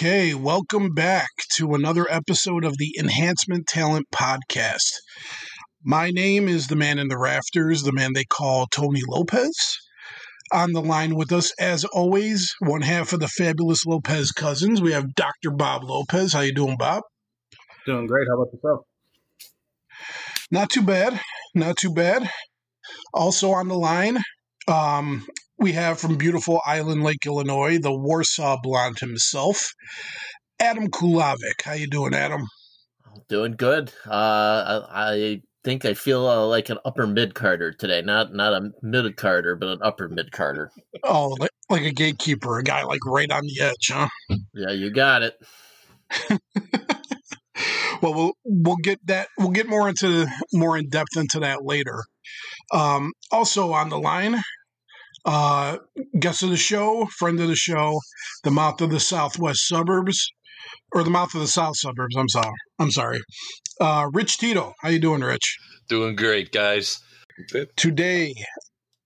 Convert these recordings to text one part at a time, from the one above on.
Okay, welcome back to another episode of the Enhancement Talent Podcast. My name is the man in the rafters, the man they call Tony Lopez. On the line with us, as always, one half of the fabulous Lopez cousins. We have Dr. Bob Lopez. How you doing, Bob? Doing great. How about yourself? Not too bad. Not too bad. Also on the line, um, we have from beautiful Island Lake, Illinois, the Warsaw Blonde himself, Adam Kulawik. How you doing, Adam? Doing good. Uh, I, I think I feel uh, like an upper mid carder today. Not not a mid carder, but an upper mid carder. Oh, like, like a gatekeeper, a guy like right on the edge, huh? Yeah, you got it. well, we'll we'll get that we'll get more into more in depth into that later. Um, also on the line, uh, guest of the show, friend of the show, the mouth of the southwest suburbs, or the mouth of the south suburbs. I'm sorry. I'm sorry. Uh, Rich Tito, how you doing, Rich? Doing great, guys. Today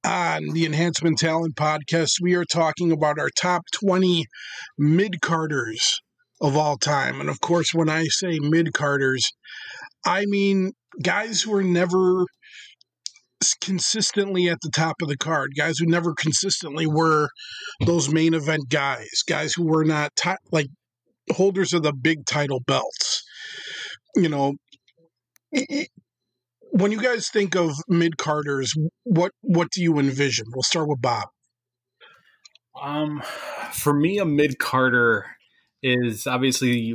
on the Enhancement Talent Podcast, we are talking about our top 20 mid carders of all time. And of course, when I say mid carders, I mean guys who are never consistently at the top of the card, guys who never consistently were those main event guys, guys who were not like holders of the big title belts. You know, when you guys think of mid carders, what what do you envision? We'll start with Bob. Um, for me, a mid carder is obviously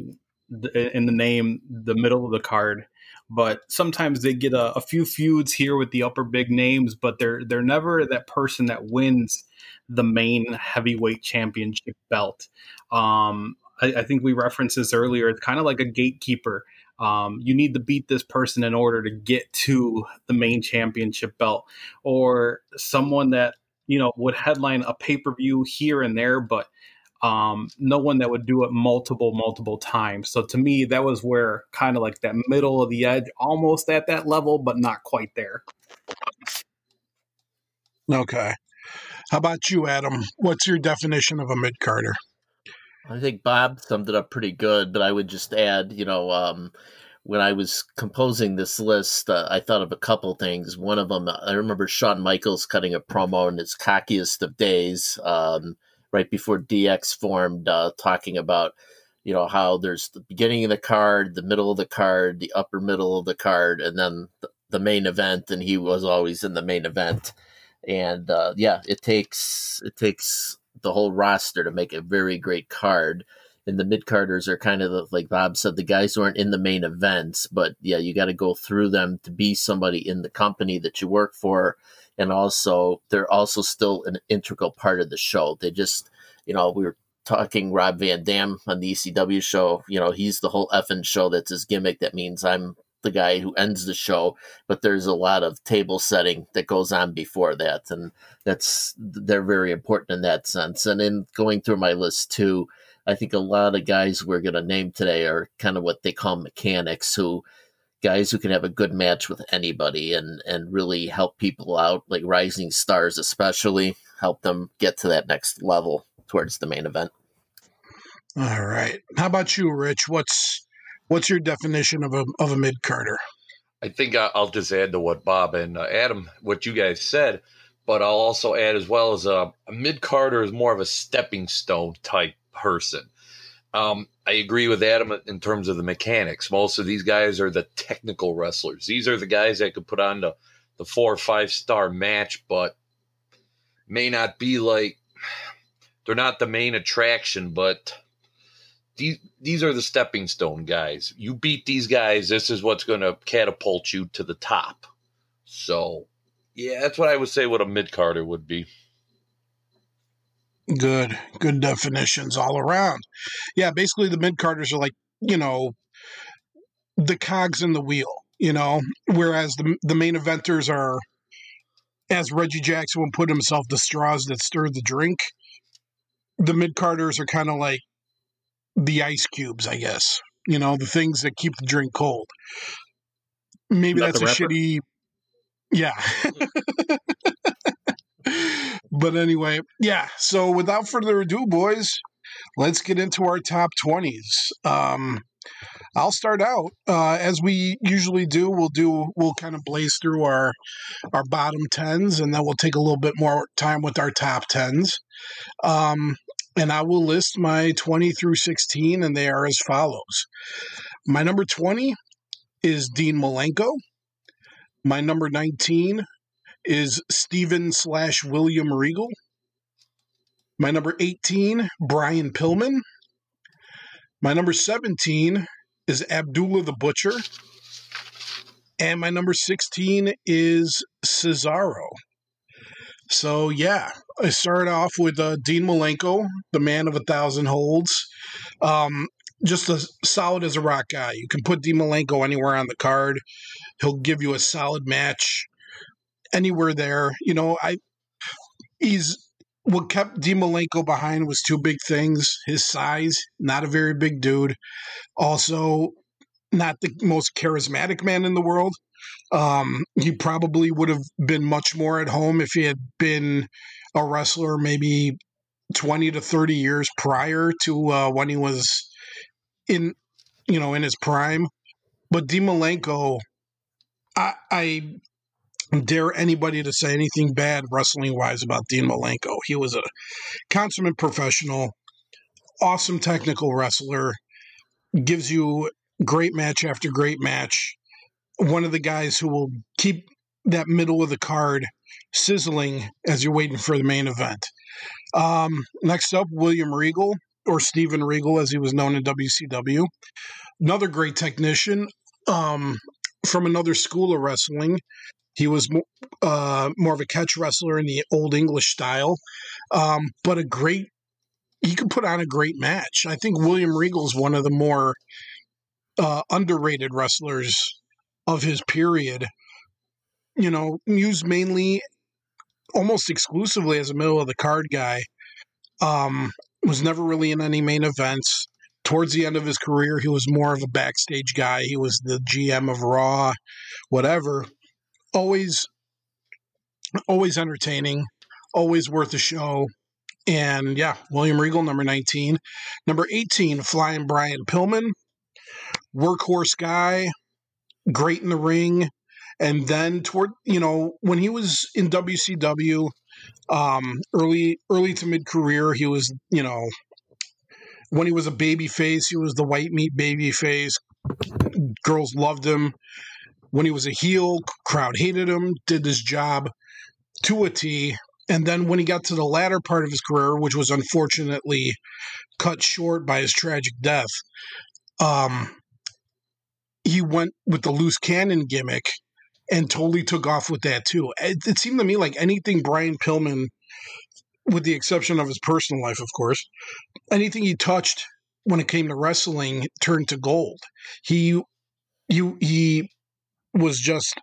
in the name the middle of the card but sometimes they get a, a, few feuds here with the upper big names, but they're they're never that person that wins the main heavyweight championship belt. Um, I, I, think we referenced this earlier. It's kind of like a gatekeeper. Um, you need to beat this person in order to get to the main championship belt, or someone that you know would headline a pay per view here and there, but um, no one that would do it multiple, multiple times. So to me, that was where kind of like that middle of the edge, almost at that level, but not quite there. Okay. How about you, Adam? What's your definition of a mid carder? I think Bob summed it up pretty good, but I would just add, you know, um, when I was composing this list, uh, I thought of a couple things. One of them, I remember Shawn Michaels cutting a promo in his cockiest of days. Um, right before DX formed, uh, talking about you know how there's the beginning of the card, the middle of the card, the upper middle of the card, and then the, the main event. And he was always in the main event. And uh, yeah, it takes it takes the whole roster to make a very great card. And the mid carders are kind of the, like Bob said, the guys who aren't in the main events, but yeah, you got to go through them to be somebody in the company that you work for and also they're also still an integral part of the show. They just, you know, we were talking Rob Van Dam on the ECW show. You know, he's the whole effing show. That's his gimmick. That means I'm the guy who ends the show. But there's a lot of table setting that goes on before that, and that's they're very important in that sense. And in going through my list too, I think a lot of guys we're going to name today are kind of what they call mechanics who guys who can have a good match with anybody and and really help people out, like rising stars especially, help them get to that next level towards the main event. All right. How about you, Rich? What's what's your definition of a of a mid carder? I think I'll just add to what Bob and uh, Adam, what you guys said, but I'll also add as well as a, a mid Carter is more of a stepping stone type person. Um, I agree with Adam in terms of the mechanics. Most of these guys are the technical wrestlers. These are the guys that could put on the, the four or five star match, but may not be like they're not the main attraction, but these these are the stepping stone guys. You beat these guys, this is what's going to catapult you to the top. So, yeah, that's what I would say what a mid carder would be. Good, good definitions all around. Yeah, basically the mid carders are like, you know, the cogs in the wheel, you know, whereas the the main eventers are as Reggie Jackson would put himself, the straws that stir the drink. The mid carders are kind of like the ice cubes, I guess. You know, the things that keep the drink cold. Maybe Not that's a shitty yeah. but anyway, yeah. So without further ado, boys, let's get into our top 20s. Um, I'll start out uh, as we usually do. We'll do we'll kind of blaze through our our bottom tens, and then we'll take a little bit more time with our top tens. Um, and I will list my twenty through sixteen, and they are as follows. My number twenty is Dean Malenko. My number nineteen is Steven slash William Regal. My number 18, Brian Pillman. My number 17 is Abdullah the Butcher. And my number 16 is Cesaro. So, yeah, I started off with uh, Dean Malenko, the man of a thousand holds. Um, just as solid as a rock guy. You can put Dean Malenko anywhere on the card. He'll give you a solid match anywhere there. You know, I he's what kept Dean behind was two big things: his size, not a very big dude, also not the most charismatic man in the world. Um, he probably would have been much more at home if he had been a wrestler maybe 20 to 30 years prior to uh, when he was in you know in his prime but Dean I, I dare anybody to say anything bad wrestling wise about Dean Malenko. He was a consummate professional, awesome technical wrestler, gives you great match after great match. One of the guys who will keep that middle of the card sizzling as you're waiting for the main event. Um, next up, William Regal, or Steven Regal, as he was known in WCW. Another great technician um, from another school of wrestling. He was uh, more of a catch wrestler in the old English style, um, but a great. He could put on a great match. I think William Regal is one of the more uh, underrated wrestlers of his period. You know, used mainly, almost exclusively as a middle of the card guy. Um, was never really in any main events. Towards the end of his career, he was more of a backstage guy. He was the GM of Raw, whatever always always entertaining, always worth a show. And yeah, William Regal, number 19. Number 18, Flying Brian Pillman, workhorse guy, great in the ring. And then toward, you know, when he was in WCW, um, early early to mid career, he was, you know, when he was a baby face, he was the white meat baby face. Girls loved him. When he was a heel, crowd hated him, did his job to a T. And then when he got to the latter part of his career, which was unfortunately cut short by his tragic death, um, he went with the loose cannon gimmick and totally took off with that too. It, it seemed to me like anything Brian Pillman, with the exception of his personal life, of course, anything he touched when it came to wrestling turned to gold. He, you, he was just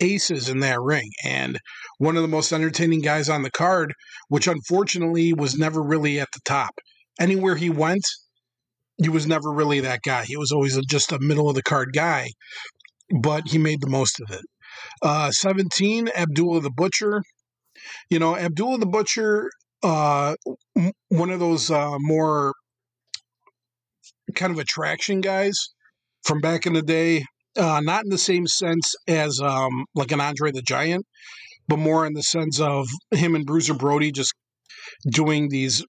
aces in that ring and one of the most entertaining guys on the card, which unfortunately was never really at the top. Anywhere he went, he was never really that guy. He was always just a middle of the card guy, but he made the most of it. Uh, 17, Abdullah the Butcher. You know, Abdullah the Butcher, uh, one of those uh, more kind of attraction guys from back in the day uh, not in the same sense as um, like an Andre the Giant, but more in the sense of him and Bruiser Brody just doing these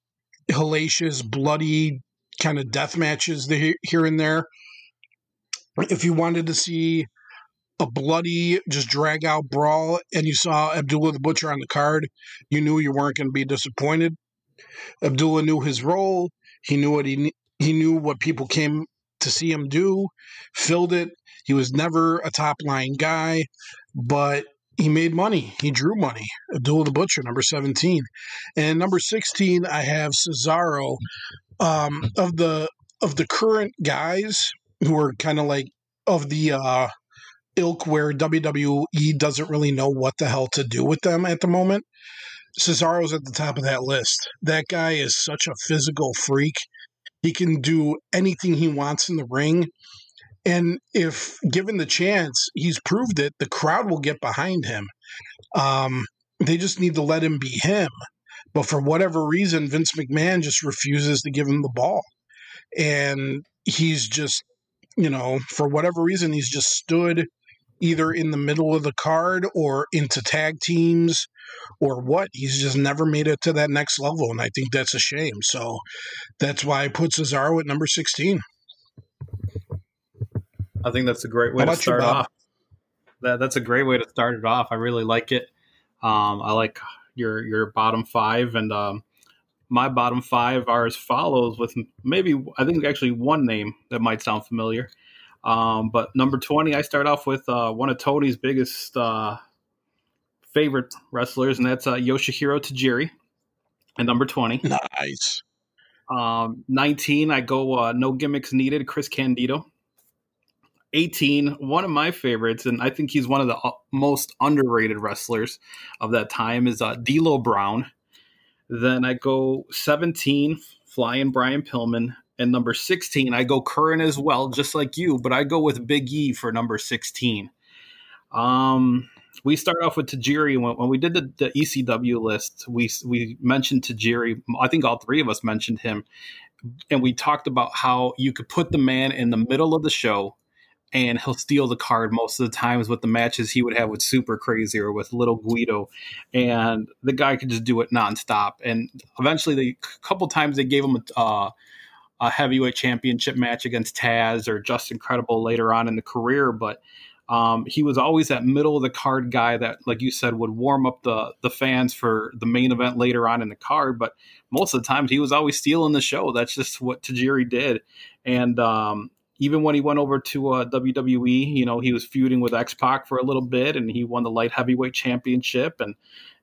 hellacious, bloody kind of death matches here and there. If you wanted to see a bloody, just drag out brawl, and you saw Abdullah the Butcher on the card, you knew you weren't going to be disappointed. Abdullah knew his role. He knew what he he knew what people came to see him do, filled it, he was never a top line guy, but he made money. He drew money. Abdul the Butcher, number 17. And number 16, I have Cesaro. Um, of the of the current guys who are kind of like of the uh, ilk where WWE doesn't really know what the hell to do with them at the moment. Cesaro's at the top of that list. That guy is such a physical freak. He can do anything he wants in the ring. And if given the chance, he's proved it, the crowd will get behind him. Um, they just need to let him be him. But for whatever reason, Vince McMahon just refuses to give him the ball. And he's just, you know, for whatever reason, he's just stood either in the middle of the card or into tag teams or what. He's just never made it to that next level. And I think that's a shame. So that's why I put Cesaro at number 16. I think that's a great way to start you, off. That, that's a great way to start it off. I really like it. Um, I like your your bottom five, and um, my bottom five are as follows. With maybe I think actually one name that might sound familiar. Um, but number 20, I start off with uh, one of Tony's biggest uh, favorite wrestlers, and that's uh, Yoshihiro Tajiri. And number 20. Nice. Um, 19, I go uh, No Gimmicks Needed, Chris Candido. 18, one of my favorites, and I think he's one of the uh, most underrated wrestlers of that time, is uh, D'Lo Brown. Then I go 17, Flying Brian Pillman. And number 16, I go current as well, just like you, but I go with Big E for number 16. Um, we start off with Tajiri. When, when we did the, the, ECW list, we we mentioned Tajiri. I think all three of us mentioned him, and we talked about how you could put the man in the middle of the show, and he'll steal the card most of the times with the matches he would have with Super Crazy or with Little Guido, and the guy could just do it nonstop. And eventually, the couple times they gave him a. Uh, a heavyweight championship match against Taz or Justin Credible later on in the career, but um, he was always that middle of the card guy that, like you said, would warm up the the fans for the main event later on in the card. But most of the times, he was always stealing the show. That's just what Tajiri did. And um, even when he went over to uh, WWE, you know, he was feuding with X Pac for a little bit, and he won the light heavyweight championship. And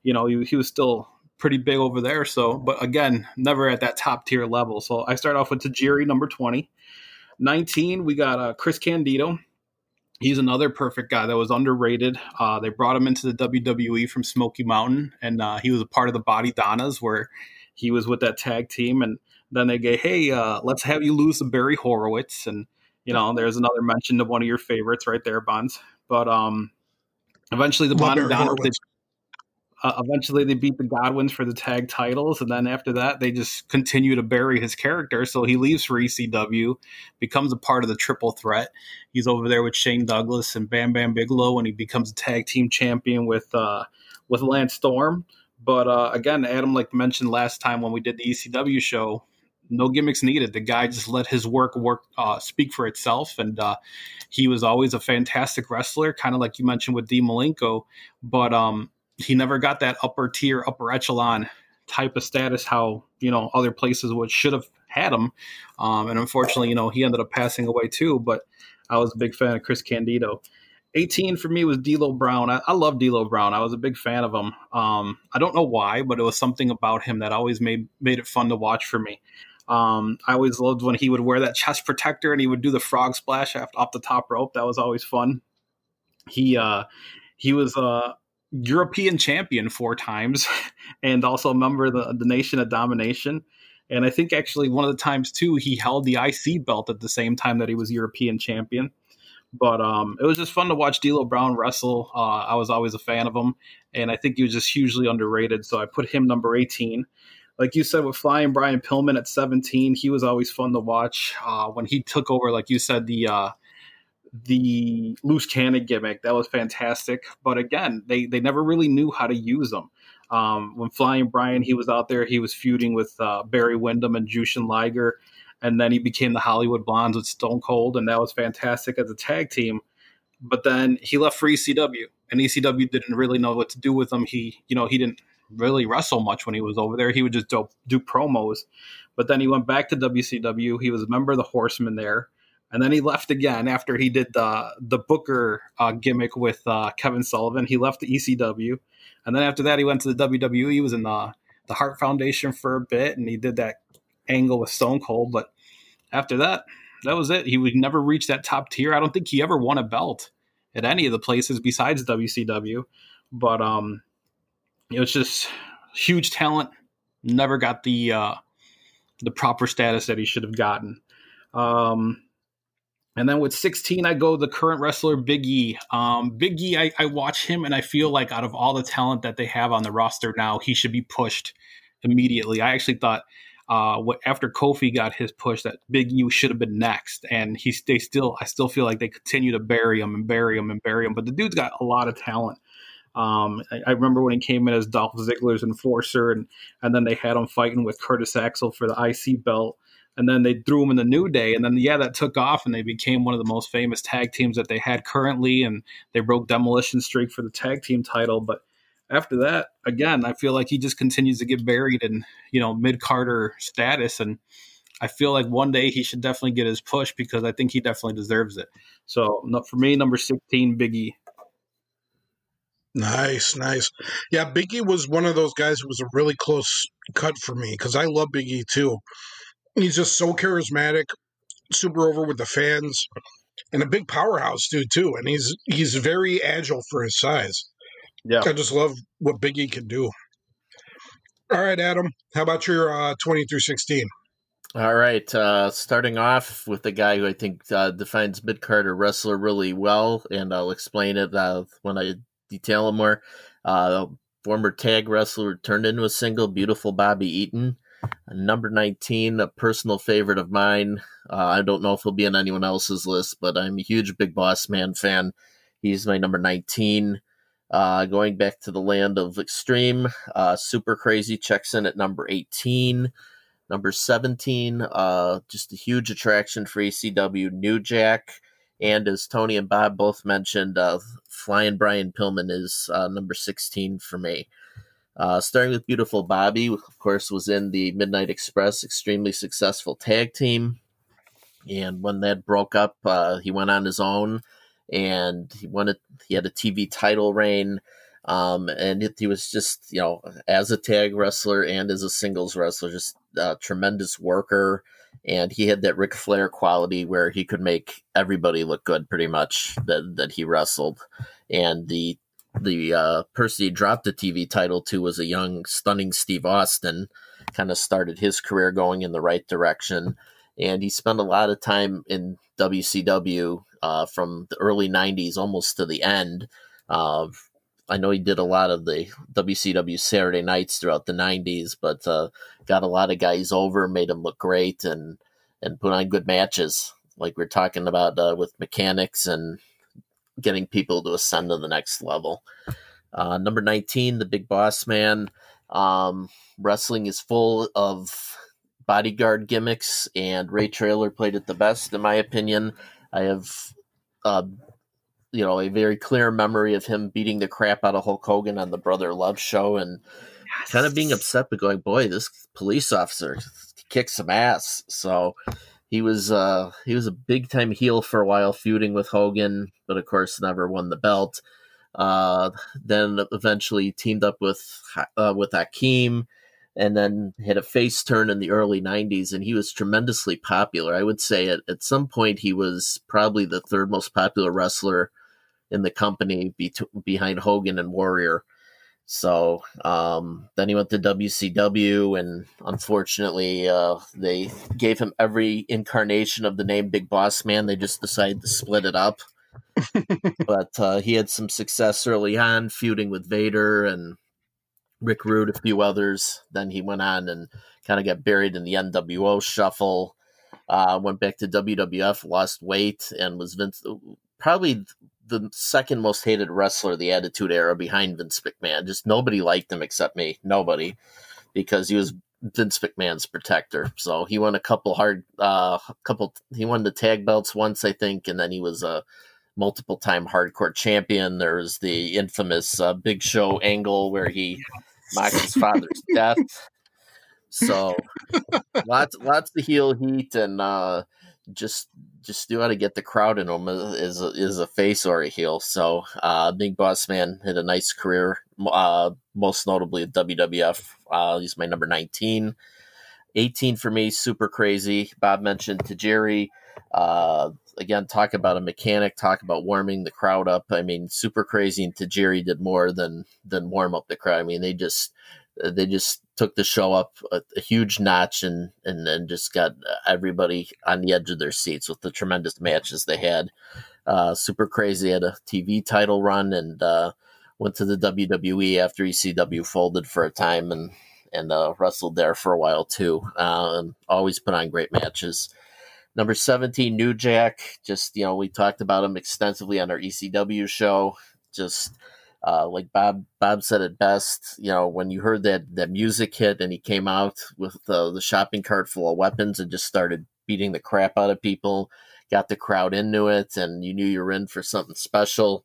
you know, he, he was still pretty big over there. So, but again, never at that top tier level. So I start off with Tajiri, number 20. 19, we got uh, Chris Candido. He's another perfect guy that was underrated. Uh, they brought him into the WWE from Smoky Mountain, and uh, he was a part of the Bodydonnas where he was with that tag team. And then they go, hey, uh, let's have you lose to Barry Horowitz. And, you know, there's another mention of one of your favorites right there, Bonds. But um, eventually the Bodydonnas, uh, eventually, they beat the Godwins for the tag titles, and then after that, they just continue to bury his character. So he leaves for ECW, becomes a part of the Triple Threat. He's over there with Shane Douglas and Bam Bam Bigelow, and he becomes a tag team champion with uh, with Lance Storm. But uh, again, Adam, like mentioned last time when we did the ECW show, no gimmicks needed. The guy just let his work work uh, speak for itself, and uh, he was always a fantastic wrestler, kind of like you mentioned with D. Malenko. But um, he never got that upper tier, upper echelon type of status how you know other places would should have had him. Um, and unfortunately, you know, he ended up passing away too. But I was a big fan of Chris Candido. 18 for me was D'Lo Brown. I, I love D'Lo Brown. I was a big fan of him. Um, I don't know why, but it was something about him that always made made it fun to watch for me. Um, I always loved when he would wear that chest protector and he would do the frog splash off the top rope. That was always fun. He uh, he was uh, European champion four times and also a member of the, the Nation of Domination. And I think actually one of the times too, he held the IC belt at the same time that he was European champion. But um, it was just fun to watch D'Lo Brown wrestle. Uh, I was always a fan of him, and I think he was just hugely underrated. So I put him number 18. Like you said, with Flying Brian Pillman at 17, he was always fun to watch. Uh, when he took over, like you said, the uh, the loose cannon gimmick. That was fantastic. But again, they, they never really knew how to use them. Um, when Flying Brian, he was out there, he was feuding with uh, Barry Windham and Jushin Liger. And then he became the Hollywood Blondes with Stone Cold. And that was fantastic as a tag team. But then he left for ECW. And ECW didn't really know what to do with him. He, you know, he didn't really wrestle much when he was over there. He would just do, do promos. But then he went back to WCW. He was a member of the Horsemen there and then he left again after he did the the Booker uh, gimmick with uh, Kevin Sullivan. He left the ECW, and then after that, he went to the WWE. He was in the the Hart Foundation for a bit, and he did that angle with Stone Cold. But after that, that was it. He would never reach that top tier. I don't think he ever won a belt at any of the places besides WCW. But um, it was just huge talent. Never got the uh, the proper status that he should have gotten. Um, and then with 16, I go the current wrestler Big E. Um, Big E, I, I watch him and I feel like out of all the talent that they have on the roster now, he should be pushed immediately. I actually thought uh, what, after Kofi got his push, that Big E should have been next, and he they still I still feel like they continue to bury him and bury him and bury him. But the dude's got a lot of talent. Um, I, I, remember when he came in as Dolph Ziggler's enforcer, and and then they had him fighting with Curtis Axel for the IC belt, and then they threw him in the New Day, and then yeah, that took off, and they became one of the most famous tag teams that they had currently, and they broke demolition streak for the tag team title, but after that, again, I feel like he just continues to get buried in, you know, mid carder status. And I feel like one day he should definitely get his push because I think he definitely deserves it. So for me, number 16, Biggie. Nice, nice. Yeah, Biggie was one of those guys who was a really close cut for me because I love Biggie too. He's just so charismatic, super over with the fans, and a big powerhouse dude too. And he's he's very agile for his size. Yeah. I just love what Biggie can do. All right, Adam. How about your uh, 20 through 16? All right. Uh, starting off with the guy who I think uh, defines mid carder wrestler really well, and I'll explain it uh, when I detail him more. Uh, former tag wrestler turned into a single, beautiful Bobby Eaton. Number 19, a personal favorite of mine. Uh, I don't know if he'll be on anyone else's list, but I'm a huge Big Boss Man fan. He's my number 19. Uh, going back to the land of extreme, uh, super crazy checks in at number 18. Number 17, uh, just a huge attraction for ECW, New Jack. And as Tony and Bob both mentioned, uh, Flying Brian Pillman is uh, number 16 for me. Uh, starting with Beautiful Bobby, of course, was in the Midnight Express, extremely successful tag team. And when that broke up, uh, he went on his own and he wanted he had a TV title reign. Um, and it, he was just, you know, as a tag wrestler and as a singles wrestler, just a tremendous worker. And he had that Ric Flair quality where he could make everybody look good, pretty much that that he wrestled. And the the uh, person he dropped the TV title to was a young, stunning Steve Austin. Kind of started his career going in the right direction, and he spent a lot of time in WCW uh, from the early 90s almost to the end. Uh, I know he did a lot of the WCW Saturday nights throughout the 90s, but uh, got a lot of guys over, made them look great, and, and put on good matches, like we're talking about uh, with mechanics and getting people to ascend to the next level. Uh, number 19, the Big Boss Man. Um, wrestling is full of bodyguard gimmicks, and Ray Traylor played it the best, in my opinion. I have, uh, you know, a very clear memory of him beating the crap out of Hulk Hogan on the Brother Love show, and yes. kind of being upset, but going, "Boy, this police officer kicked some ass." So he was uh, he was a big time heel for a while, feuding with Hogan, but of course never won the belt. Uh, then eventually teamed up with uh, with Akeem and then had a face turn in the early 90s and he was tremendously popular i would say at, at some point he was probably the third most popular wrestler in the company be- behind hogan and warrior so um, then he went to wcw and unfortunately uh, they gave him every incarnation of the name big boss man they just decided to split it up but uh, he had some success early on feuding with vader and Rick Rude, a few others. Then he went on and kind of got buried in the NWO shuffle. Uh, went back to WWF, lost weight, and was Vince probably the second most hated wrestler of the Attitude Era behind Vince McMahon. Just nobody liked him except me. Nobody, because he was Vince McMahon's protector. So he won a couple hard, uh, couple. He won the tag belts once, I think, and then he was a multiple time hardcore champion. There's the infamous uh, Big Show angle where he mocked his father's death. So lots lots of heel heat and uh, just just knew how to get the crowd in him is is a face or a heel. So uh, Big Boss Man had a nice career, uh, most notably at WWF. Uh, he's my number 19. 18 for me, super crazy. Bob mentioned Tajiri. Uh, again, talk about a mechanic, talk about warming the crowd up. I mean, super crazy and Tajiri did more than than warm up the crowd. I mean, they just they just took the show up a, a huge notch and and then just got everybody on the edge of their seats with the tremendous matches they had. Uh, super crazy had a TV title run and uh, went to the WWE after ECW folded for a time and and uh, wrestled there for a while too. Uh, always put on great matches. Number 17, New Jack. Just, you know, we talked about him extensively on our ECW show. Just uh, like Bob Bob said it best, you know, when you heard that that music hit and he came out with the, the shopping cart full of weapons and just started beating the crap out of people, got the crowd into it, and you knew you were in for something special.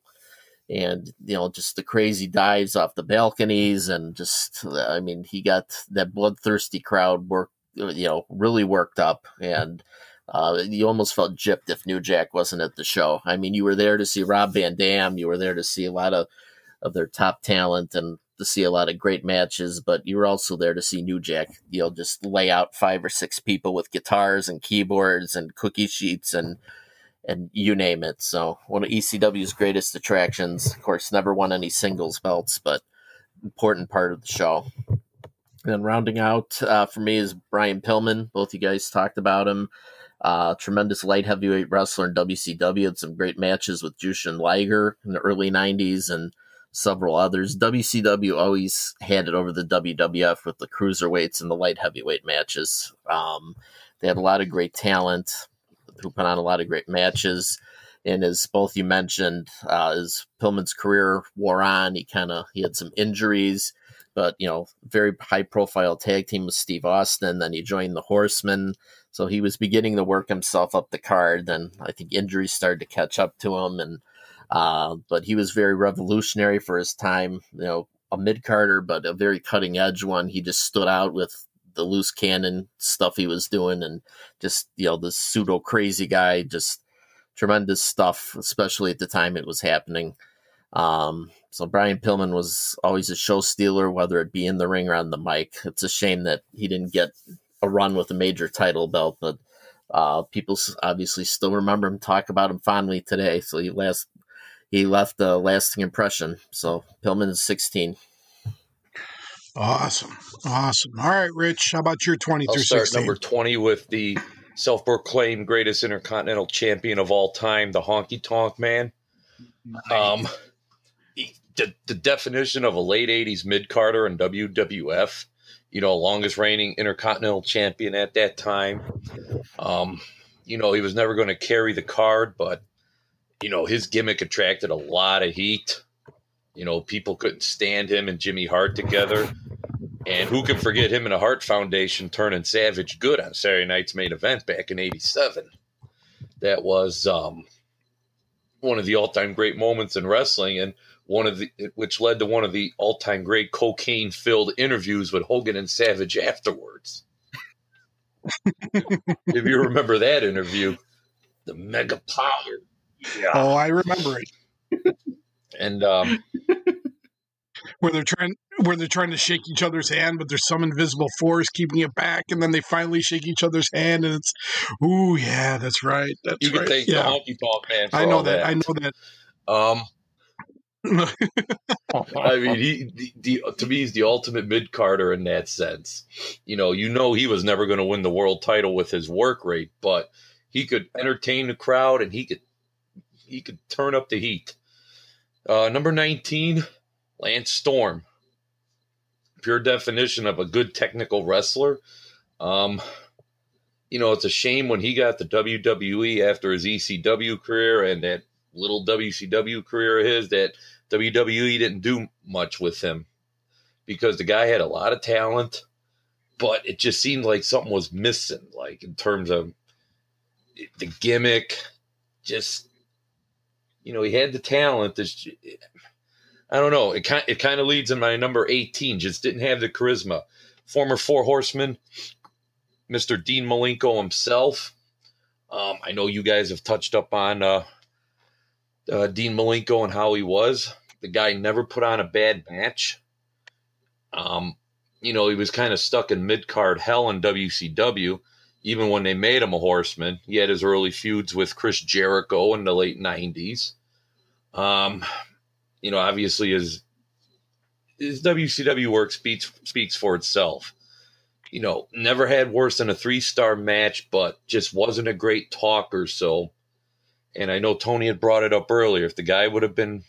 And you know, just the crazy dives off the balconies, and just I mean, he got that bloodthirsty crowd work, you know, really worked up, and uh, you almost felt gypped if New Jack wasn't at the show. I mean, you were there to see Rob Van Dam, you were there to see a lot of of their top talent and to see a lot of great matches, but you were also there to see New Jack, you know, just lay out five or six people with guitars and keyboards and cookie sheets and and you name it. So one of ECW's greatest attractions. Of course, never won any singles belts, but important part of the show. And then rounding out uh, for me is Brian Pillman. Both you guys talked about him. Uh, tremendous light heavyweight wrestler in WCW. Had some great matches with Jushin Liger in the early '90s, and several others. WCW always had it over the WWF with the cruiserweights and the light heavyweight matches. Um, they had a lot of great talent who put on a lot of great matches. And as both you mentioned, uh, as Pillman's career wore on, he kind of he had some injuries, but you know, very high profile tag team with Steve Austin. Then he joined the Horsemen, so he was beginning to work himself up the card. Then I think injuries started to catch up to him, and uh, but he was very revolutionary for his time. You know, a mid carder, but a very cutting edge one. He just stood out with the loose cannon stuff he was doing, and just you know the pseudo crazy guy. Just tremendous stuff, especially at the time it was happening. Um, so Brian Pillman was always a show stealer, whether it be in the ring or on the mic. It's a shame that he didn't get a run with a major title belt, but uh, people obviously still remember him, talk about him fondly today. So he last he left a lasting impression. So Pillman is 16. Awesome. Awesome. All right, Rich, how about your 20 I'll through start 16? number 20 with the self proclaimed greatest intercontinental champion of all time, the Honky Tonk Man. Um, he- the, the definition of a late 80s mid carder in WWF, you know, longest reigning intercontinental champion at that time. Um, you know, he was never going to carry the card, but, you know, his gimmick attracted a lot of heat. You know, people couldn't stand him and Jimmy Hart together. And who can forget him and the Hart Foundation turning Savage good on Saturday night's main event back in 87? That was um, one of the all time great moments in wrestling, and one of the which led to one of the all time great cocaine filled interviews with Hogan and Savage afterwards. if you remember that interview, the mega power. Yeah. Oh, I remember it. And um, Where they're trying where they're trying to shake each other's hand, but there's some invisible force keeping it back, and then they finally shake each other's hand, and it's, ooh, yeah, that's right, that's you can right, thank yeah, the honky tonk man I know that, that. I know that. Um, I mean, he the, the to me he's the ultimate mid carder in that sense. You know, you know he was never going to win the world title with his work rate, but he could entertain the crowd and he could he could turn up the heat. Uh, number nineteen, Lance Storm, pure definition of a good technical wrestler. Um, you know, it's a shame when he got the WWE after his ECW career and that little WCW career of his that WWE didn't do much with him because the guy had a lot of talent, but it just seemed like something was missing, like in terms of the gimmick. Just you know, he had the talent. This, I don't know. It kind it kind of leads in my number eighteen. Just didn't have the charisma. Former Four Horsemen, Mister Dean Malenko himself. Um, I know you guys have touched up on uh, uh, Dean Malenko and how he was. The guy never put on a bad match. Um, you know, he was kind of stuck in mid card hell in WCW. Even when they made him a horseman, he had his early feuds with Chris Jericho in the late '90s. Um, you know, obviously his his WCW work speaks speaks for itself. You know, never had worse than a three star match, but just wasn't a great talker. So, and I know Tony had brought it up earlier. If the guy would have been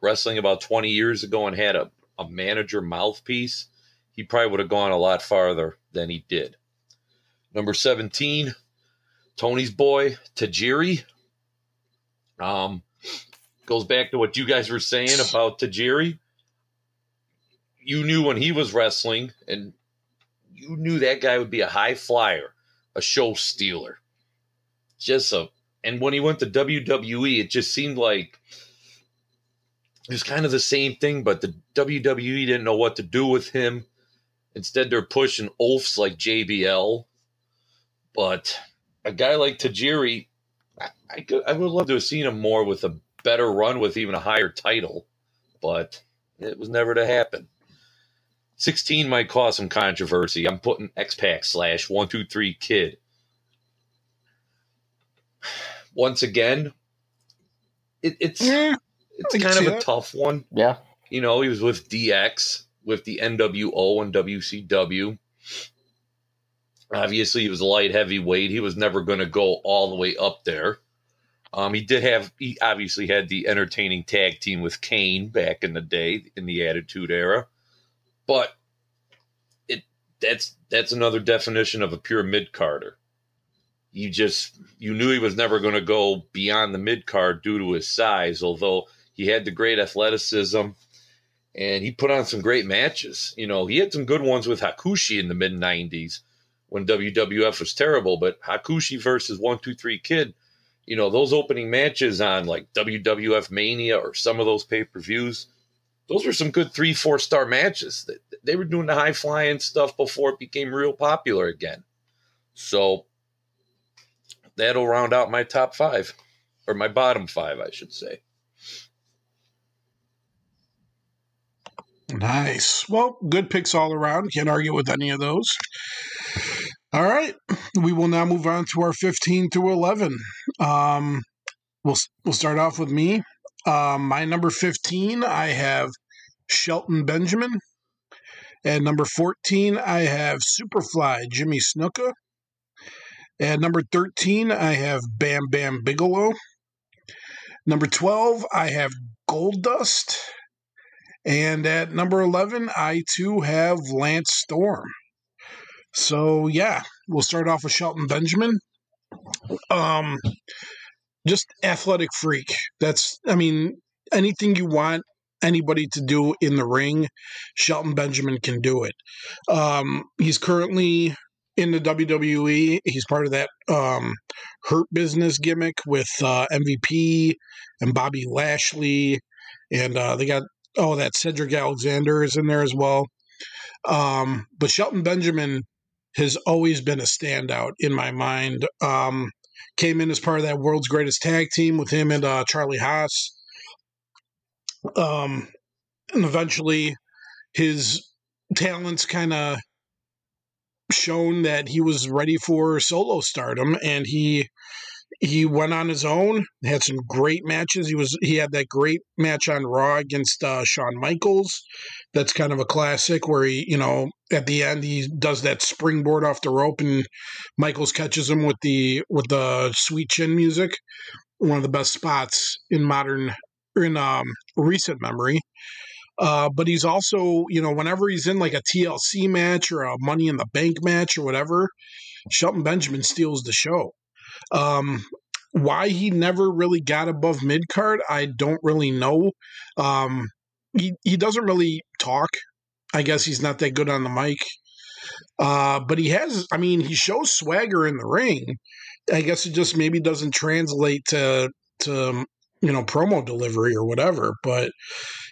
wrestling about 20 years ago and had a, a manager mouthpiece, he probably would have gone a lot farther than he did. Number 17, Tony's boy, Tajiri. Um, goes back to what you guys were saying about Tajiri. You knew when he was wrestling, and you knew that guy would be a high flyer, a show stealer. Just a, and when he went to WWE, it just seemed like it was kind of the same thing, but the WWE didn't know what to do with him. Instead, they're pushing oafs like JBL. But a guy like Tajiri, I, I, could, I would love to have seen him more with a better run with even a higher title, but it was never to happen. 16 might cause some controversy. I'm putting X Pac slash 123 Kid. Once again, it, it's Yeah, it's kind of see a that. tough one. Yeah. You know, he was with DX, with the NWO and WCW. Obviously, he was light heavyweight. He was never going to go all the way up there. Um, he did have, he obviously had the entertaining tag team with Kane back in the day in the Attitude Era, but it that's that's another definition of a pure mid carder. You just you knew he was never going to go beyond the mid card due to his size, although he had the great athleticism and he put on some great matches. You know, he had some good ones with Hakushi in the mid 90s when WWF was terrible, but Hakushi versus 123 Kid, you know, those opening matches on like WWF Mania or some of those pay per views, those were some good three, four star matches. They- They were doing the high flying stuff before it became real popular again. So that'll round out my top five, or my bottom five, I should say. Nice. Well, good picks all around. Can't argue with any of those. All right. We will now move on to our 15 through 11. Um, we'll, we'll start off with me. Um, my number 15, I have Shelton Benjamin. And number 14, I have Superfly Jimmy Snuka. And number 13, I have Bam Bam Bigelow. Number 12, I have Gold Dust. And at number 11, I too have Lance Storm. So, yeah, we'll start off with Shelton Benjamin. Um, just athletic freak. That's, I mean, anything you want anybody to do in the ring, Shelton Benjamin can do it. Um, he's currently in the WWE. He's part of that um, Hurt Business gimmick with uh, MVP and Bobby Lashley. And uh, they got oh, that Cedric Alexander is in there as well. Um, but Shelton Benjamin has always been a standout in my mind. Um, came in as part of that world's greatest tag team with him and uh, Charlie Haas. Um, and eventually his talents kind of shown that he was ready for solo stardom and he he went on his own had some great matches he was he had that great match on raw against uh, Shawn Michaels that's kind of a classic where he you know at the end he does that springboard off the rope and Michaels catches him with the with the sweet chin music one of the best spots in modern in um recent memory uh, but he's also, you know, whenever he's in like a TLC match or a Money in the Bank match or whatever, Shelton Benjamin steals the show. Um, why he never really got above mid card, I don't really know. Um, he he doesn't really talk. I guess he's not that good on the mic. Uh, but he has. I mean, he shows swagger in the ring. I guess it just maybe doesn't translate to to you know promo delivery or whatever. But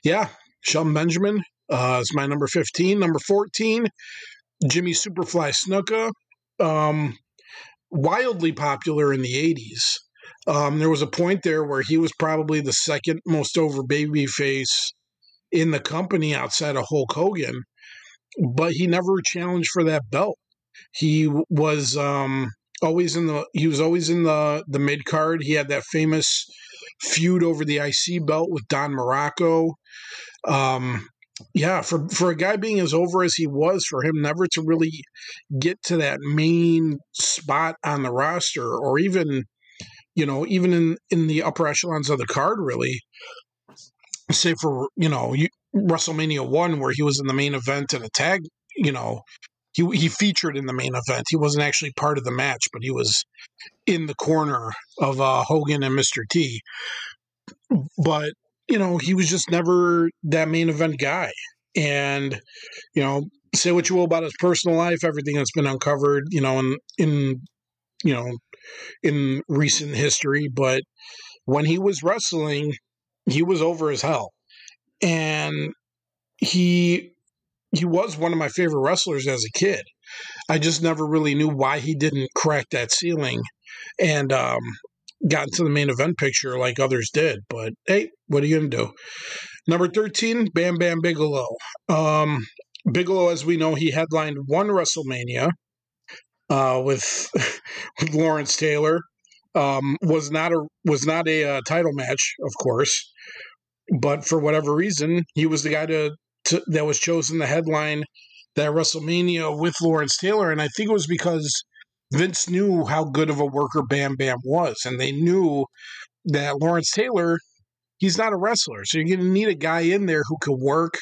yeah, Shelton Benjamin uh, is my number 15. Number 14, Jimmy Superfly Snuka. Um, wildly popular in the 80s. Um, there was a point there where he was probably the second most over baby face in the company outside of Hulk Hogan, but he never challenged for that belt. He was um, always in the he was always in the the mid card. He had that famous feud over the IC belt with Don Muraco um yeah for for a guy being as over as he was for him never to really get to that main spot on the roster or even you know even in in the upper echelons of the card really say for you know you, WrestleMania 1 where he was in the main event in a tag you know, he he featured in the main event. He wasn't actually part of the match, but he was in the corner of uh, Hogan and Mr. T. But you know, he was just never that main event guy. And you know, say what you will about his personal life, everything that's been uncovered, you know, in in you know, in recent history, but when he was wrestling, he was over as hell. And he he was one of my favorite wrestlers as a kid. I just never really knew why he didn't crack that ceiling and um, got into the main event picture like others did. But hey, what are you going to do? Number 13, Bam Bam Bigelow. Um, Bigelow, as we know, he headlined one WrestleMania uh, with with Lawrence Taylor. Um, was not a was not a uh, title match, of course, but for whatever reason, he was the guy to, to that was chosen the headline that WrestleMania with Lawrence Taylor, and I think it was because Vince knew how good of a worker Bam Bam was, and they knew that Lawrence Taylor, he's not a wrestler, so you're going to need a guy in there who can work,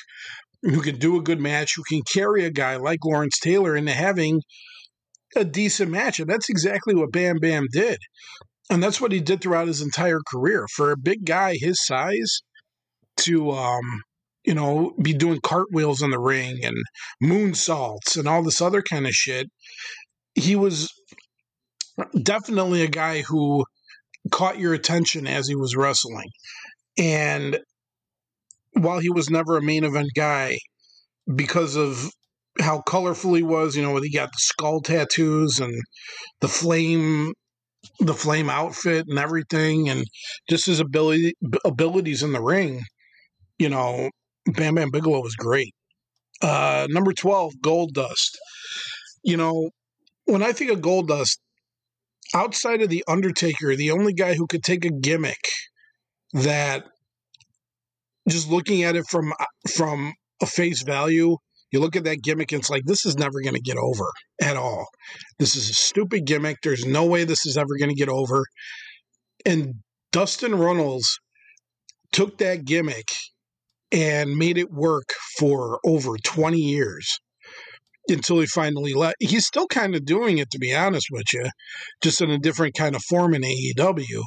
who can do a good match, who can carry a guy like Lawrence Taylor into having a decent match. And that's exactly what Bam Bam did. And that's what he did throughout his entire career. For a big guy his size to um, you know, be doing cartwheels in the ring and moonsaults and all this other kind of shit. He was definitely a guy who caught your attention as he was wrestling. And while he was never a main event guy, because of how colorful he was, you know, he got the skull tattoos and the flame the flame outfit and everything and just his ability abilities in the ring, you know, Bam Bam Bigelow was great. Uh, number 12, Goldust. You know, when I think of Goldust, outside of The Undertaker, the only guy who could take a gimmick that just looking at it from from a face value, you look at that gimmick and it's like this is never going to get over at all. This is a stupid gimmick. There's no way this is ever going to get over. And Dustin Runnels took that gimmick and made it work for over 20 years until he finally left. he's still kind of doing it to be honest with you just in a different kind of form in AEW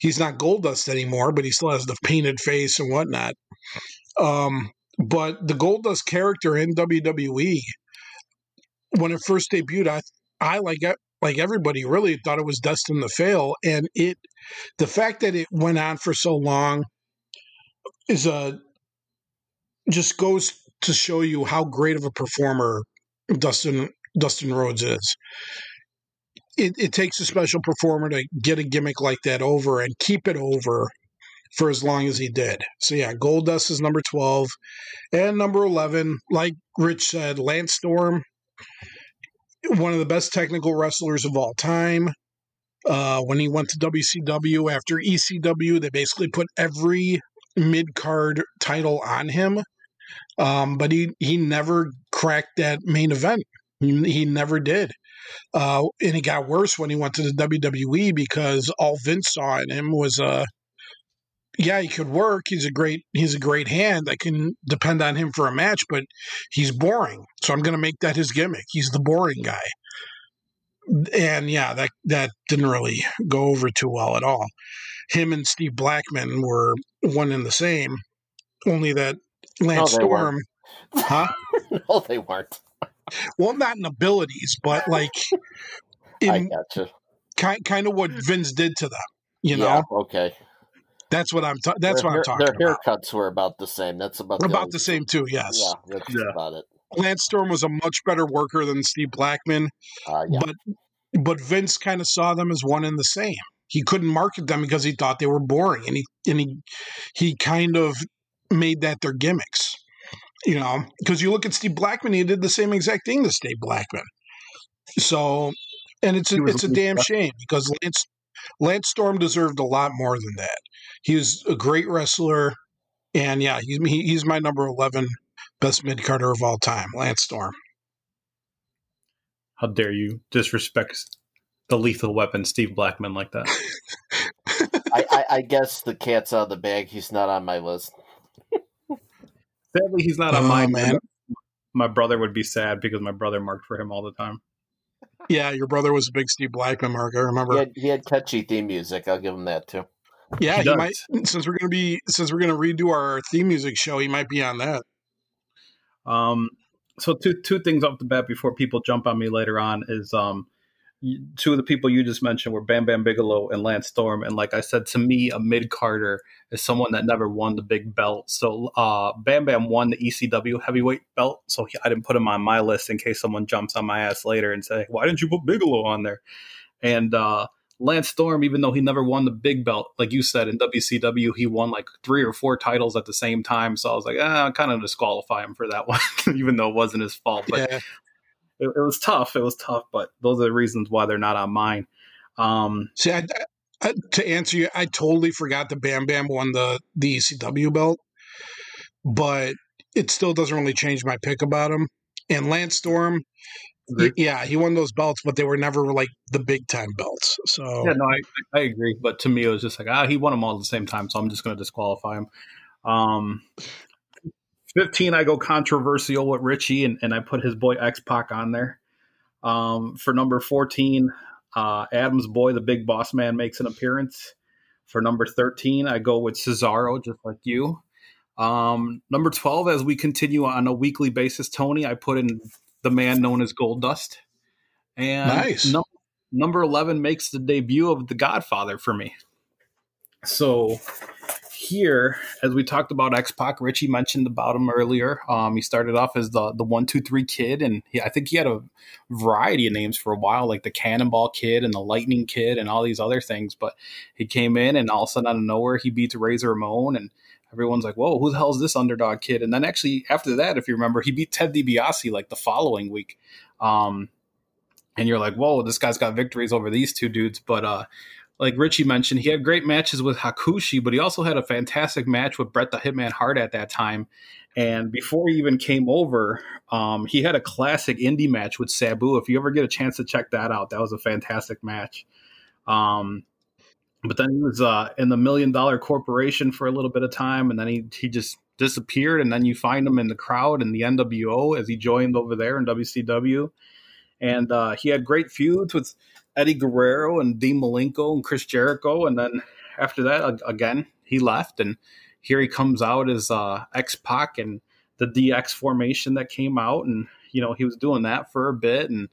he's not Goldust anymore but he still has the painted face and whatnot um, but the Goldust character in WWE when it first debuted I I like like everybody really thought it was destined to fail and it the fact that it went on for so long is a just goes to show you how great of a performer Dustin Dustin Rhodes is. It, it takes a special performer to get a gimmick like that over and keep it over for as long as he did. So yeah, Goldust is number twelve, and number eleven, like Rich said, Lance Storm, one of the best technical wrestlers of all time. Uh, when he went to WCW after ECW, they basically put every mid card title on him um, but he he never cracked that main event. He, never did. Uh, and it got worse when he went to the WWE because all Vince saw in him was uh yeah, he could work. He's a great he's a great hand. I can depend on him for a match, but he's boring. So I'm going to make that his gimmick. He's the boring guy. And yeah, that that didn't really go over too well at all. Him and Steve Blackman were one and the same, only that Lance no, Storm. Weren't. Huh? no, they weren't. Well, not in abilities, but like in I gotcha. kind kind of what Vince did to them. You know? Okay. That's what I'm. Ta- that's their, what I'm talking. About. Their about. haircuts were about the same. That's about about the, the same too. Yes. Yeah, that's yeah. about it. Lance Storm was a much better worker than Steve Blackman, uh, yeah. but but Vince kind of saw them as one and the same. He couldn't market them because he thought they were boring, and he and he he kind of made that their gimmicks. You know, because you look at Steve Blackman, he did the same exact thing to Steve Blackman. So, and it's a, it's a damn shame because Lance Lance Storm deserved a lot more than that. He was a great wrestler, and yeah, he's he's my number eleven best mid carder of all time, Lance Storm. How dare you disrespect the lethal weapon, Steve Blackman, like that? I, I, I guess the cat's out of the bag. He's not on my list. Sadly, he's not on oh, my man. my brother would be sad because my brother marked for him all the time. Yeah, your brother was a big Steve Blackman mark. I remember. He had, he had catchy theme music. I'll give him that too. Yeah, He he, might. Since we're gonna be since we're gonna redo our theme music show, he might be on that. Um, so two two things off the bat before people jump on me later on is um, y- two of the people you just mentioned were Bam Bam Bigelow and Lance Storm, and like I said, to me, a mid carder is someone that never won the big belt. So uh, Bam Bam won the ECW heavyweight belt, so he, I didn't put him on my list in case someone jumps on my ass later and say, "Why didn't you put Bigelow on there?" And uh, Lance Storm, even though he never won the big belt, like you said in WCW, he won like three or four titles at the same time. So I was like, ah, I kind of disqualify him for that one, even though it wasn't his fault. But yeah, it, it was tough. It was tough. But those are the reasons why they're not on mine. Um, see, I, I, to answer you, I totally forgot that Bam Bam won the the ECW belt, but it still doesn't really change my pick about him. And Lance Storm, yeah, he won those belts, but they were never like the big time belts. So yeah, no, I, I agree. But to me, it was just like, ah, he won them all at the same time. So I'm just going to disqualify him. Um, 15, I go controversial with Richie, and, and I put his boy X Pac on there. Um, for number 14, uh, Adam's boy, the big boss man, makes an appearance. For number 13, I go with Cesaro, just like you. Um, number 12, as we continue on a weekly basis, Tony, I put in the man known as Goldust. And Nice. num- number 11 makes the debut of The Godfather for me. So here, as we talked about X Pac, Richie mentioned about him earlier. Um, he started off as the the one two three kid, and he, I think he had a variety of names for a while, like the Cannonball Kid and the Lightning Kid, and all these other things. But he came in, and all of a sudden, out of nowhere, he beats Razor Ramon, and everyone's like, "Whoa, who the hell is this underdog kid?" And then actually after that, if you remember, he beat Ted DiBiase like the following week. Um, and you're like, "Whoa, this guy's got victories over these two dudes." But uh, like Richie mentioned, he had great matches with Hakushi, but he also had a fantastic match with Bret the Hitman Hart at that time. And before he even came over, um, he had a classic indie match with Sabu. If you ever get a chance to check that out, that was a fantastic match. Um, but then he was uh, in the Million Dollar Corporation for a little bit of time, and then he he just disappeared. And then you find him in the crowd in the NWO as he joined over there in WCW. And uh, he had great feuds with Eddie Guerrero and Dean Malenko and Chris Jericho. And then after that, again, he left. And here he comes out as uh, X Pac and the DX formation that came out. And, you know, he was doing that for a bit. And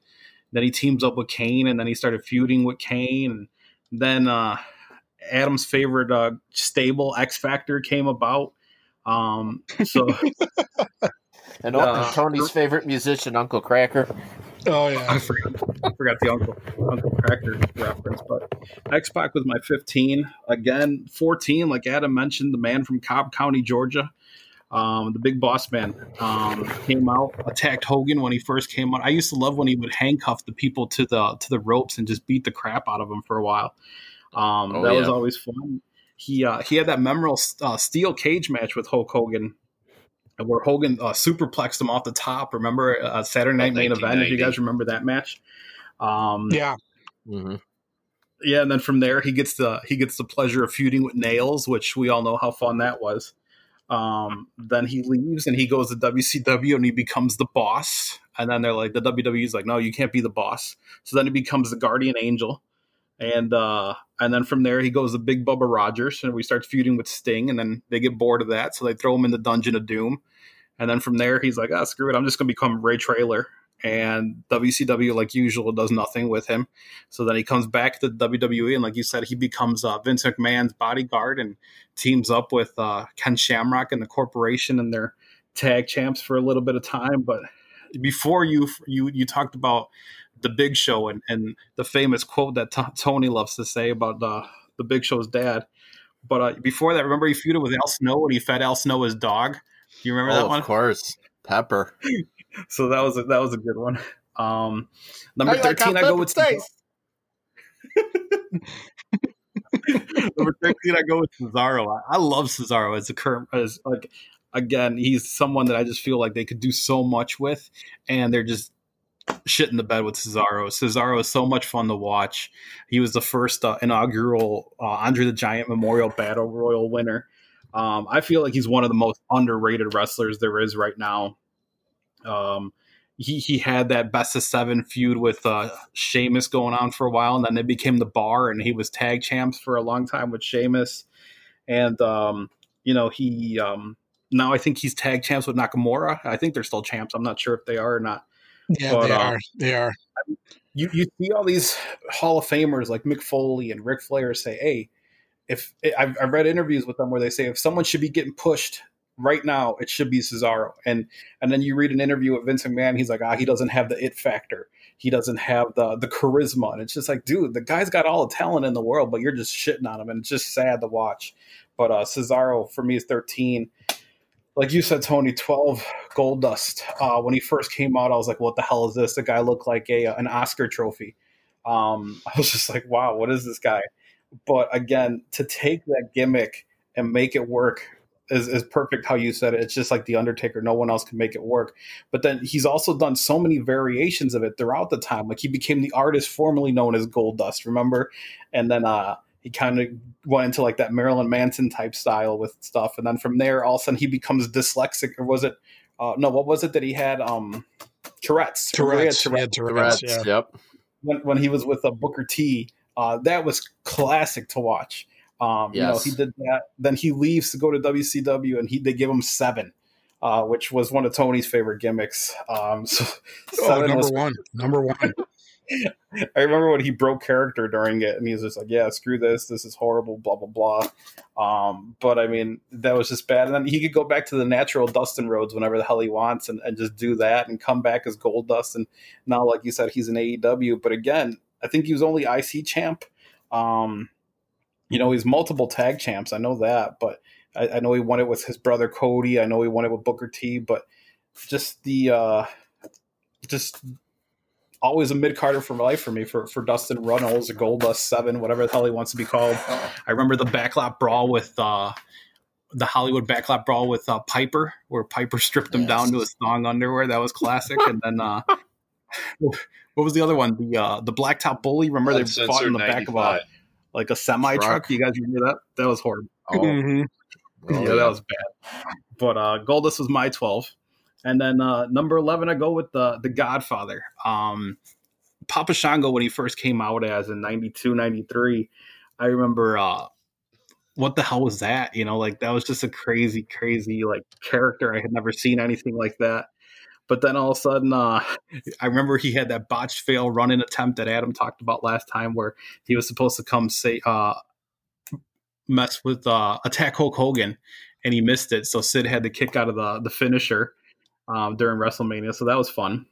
then he teams up with Kane. And then he started feuding with Kane. And then uh, Adam's favorite uh, stable, X Factor, came about. Um, so And Uh, Tony's favorite musician, Uncle Kracker. Oh I yeah, forgot, I forgot the Uncle Uncle Kracker reference, but X Pac was my 15. Again, 14, like Adam mentioned, the man from Cobb County, Georgia, um, the big boss man, um, came out, attacked Hogan when he first came out. I used to love when he would handcuff the people to the to the ropes and just beat the crap out of them for a while. Um, Oh, that was always fun. He uh, he had that memorable uh, steel cage match with Hulk Hogan. Where Hogan uh, superplexed him off the top. Remember uh, Saturday Night Main Event? If you guys remember that match, um, yeah. Mm-hmm. yeah, and then from there he gets the he gets the pleasure of feuding with Nailz, which we all know how fun that was. Um, then he leaves and he goes to WCW and he becomes the boss. And then they're like, the WWE's like, no, you can't be the boss. So then he becomes the guardian angel. And uh, and then from there he goes to Big Bubba Rogers and we start feuding with Sting. And then they get bored of that, so they throw him in the Dungeon of Doom. And then from there he's like, ah, screw it, I'm just gonna become Ray Traylor. And WCW, like usual, does nothing with him. So then he comes back to WWE, and like you said, he becomes uh, Vince McMahon's bodyguard and teams up with uh, Ken Shamrock and the corporation, and they're tag champs for a little bit of time. But before you you you talked about the Big Show and, and the famous quote that T- Tony loves to say about the the Big Show's dad. But uh, before that, remember he feuded with Al Snow and he fed Al Snow his dog. Do you remember Oh, that one? of course. Pepper. So that was a, that was a good one. Um, number I thirteen, I go with. Number thirteen, I go with Cesaro. I, I love Cesaro as a current as like again, he's someone that I just feel like they could do so much with, and they're just shit in the bed with Cesaro. Cesaro is so much fun to watch. He was the first uh, inaugural uh, Andre the Giant Memorial Battle Royal winner. Um, I feel like he's one of the most underrated wrestlers there is right now. Um, he he had that best of seven feud with uh, Sheamus going on for a while, and then it became the Bar, and he was tag champs for a long time with Sheamus, and um, you know he um, now I think he's tag champs with Nakamura. I think they're still champs. I'm not sure if they are or not. Yeah, but, they uh, are. They are. You you see all these Hall of Famers like Mick Foley and Ric Flair say, "Hey, if I've, I've read interviews with them where they say if someone should be getting pushed right now it should be Cesaro. And and then you read an interview with Vince McMahon, he's like, ah, he doesn't have the it factor. He doesn't have the the charisma. And it's just like, dude, the guy's got all the talent in the world, but you're just shitting on him, and it's just sad to watch. But uh Cesaro for me is 13. Like you said, Tony, 12 Goldust. Uh, when he first came out, I was like, what the hell is this? The guy looked like a an Oscar trophy. Um, I was just like, wow, what is this guy? But again, to take that gimmick and make it work is, is perfect how you said it. It's just like the Undertaker. No one else can make it work. But then he's also done so many variations of it throughout the time. Like he became the artist formerly known as Goldust, remember? And then uh, he kind of went into like that Marilyn Manson type style with stuff. And then from there, all of a sudden he becomes dyslexic, or was it? Uh, no, what was it that he had? Um, Tourette's. Tourette's. Tourette's. Tourette's. Yeah. Yep. When, when he was with a uh, Booker T, uh, that was classic to watch. Um, yes. You know, he did that. Then he leaves to go to WCW, and he they give him seven, uh, which was one of Tony's favorite gimmicks. Um, so oh, number was, one, number one. I remember when he broke character during it, and he was just like, "Yeah, screw this. This is horrible." Blah blah blah. Um, but I mean, that was just bad. And then he could go back to the natural Dustin Rhodes whenever the hell he wants, and, and just do that, and come back as Goldust. And now, like you said, he's an AEW. But again, I think he was only IC champ. Um, you know, he's multiple tag champs. I know that, but I, I, know he won it with his brother Cody. I know he won it with Booker T. But just the uh, just always a mid carder for life for me for for Dustin Runnels, a Goldust Seven, whatever the hell he wants to be called. I remember the backlot brawl with. Uh, the Hollywood backlot brawl with uh, Piper, where Piper stripped him yes. down to his thong underwear. That was classic. and then uh, what was the other one? The uh, the blacktop bully. Remember they fought in the 95. back of a like a semi truck. You guys remember that? That was horrible. Oh. Mm-hmm. Oh, yeah, that was bad. But uh, Goldust was my twelve, and then uh, number eleven, I go with the the Godfather. Um, Papa Shango when he first came out as in 92, 93, I remember uh, what the hell was that? You know, like that was just a crazy, crazy like character. I had never seen anything like that. But then all of a sudden, uh, I remember he had that botched fail running attempt that Adam talked about last time, where he was supposed to come say uh, mess with uh, attack Hulk Hogan, and he missed it. So Sid had to kick out of the the finisher um, during WrestleMania. So that was fun.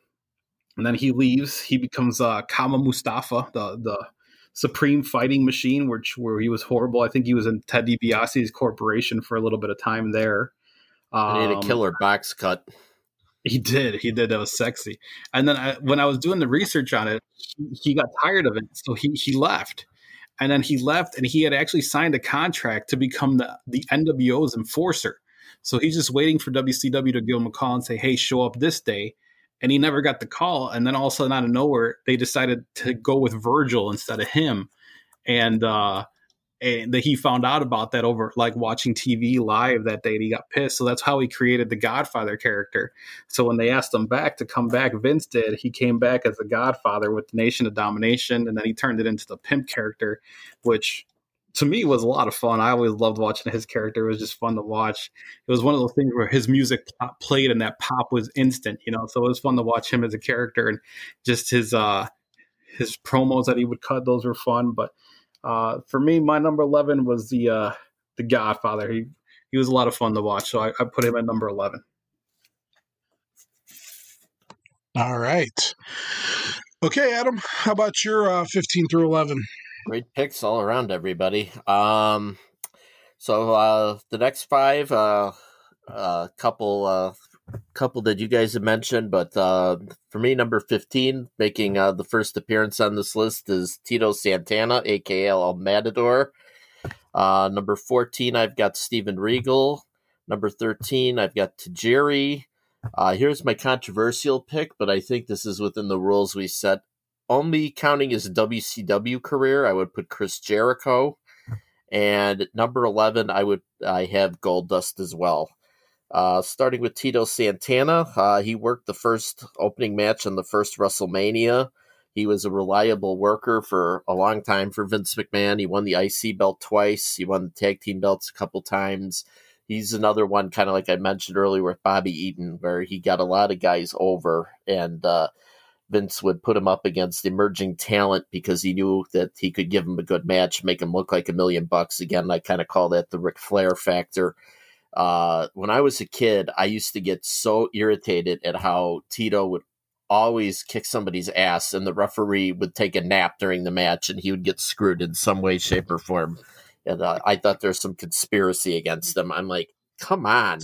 And then he leaves. He becomes uh, Kama Mustafa, the the Supreme Fighting Machine, which where he was horrible. I think he was in Ted DiBiase's corporation for a little bit of time there. Um, he had a killer box cut. He did. He did. That was sexy. And then I, when I was doing the research on it, he, he got tired of it, so he he left. And then he left, and he had actually signed a contract to become the the NWO's enforcer. So he's just waiting for WCW to give him a call and say, "Hey, show up this day." And he never got the call. And then all of a sudden, out of nowhere, they decided to go with Virgil instead of him. And uh, and that he found out about that over like watching TV live that day and he got pissed. So that's how he created the Godfather character. So when they asked him back to come back, Vince did. He came back as the Godfather with the Nation of Domination, and then he turned it into the pimp character, which to me was a lot of fun. I always loved watching his character. It was just fun to watch. It was one of those things where his music played and that pop was instant, you know. So it was fun to watch him as a character and just his uh his promos that he would cut. Those were fun, but uh, for me, my number eleven was the uh, the Godfather. He he was a lot of fun to watch, so I, I put him at number eleven. All right. Okay, Adam. How about your uh, fifteen through eleven? Great picks all around, everybody. Um, so uh, the next five, a uh, uh, couple uh, couple that you guys have mentioned, but uh, for me, number 15, making uh, the first appearance on this list is Tito Santana, aka El Matador. Uh, number 14, I've got Steven Regal. Number 13, I've got Tajiri. Uh, here's my controversial pick, but I think this is within the rules we set. Only counting his WCW career, I would put Chris Jericho. And number 11, I would I have Goldust as well. Uh, starting with Tito Santana, uh, he worked the first opening match on the first WrestleMania. He was a reliable worker for a long time for Vince McMahon. He won the IC belt twice. He won the tag team belts a couple times. He's another one, kind of like I mentioned earlier with Bobby Eaton, where he got a lot of guys over, and uh, Vince would put him up against emerging talent because he knew that he could give him a good match, make him look like a million bucks. Again, I kind of call that the Ric Flair factor. Uh, when I was a kid, I used to get so irritated at how Tito would always kick somebody's ass and the referee would take a nap during the match and he would get screwed in some way, shape, or form. And uh, I thought there's some conspiracy against him. I'm like, come on.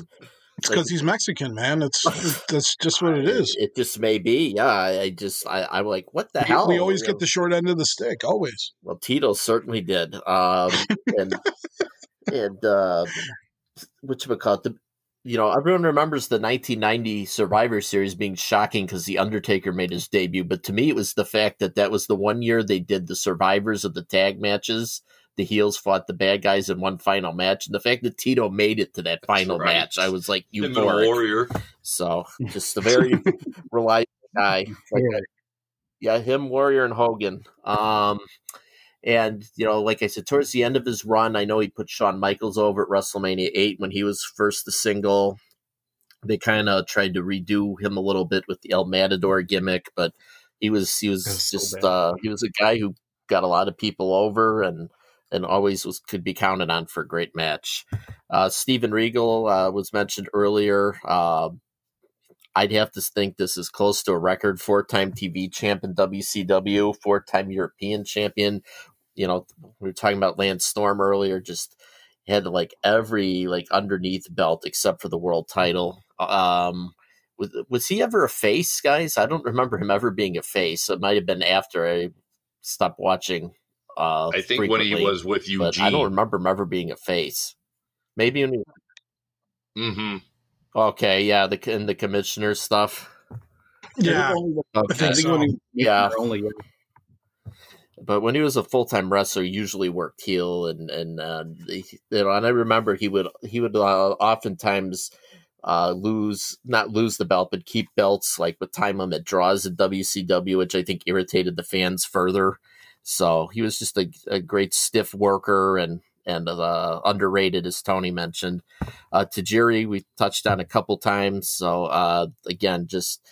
It's because like, he's Mexican, man. It's that's just what it is. It, it just may be. Yeah, I just I, I'm like, what the we, hell? We always you get the short end of the stick, always. Well, Tito certainly did. Um, and and uh, which call the you know, everyone remembers the 1990 Survivor Series being shocking because The Undertaker made his debut. But to me, it was the fact that that was the one year they did the survivors of the tag matches. The heels fought the bad guys in one final match. And the fact that Tito made it to that final right. match, I was like, you warrior. So just a very reliable guy. Like, yeah, him, Warrior, and Hogan. Um, and, you know, like I said, towards the end of his run, I know he put Shawn Michaels over at WrestleMania 8 when he was first the single. They kind of tried to redo him a little bit with the El Matador gimmick, but he was he was just so uh, he was a guy who got a lot of people over and and always was could be counted on for a great match. Uh, Steven Regal uh, was mentioned earlier. Uh, I'd have to think this is close to a record four time TV champ in WCW, four time European champion. You know, we were talking about Lance Storm earlier, just had like every like underneath belt except for the world title. Um, was, was he ever a face, guys? I don't remember him ever being a face. It might have been after I stopped watching. Uh, I think when he was with Eugene, I don't remember him ever being a face. Maybe when he. Mm-hmm. Okay, yeah, the and the commissioner stuff. Yeah, okay. so. yeah. Only, But when he was a full time wrestler, he usually worked heel, and and uh, you know, and I remember he would he would uh, oftentimes uh, lose not lose the belt, but keep belts like with time limit draws in WCW, which I think irritated the fans further. So he was just a, a great stiff worker and and uh, underrated, as Tony mentioned. Uh, Tajiri, we touched on a couple times. So, uh, again, just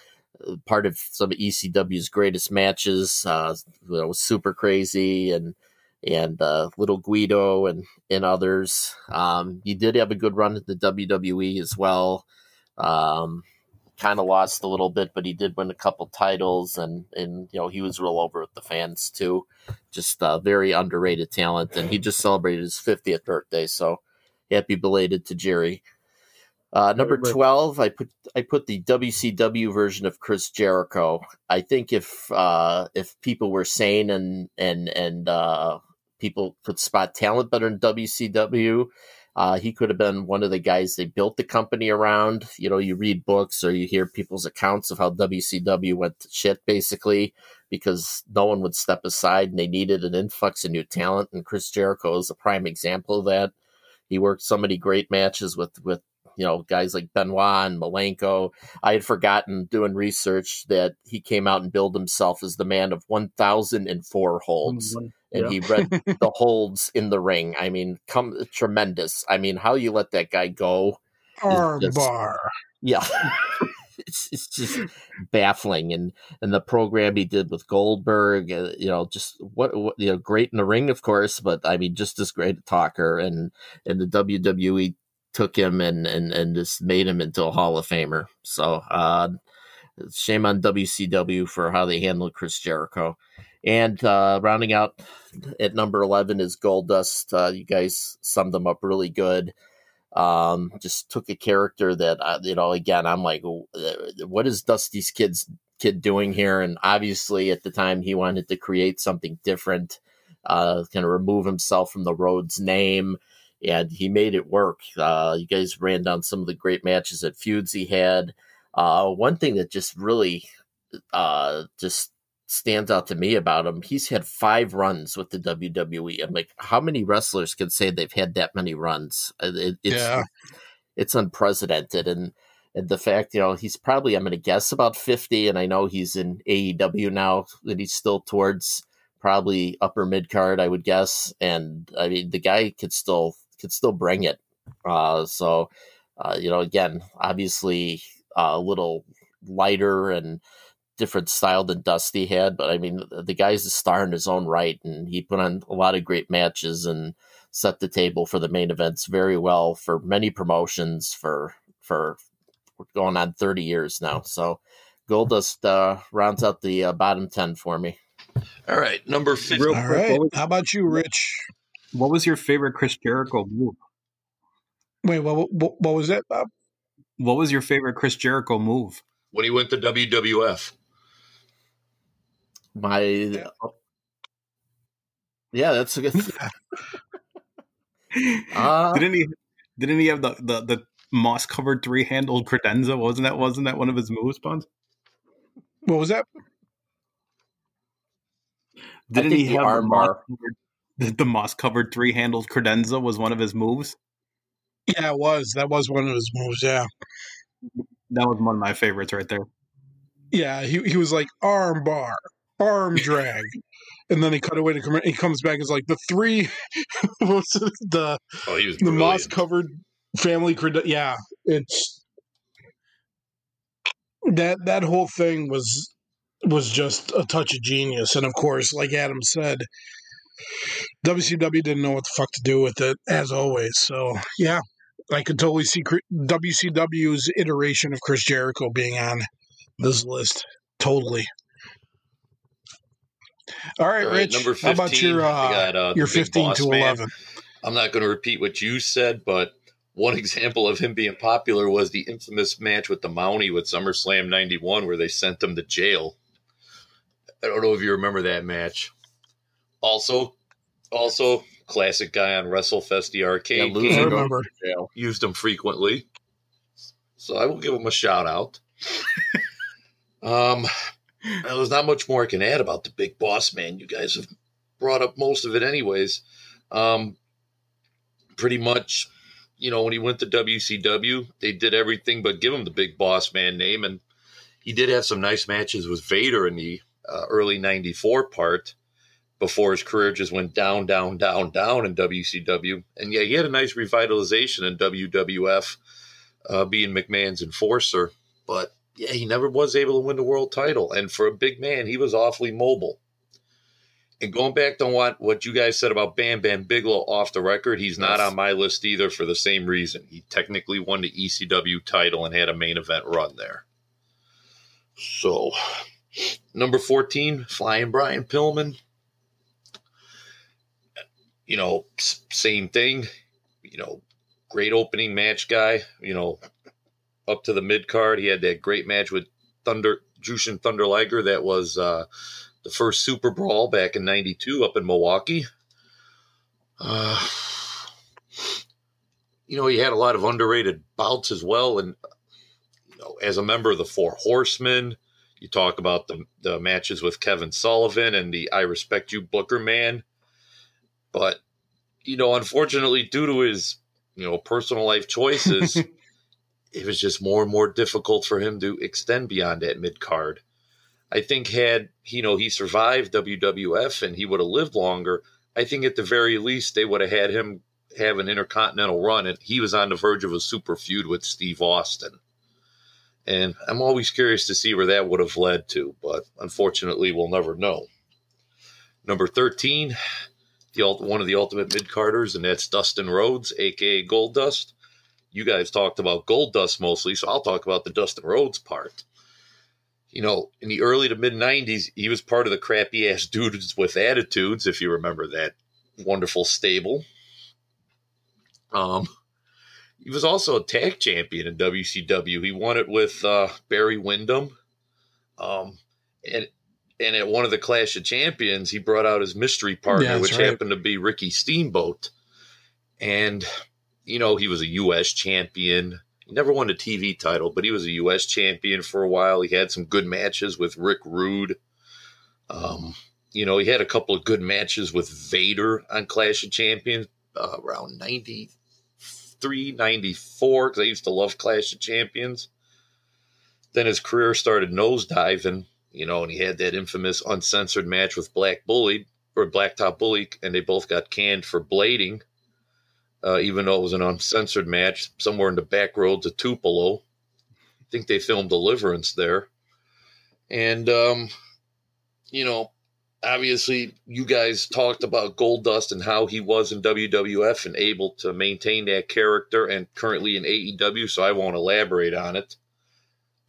uh, part of some of ECW's greatest matches. Uh, you super crazy and and uh, little Guido and and others. Um, he did have a good run at the WWE as well. Um, kind of lost a little bit, but he did win a couple titles, and and you know he was real over with the fans too. Just uh, very underrated talent, and he just celebrated his 50th birthday, so happy belated Tajiri. Uh, number twelve, I put I put the WCW version of Chris Jericho. I think if uh, if people were sane and and and uh, people could spot talent better in WCW, uh, he could have been one of the guys they built the company around. You know, you read books or you hear people's accounts of how WCW went to shit basically because no one would step aside and they needed an influx of new talent. And Chris Jericho is a prime example of that. He worked so many great matches with with you know guys like Benoit and Malenko. I had forgotten doing research that he came out and billed himself as the man of 1,004 holds. And yeah. he read the holds in the ring. I mean, come tremendous. I mean, how you let that guy go? bar. Yeah. it's, it's just baffling and and the program he did with Goldberg uh, you know just what, what, you know great in the ring of course but I mean just as great a talker and and the WWE took him and and and just made him into a Hall of Famer so uh shame on WCW for how they handled Chris Jericho and uh, rounding out at number 11 is Goldust. Uh, you guys summed them up really good. Um, just took a character that, uh, you know, again, I'm like, what is Dusty's kid's kid doing here? And obviously at the time he wanted to create something different, uh, kind of remove himself from the Rhodes name. And he made it work. Uh, you guys ran down some of the great matches at feuds he had. Uh, one thing that just really uh, just stands out to me about him. He's had five runs with the WWE. I'm like, how many wrestlers can say they've had that many runs? Uh, it, it's, yeah. it's unprecedented. And and the fact, you know, he's probably I'm going to guess about 50, and I know he's in AEW now, that he's still towards probably upper mid card, I would guess. And I mean, the guy could still could still bring it. Uh, so, uh, you know, again, obviously uh, a little lighter and different style than Dusty had, but I mean, the guy's a star in his own right, and he put on a lot of great matches and set the table for the main events very well for many promotions for for going on 30 years now. So Goldust uh, rounds out the uh, bottom 10 for me. All right, number 50. Real All quick, right. was, How about you, Rich? what was your favorite Chris Jericho move? Wait, what, what, what was that, Bob? What was your favorite Chris Jericho move? When he went to WWF. My yeah, that's a good. uh, didn't he? Didn't he have the the, the moss covered three handled credenza? Wasn't that wasn't that one of his moves, Buns? What was that? Didn't he have the arm bar. the, the moss covered three handled credenza was one of his moves? Yeah, it was. That was one of his moves. Yeah, That was one of my favorites right there. yeah. He he was like arm bar, arm drag, and then he cut away to come. He comes back as like the three. what's it? The Oh, he was the moss covered family cred. Yeah, it's that that whole thing was was just a touch of genius, and of course, like Adam said, WCW didn't know what the fuck to do with it as always. So yeah, I could totally see WCW's iteration of Chris Jericho being on this list. Totally. All right, All right, Rich. number how about your we uh, got, uh, your fifteen Boss to Man. eleven? I'm not going to repeat what you said, but one example of him being popular was the infamous match with the Mountie with SummerSlam 91 where they sent him to jail. I don't know if you remember that match. Also, also classic guy on WrestleFest the Yeah, arcade. loser I game. goes remember. to jail. used him frequently. So I will give him a shout out. um, well, there's not much more I can add about the big boss man. You guys have brought up most of it, anyways. Um, pretty much, you know, when he went to WCW, they did everything but give him the big boss man name. And he did have some nice matches with Vader in the uh, early 94 part before his career just went down, down, down, down in WCW. And yeah, he had a nice revitalization in WWF, uh, being McMahon's enforcer. But yeah, he never was able to win the world title. And for a big man, he was awfully mobile. And going back to what, what you guys said about Bam Bam Bigelow off the record, he's not Yes. on my list either for the same reason. He technically won the ECW title and had a main event run there. So, number 14, Flying Brian Pillman. You know, same thing. You know, great opening match guy. You know, up to the mid card. He had that great match with Thunder Jushin Thunder Liger. That was uh, the first Super Brawl back in '92 up in Milwaukee. Uh, you know, he had a lot of underrated bouts as well, and you know, as a member of the Four Horsemen, you talk about the the matches with Kevin Sullivan and the I Respect You Booker Man, but you know, unfortunately, due to his you know personal life choices, it was just more and more difficult for him to extend beyond that mid card. I think had you know he survived WWF and he would have lived longer, I think at the very least they would have had him have an intercontinental run, and he was on the verge of a super feud with Steve Austin. And I'm always curious to see where that would have led to, but unfortunately, we'll never know. Number 13, the one of the ultimate mid carders, and that's Dustin Rhodes, aka Goldust. You guys talked about Goldust mostly, so I'll talk about the Dustin Rhodes part. You know, in the early to mid 90s, he was part of the crappy ass dudes with attitudes, if you remember that wonderful stable. Um, he was also a tag champion in WCW. He won it with uh, Barry Windham. Um, and and at one of the Clash of Champions, he brought out his mystery partner, Yeah, which right. happened to be Ricky Steamboat. And you know, he was a U.S. champion. He never won a TV title, but he was a U.S. champion for a while. He had some good matches with Rick Rude. Um, you know, he had a couple of good matches with Vader on Clash of Champions uh, around 90, 93, 94, because I used to love Clash of Champions. Then his career started nosediving, you know, and he had that infamous uncensored match with Black Bully or Blacktop Bully, and they both got canned for blading, uh, even though it was an uncensored match somewhere in the back roads of Tupelo. I think they filmed Deliverance there. And, um, you know, obviously you guys talked about Goldust and how he was in WWF and able to maintain that character and currently in AEW, so I won't elaborate on it.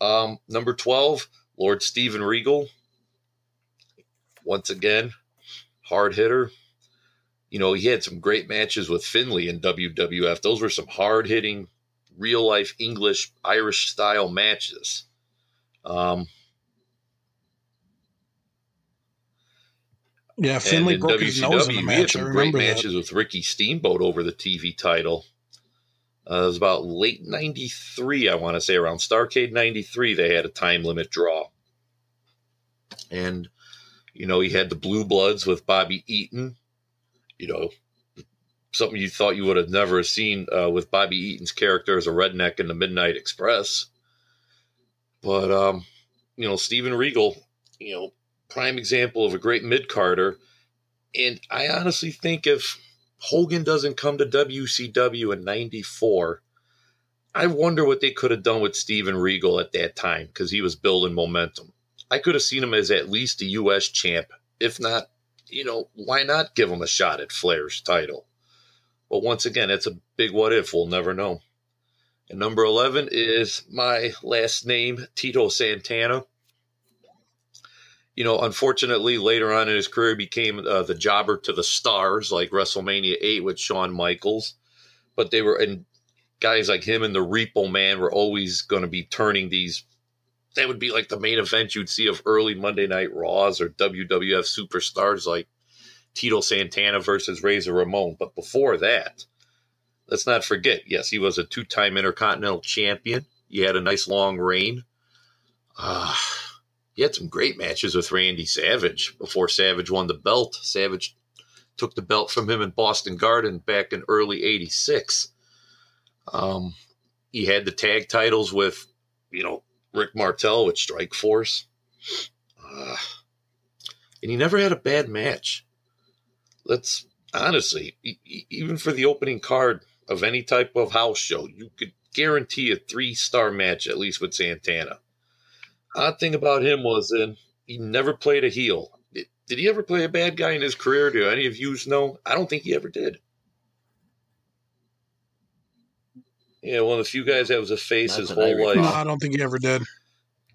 Um, number 12, Lord Steven Regal. Once again, hard hitter. You know, he had some great matches with Finlay in WWF. Those were some hard hitting, real life English, Irish style matches. Um, Yeah, Finlay and broke his nose in the WCW, had match. I some great that. matches with Ricky Steamboat over the TV title. Uh, it was about late 93, I want to say, around Starcade 93, they had a time limit draw. And, you know, he had the Blue Bloods with Bobby Eaton, you know, something you thought you would have never seen uh, with Bobby Eaton's character as a redneck in the Midnight Express. But, um, you know, Steven Regal, you know, prime example of a great mid carder. And I honestly think if Hogan doesn't come to WCW in 94, I wonder what they could have done with Steven Regal at that time because he was building momentum. I could have seen him as at least a U.S. champ. If not, you know, why not give him a shot at Flair's title? But once again, it's a big what if. We'll never know. And number 11 is my last name, Tito Santana you know, unfortunately, later on in his career, became uh, the jobber to the stars, like WrestleMania 8 with Shawn Michaels. But they were, and guys like him and the Repo Man were always going to be turning these. That would be like the main event you'd see of early Monday Night Raws or WWF superstars like Tito Santana versus Razor Ramon. But before that, let's not forget, yes, he was a two time Intercontinental Champion. He had a nice long reign. Uh, he had some great matches with Randy Savage before Savage won the belt. Savage took the belt from him in Boston Garden back in early 86. Um, he had the tag titles with, you know, Rick Martel with Strike Force. Uh, and he never had a bad match. Let's honestly, e- even for the opening card of any type of house show, you could guarantee a three star match at least with Santana odd thing about him was then he never played a heel. Did, he ever play a bad guy in his career? Do any of you know? I don't think he ever did. Yeah, one of the few guys that was a face Not his that I whole life. No, I don't think he ever did.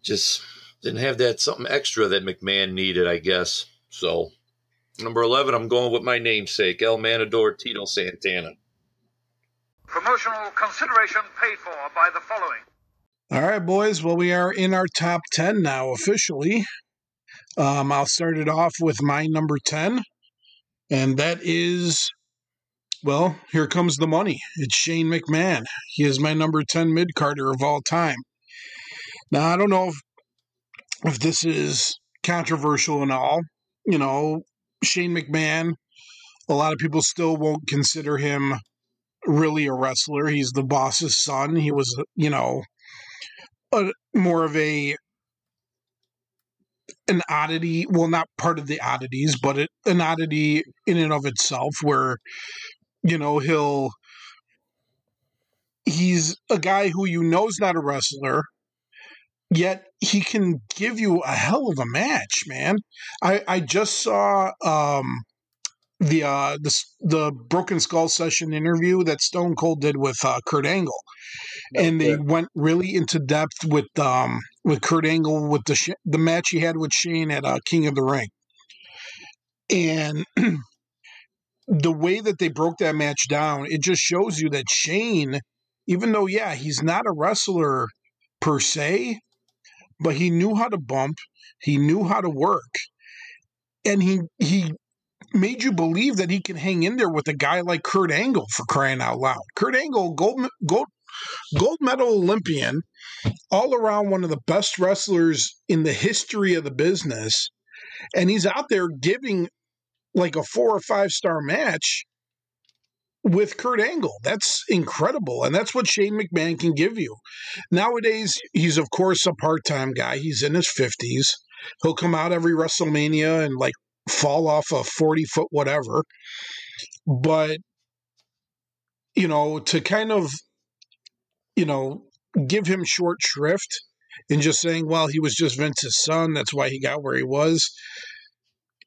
Just didn't have that something extra that McMahon needed, I guess. So, number 11, I'm going with my namesake, El Matador Tito Santana. Promotional consideration paid for by the following. All right, boys. Well, we are in our top 10 now officially. Um, I'll start it off with my number 10, and that is, well, here comes the money. It's Shane McMahon. He is my number 10 mid carder of all time. Now, I don't know if, if this is controversial and all. You know, Shane McMahon, a lot of people still won't consider him really a wrestler. He's the boss's son. He was, you know, a, more of a an oddity well not part of the oddities but it, an oddity in and of itself where you know he'll he's a guy who you know is not a wrestler yet he can give you a hell of a match man. I i just saw um the uh the the broken skull session interview that stone cold did with uh kurt angle and they went really into depth with um with Kurt Angle with the sh- the match he had with Shane at uh, King of the Ring, and the way that they broke that match down, it just shows you that Shane, even though yeah he's not a wrestler per se, but he knew how to bump, he knew how to work, and he he made you believe that he can hang in there with a guy like Kurt Angle for crying out loud. Kurt Angle, gold gold gold medal Olympian, all around one of the best wrestlers in the history of the business. And he's out there giving like a four or five star match with Kurt Angle. That's incredible. And that's what Shane McMahon can give you. Nowadays, he's, of course, a part time guy. He's in his 50s. He'll come out every WrestleMania and like fall off a 40 foot whatever. But, you know, to kind of, you know, give him short shrift and just saying, well, he was just Vince's son. That's why he got where he was.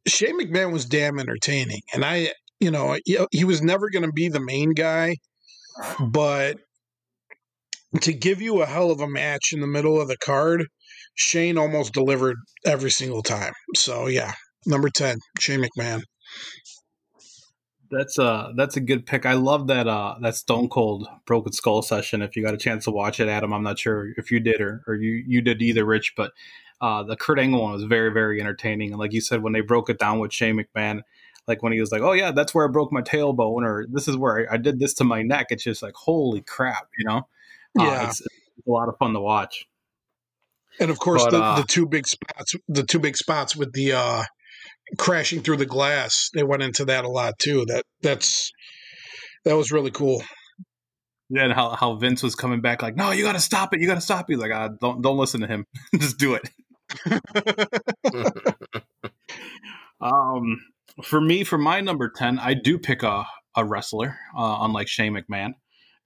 Shane McMahon was damn entertaining. And I, you know, he was never going to be the main guy, but to give you a hell of a match in the middle of the card, Shane almost delivered every single time. So yeah, number ten, Shane McMahon. That's a that's a good pick. I love that uh that Stone Cold Broken Skull session. If you got a chance to watch it, Adam, I'm not sure if you did or, or you you did either, Rich, but uh the Kurt Angle one was very very entertaining. And like you said, when they broke it down with Shane McMahon, like when he was like, "Oh yeah, that's where I broke my tailbone," or "This is where I, I did this to my neck." It's just like, holy crap, you know? Uh, yeah, uh, it's, it's, a lot of fun to watch. And of course, but, the, uh, the two big spots, the two big spots with the uh, crashing through the glass, they went into that a lot too. That that's that was really cool. Yeah, and how, how Vince was coming back like, no, you got to stop it, you got to stop it. like, ah, don't don't listen to him, just do it. um, for me, for my number 10, I do pick a, a wrestler, uh, unlike Shane McMahon.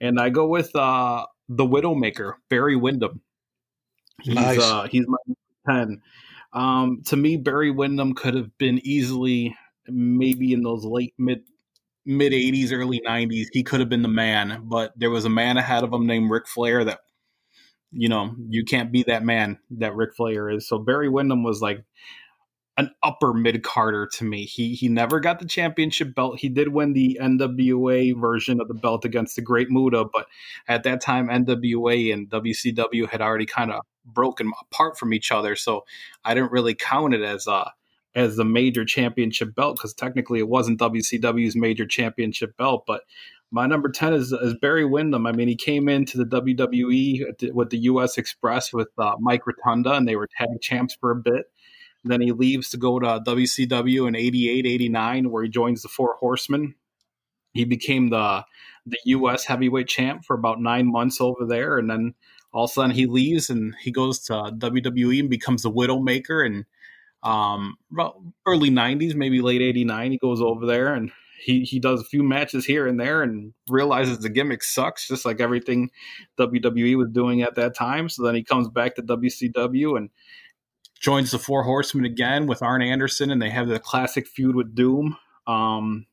And I go with uh, the Widowmaker, Barry Windham. He's, nice. uh, he's my 10. Um, to me, Barry Windham could have been easily, maybe in those late mid mid 80s, early 90s, he could have been the man. But there was a man ahead of him named Ric Flair that, you know, you can't be that man that Ric Flair is. So Barry Windham was like an upper mid carder to me. He he never got the championship belt. He did win the NWA version of the belt against the Great Muta, but at that time NWA and WCW had already kind of broken apart from each other. So I didn't really count it as a as the major championship belt because technically it wasn't WCW's major championship belt. But my number ten is, is Barry Windham. I mean, he came into the WWE with the U.S. Express with uh, Mike Rotunda, and they were tag champs for a bit. Then he leaves to go to WCW in 88, 89, where he joins the Four Horsemen. He became the the U.S. heavyweight champ for about nine months over there, and then all of a sudden he leaves and he goes to WWE and becomes the Widowmaker. And um, early 90s, maybe late 89, he goes over there and he, he does a few matches here and there and realizes the gimmick sucks, just like everything WWE was doing at that time. So then he comes back to WCW and joins the Four Horsemen again with Arn Anderson, and they have the classic feud with Doom. Um,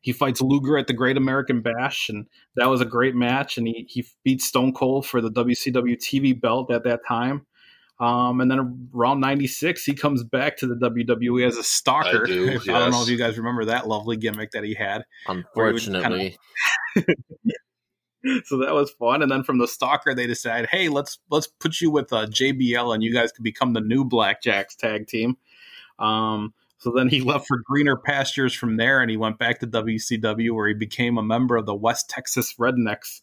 he fights Luger at the Great American Bash, and that was a great match. And he he beats Stone Cold for the WCW TV belt at that time. Um, and then around '96, he comes back to the WWE as a stalker. I, do, yes. I don't know if you guys remember that lovely gimmick that he had. Unfortunately, of, so that was fun. And then from the stalker, they decided, hey, let's let's put you with uh, JBL, and you guys could become the new Blackjacks tag team. Um, so then he left for greener pastures from there, and he went back to WCW, where he became a member of the West Texas Rednecks.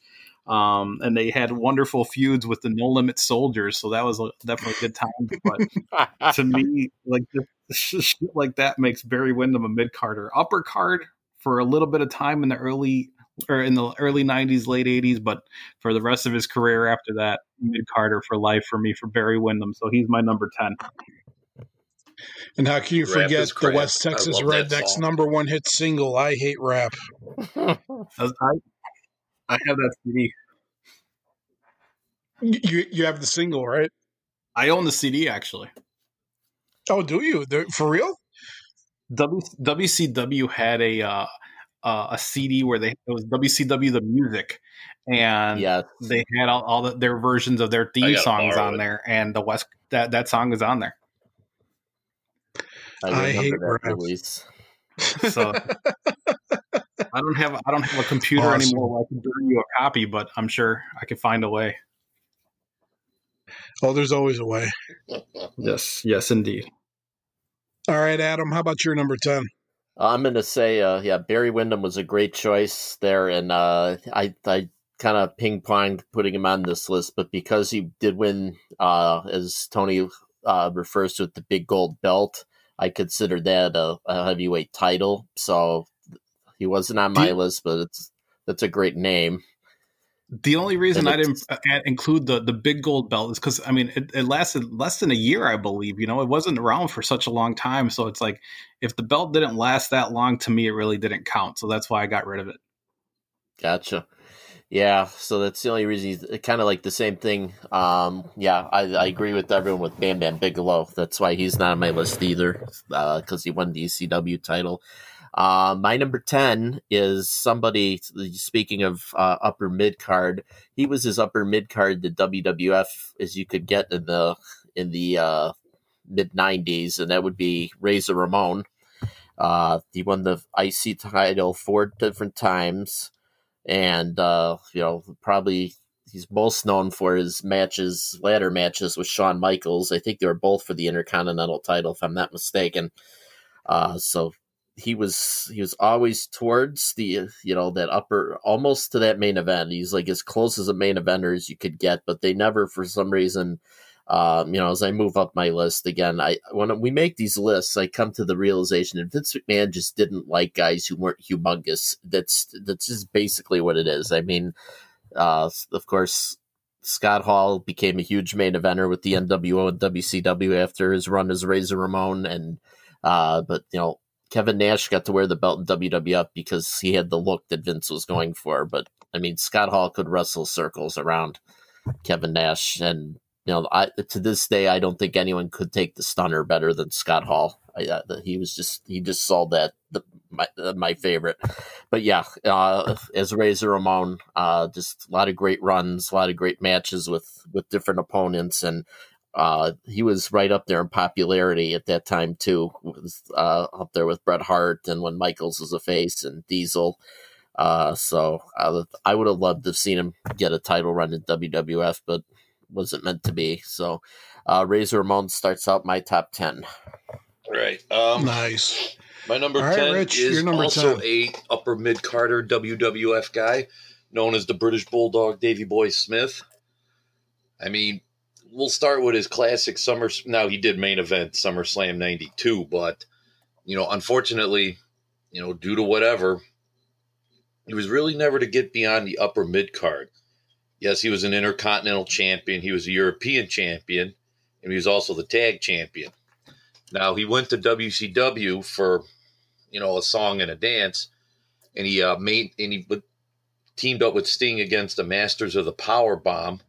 Um, and they had wonderful feuds with the No Limit Soldiers, so that was definitely a good time. But to me, like shit like that makes Barry Windham a mid carder, upper card for a little bit of time in the early or in the early 90s, late 80s, but for the rest of his career after that, mid carder for life for me for Barry Windham. So he's my number 10. And how can you rap forget the West Texas Rednecks number one hit single, I Hate Rap? I, I have that CD. You, you have the single, right? I own the CD, actually. Oh, do you? For real? W, WCW had a uh, uh, a CD where they it was WCW the music, and yes. they had all, all the, their versions of their theme songs on there, and the West that that song is on there. I, I hate that release. So I don't have I don't have a computer awesome. anymore where I can bring you a copy, but I'm sure I can find a way. Oh, there's always a way. yes, yes, indeed. All right, Adam. How about your number ten? I'm going to say, uh, yeah, Barry Windham was a great choice there, and uh, I I kind of ping ponged putting him on this list, but because he did win, uh, as Tony uh, refers to it, the big gold belt, I consider that a, a heavyweight title. So He wasn't on my The- list, but it's that's a great name. The only reason I didn't uh, include the the big gold belt is because I mean it, it lasted less than a year, I believe. You know, it wasn't around for such a long time, so it's like if the belt didn't last that long, to me, it really didn't count. So that's why I got rid of it. Gotcha. Yeah, so that's the only reason he's kind of like the same thing. Um, yeah, I, I agree with everyone with Bam Bam Bigelow. That's why he's not on my list either, because he won the ECW title. Uh, my number 10 is somebody, speaking of uh, upper mid card, he was his upper mid card, the WWF, as you could get in the in the uh, mid 90s, and that would be Razor Ramon. Uh, he won the IC title four different times and uh, you know probably he's most known for his matches, ladder matches with Shawn Michaels. I think they were both for the Intercontinental title, if I'm not mistaken. Uh, so he was he was always towards the you know that upper almost to that main event. He's like as close as a main eventer as you could get, but they never for some reason. Um, you know, as I move up my list again, I when we make these lists, I come to the realization that Vince McMahon just didn't like guys who weren't humongous. That's that's just basically what it is. I mean, uh, of course, Scott Hall became a huge main eventer with the NWO and WCW after his run as Razor Ramon, and uh, but you know Kevin Nash got to wear the belt in WWF because he had the look that Vince was going for. But I mean, Scott Hall could wrestle circles around Kevin Nash, and you know, I, to this day, I don't think anyone could take the stunner better than Scott Hall. I, uh, he was just he just saw that the, my uh, my favorite. But yeah, uh, as Razor Ramon, uh, just a lot of great runs, a lot of great matches with with different opponents, and uh, he was right up there in popularity at that time too. Was, uh, up there with Bret Hart and when Michaels was a face and Diesel. Uh, so I, I would have loved to have seen him get a title run in WWF, but wasn't meant to be. So uh, Razor Ramon starts out my top ten. Right. Um, Nice. My number All right, 10 Rich, is number also 10. a upper mid carder WWF guy known as the British Bulldog Davy Boy Smith. I mean, we'll start with his classic Summer. Now, he did main event SummerSlam 92, but, you know, unfortunately, you know, due to whatever, he was really never to get beyond the upper mid card. Yes, he was an intercontinental champion, he was a European champion, and he was also the tag champion. Now he went to WCW for, you know, a song and a dance, and he uh, made and he teamed up with Sting against the Masters of the Power Bomb,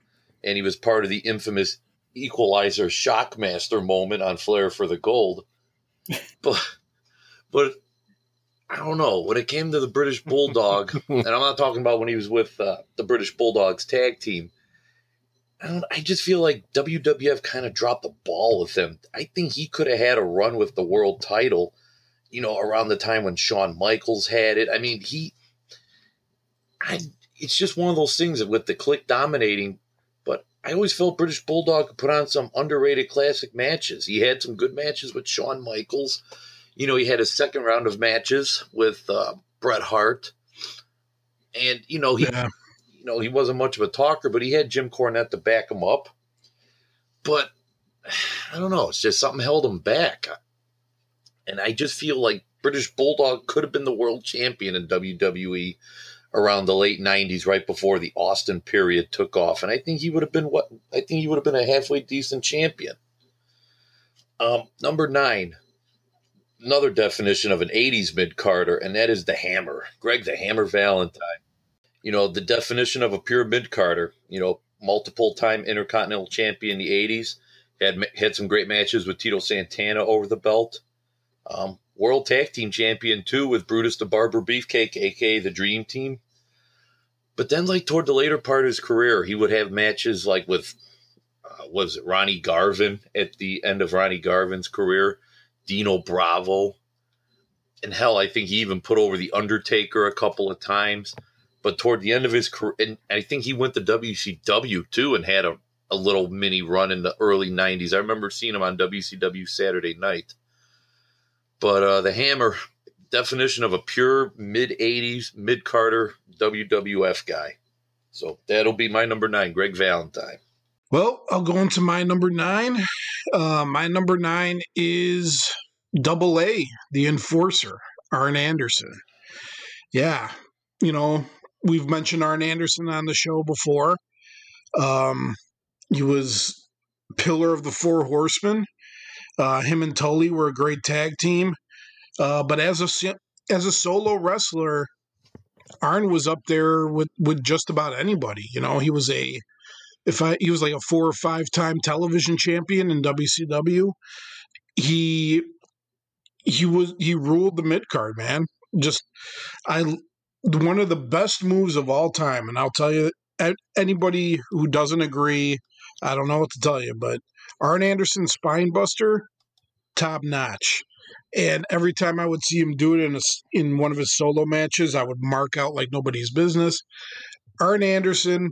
and he was part of the infamous Equalizer Shockmaster moment on Flair for the Gold. but, but I don't know when it came to the British Bulldog, and I'm not talking about when he was with uh, the British Bulldogs tag team. I, don't, I just feel like WWF kind of dropped the ball with him. I think he could have had a run with the world title, you know, around the time when Shawn Michaels had it. I mean, he, I, it's just one of those things that with the Kliq dominating. I always felt British Bulldog could put on some underrated classic matches. He had some good matches with Shawn Michaels. You know, he had a second round of matches with uh, Bret Hart, and you know he Yeah. you know, he wasn't much of a talker, but he had Jim Cornette to back him up. But I don't know, it's just something held him back. And I just feel like British Bulldog could have been the world champion in WWE around the late 90s, right before the Austin period took off. And I think he would have been what I think he would have been a halfway decent champion. Um, number nine, another definition of an 80s mid carder, and that is the hammer. Greg the Hammer Valentine you know, the definition of a pure mid carder, you know, multiple time intercontinental champion in the 80s, had had some great matches with Tito Santana over the belt. Um, World Tag Team Champion too with Brutus the Barber Beefcake, aka the Dream Team. But then, like toward the later part of his career, he would have matches like with, uh, was it, Ronnie Garvin at the end of Ronnie Garvin's career, Dino Bravo, and hell, I think he even put over the Undertaker a couple of times. But toward the end of his career, and I think he went to WCW too and had a, a little mini run in the early 90s. I remember seeing him on WCW Saturday night. But uh, the Hammer, definition of a pure mid 80s, mid carder WWF guy. So that'll be my number nine, Greg Valentine. Well, I'll go into my number nine. Uh, my number nine is Double A, the Enforcer, Arn Anderson. yeah, you know, we've mentioned Arn Anderson on the show before. Um, he was pillar of the Four Horsemen. Uh, him and Tully were a great tag team. Uh, but as a as a solo wrestler, Arn was up there with with just about anybody. You know, he was a if I he was like a four or five time television champion in WCW. He he was he ruled the mid card, man. Just I one of the best moves of all time, and I'll tell you anybody who doesn't agree, I don't know what to tell you, but Arn Anderson Spinebuster, top notch. And every time I would see him do it in a, in one of his solo matches, I would mark out like nobody's business. Arn Anderson,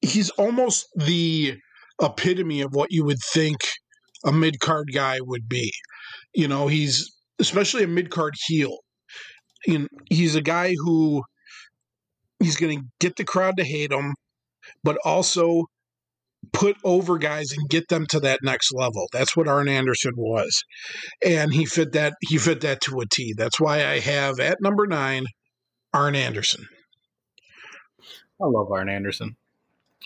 he's almost the epitome of what you would think a mid card guy would be. You know, he's especially a mid card heel. You he's a guy who he's going to get the crowd to hate him, but also put over guys and get them to that next level. That's what Arn Anderson was. And he fit that he fit that to a T. That's why I have at number 9 Arn Anderson. I love Arn Anderson.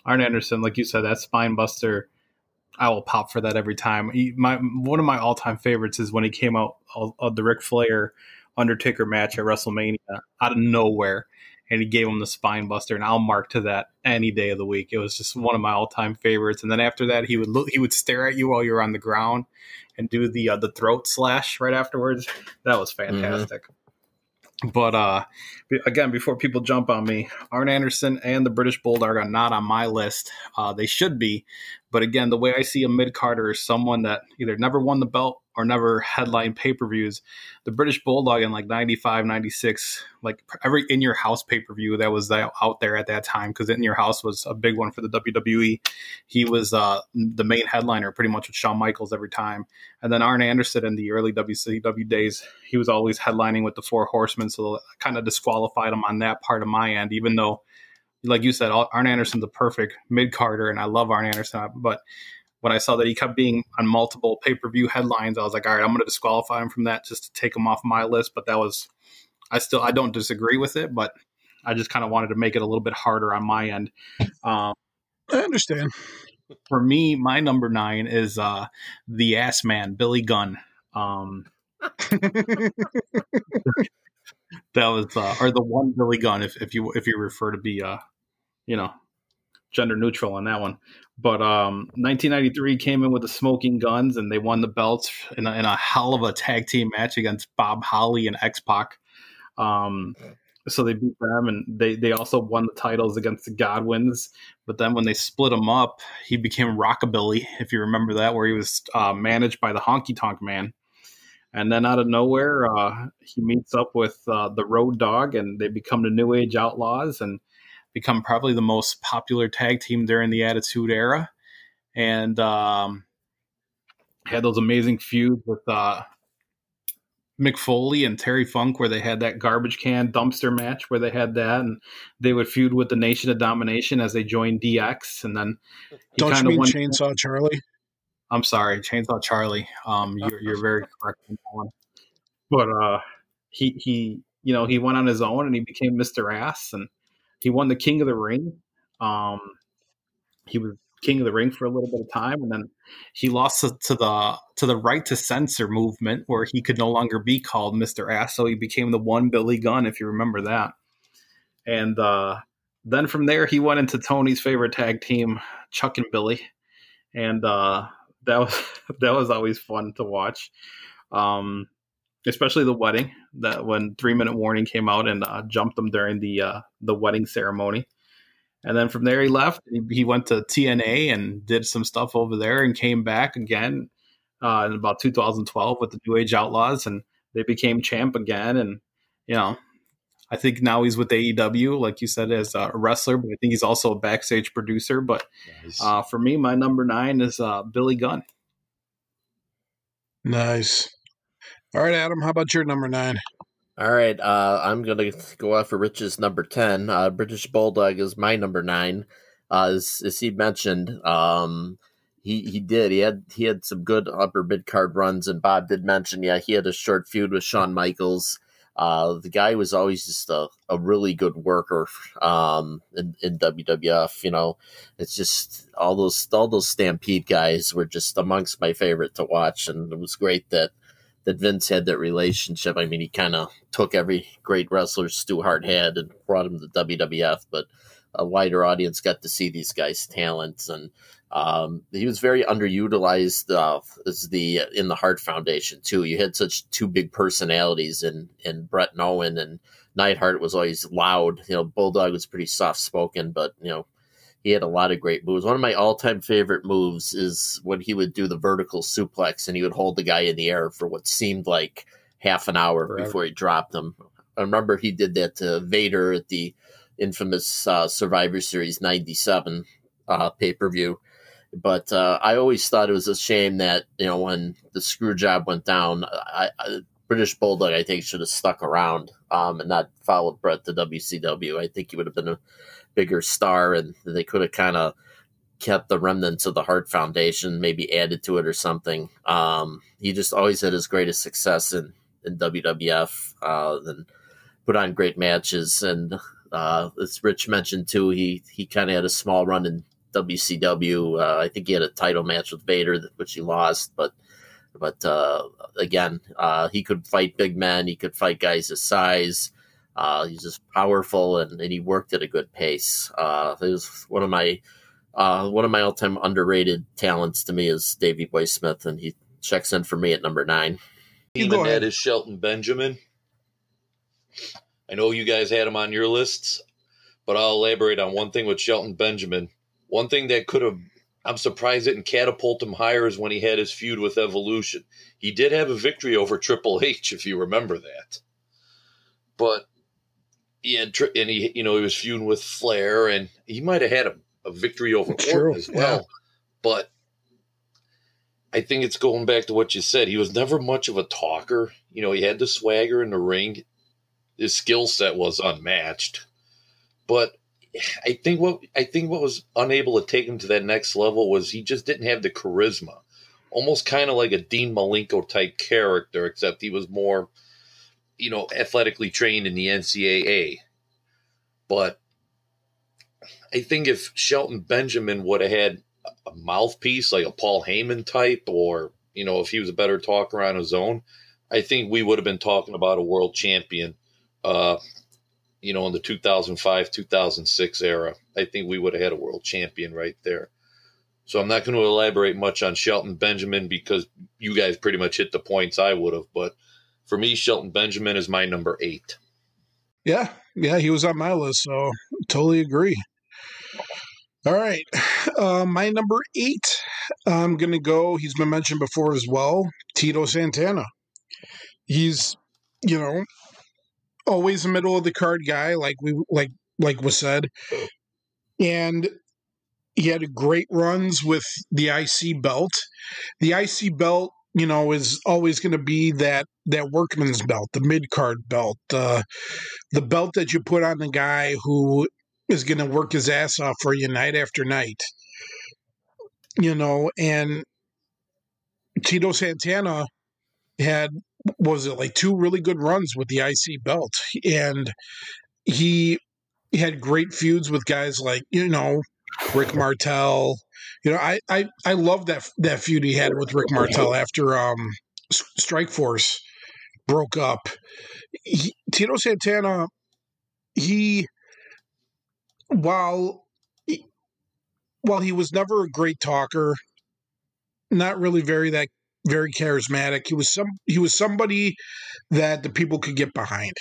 Arn Anderson, like you said, that spine buster. I will pop for that every time. He, my one of my all time favorites is when he came out of the Ric Flair Undertaker match at WrestleMania out of nowhere and he gave him the spine buster, and I'll mark to that any day of the week. It was just one of my all time favorites. And then after that, he would look, he would stare at you while you were on the ground and do the uh, the throat slash right afterwards. That was mm-hmm. fantastic. Mm-hmm. But uh, again, before people jump on me, Arn Anderson and the British Bulldog are not on my list. Uh, they should be, but again, the way I see a mid carder is someone that either never won the belt or never headline pay per views. The British Bulldog in like 95, 96, like every in your house pay per view that was out there at that time, because in your house was a big one for the WWE. He was uh, the main headliner pretty much with Shawn Michaels every time. And then Arn Anderson in the early WCW days, he was always headlining with the Four Horsemen. So kind of disqualified him on that part of my end, even though. Like you said, Arn Anderson's the perfect mid carder, and I love Arn Anderson. But when I saw that he kept being on multiple pay per view headlines, I was like, all right, I'm going to disqualify him from that just to take him off my list. But that was, I still, I don't disagree with it, but I just kind of wanted to make it a little bit harder on my end. Um, I understand. For me, my number nine is uh, the ass man, Billy Gunn. Um, that was, uh, or the one Billy Gunn, if, if you if you refer to be, uh, you know, gender neutral on that one. But um, 1993 came in with the Smoking Guns, and they won the belts in a, in a hell of a tag team match against Bob Holly and X Pac. Um, so they beat them, and they they also won the titles against the Godwins. But then when they split them up, he became Rockabilly, if you remember that, where he was uh, managed by the Honky Tonk Man. And then out of nowhere, uh, he meets up with uh, the Road Dog, and they become the New Age Outlaws. And become probably the most popular tag team during the Attitude Era, and um, had those amazing feuds with uh, Mick Foley and Terry Funk, where they had that garbage can dumpster match, where they had that, and they would feud with the Nation of Domination as they joined DX, and then don't you mean went, Chainsaw Charlie? I'm sorry, Chainsaw Charlie. Um, you're, you're very correct on that one. But uh, he he, you know, he went on his own and he became Mr. Ass, and he won the King of the Ring. Um, he was King of the Ring for a little bit of time, and then he lost to, to, the to the right to censor movement, where he could no longer be called Mister Ass, so he became the one Billy Gunn, if you remember that. And uh, then from there, he went into Tony's favorite tag team, Chuck and Billy, and uh, that was that was always fun to watch. Um, especially the wedding that when three minute warning came out and uh, jumped them during the uh, the wedding ceremony. And then from there he left. He, he, went to tna and did some stuff over there and came back again uh, in about 2012 with the new age outlaws and they became champ again. And you know i think now he's with aew like you said as a wrestler but i think he's also a backstage producer. But nice. Uh, for me my number nine is uh, billy gunn. Nice all right, Adam, how about your number nine? All right, uh, I'm going to go off for Rich's number 10. Uh, British Bulldog is my number nine. Uh, as, as he mentioned, um, he, he did. He had he had some good upper mid card runs, and Bob did mention, yeah, he had a short feud with Shawn Michaels. Uh, the guy was always just a, a really good worker um, in, in WWF. You know, it's just all those all those Stampede guys were just amongst my favorite to watch, and it was great that that Vince had that relationship. I mean, he kind of took every great wrestler Stu Hart had and brought him to WWF, but a wider audience got to see these guys' talents and um, he was very underutilized uh, as the in the Hart Foundation too. You had such two big personalities in in Bret and Owen, and Neidhart was always loud. You know, Bulldog was pretty soft spoken, but you know he had a lot of great moves. One of my all time favorite moves is when he would do the vertical suplex and he would hold the guy in the air for what seemed like half an hour Forever. before he dropped him. I remember he did that to Vader at the infamous uh, Survivor Series '97 uh, pay per view but uh, I always thought it was a shame that you know when the screw job went down, I, I, British Bulldog I think should have stuck around um, and not followed Bret to WCW. I think he would have been a bigger star, and they could have kind of kept the remnants of the Hart Foundation, maybe added to it or something. Um, he just always had his greatest success in in WWF uh, and put on great matches. And uh, as Rich mentioned too, he he kind of had a small run in WCW. Uh, I think he had a title match with Vader, which he lost. But but uh, again, uh, he could fight big men. He could fight guys his size. Uh, he's just powerful, and, and he worked at a good pace. Uh, he was one of my uh, one of my all time underrated talents to me is Davey Boy Smith, and he checks in for me at number nine. Even that is Shelton Benjamin. I know you guys had him on your lists, but I'll elaborate on one thing with Shelton Benjamin. One thing that could have, I'm surprised it didn't catapult him higher is when he had his feud with Evolution. He did have a victory over Triple H, if you remember that. But he had, and he, you know, he was feuding with Flair, and he might have had a, a victory over Orton as well. Yeah. But I think it's going back to what you said. He was never much of a talker. You know, he had the swagger in the ring. His skill set was unmatched. But I think what I think what was unable to take him to that next level was he just didn't have the charisma. Almost kind of like a Dean Malenko type character, except he was more, you know, athletically trained in the NCAA. But I think if Shelton Benjamin would have had a mouthpiece like a Paul Heyman type, or you know, if he was a better talker on his own, I think we would have been talking about a world champion uh, you know, in the 2005 2006 era. I think we would have had a world champion right there. So I'm not going to elaborate much on Shelton Benjamin because you guys pretty much hit the points I would have. But for me, Shelton Benjamin is my number eight. Yeah, yeah, he was on my list, so totally agree. All right, uh, my number eight, I'm to go. He's been mentioned before as well. Tito Santana. He's, you know, always a middle of the card guy, like we like like was said, and he had great runs with the IC belt. The IC belt, you know, is always going to be that that workman's belt, the mid card belt, uh, the belt that you put on the guy who is going to work his ass off for you night after night. You know, and Tito Santana had was it like two really good runs with the IC belt, and he had great feuds with guys like you know Rick Martel. You know, I I I love that that feud he had with Rick Martel after um Strike Force broke up. He, Tito Santana, he while he, while he was never a great talker, not really very that very charismatic. He was some he was somebody that the people could get behind.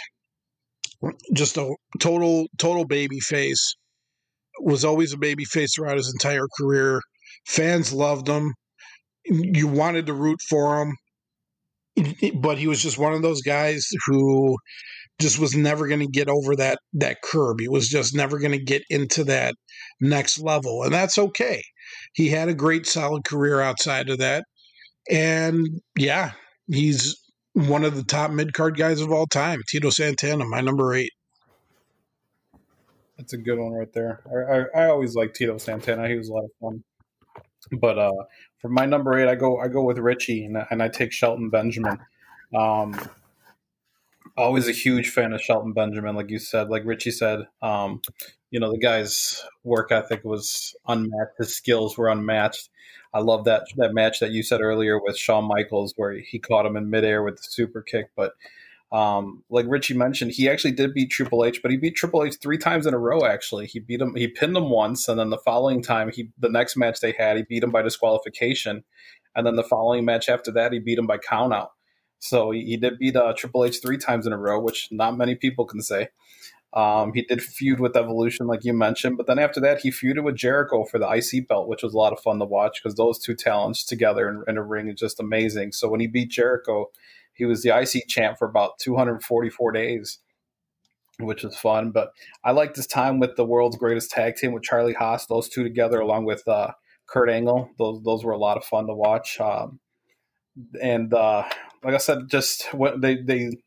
Just a total total baby face. Was always a baby face throughout his entire career. Fans loved him. You wanted to root for him. But he was just one of those guys who just was never going to get over that that curb. He was just never going to get into that next level, and that's okay. He had a great solid career outside of that. And yeah, he's one of the top mid card guys of all time. Tito Santana, my number eight. That's a good one right there. I, I, I always like Tito Santana. He was a lot of fun. But uh, for my number eight, I go I go with Richie and, and I take Shelton Benjamin. Um, always a huge fan of Shelton Benjamin, like you said, like Richie said. Um, you know, the guy's work ethic was unmatched. His skills were unmatched. I love that that match that you said earlier with Shawn Michaels, where he caught him in midair with the super kick. But um, like Richie mentioned, he actually did beat Triple H, but he beat Triple H three times in a row. Actually, he beat him. He pinned him once, and then the following time, he the next match they had, he beat him by disqualification, and then the following match after that, he beat him by countout. So he, he did beat uh, Triple H three times in a row, which not many people can say. Um, he did feud with Evolution, like you mentioned, but then after that, he feuded with Jericho for the IC belt, which was a lot of fun to watch because those two talents together in, in a ring is just amazing. So when he beat Jericho, he was the IC champ for about 244 days, which was fun. But I liked his time with the world's greatest tag team with Charlie Haas, those two together, along with uh, Kurt Angle. Those those were a lot of fun to watch. Um, and uh, like I said, just what they they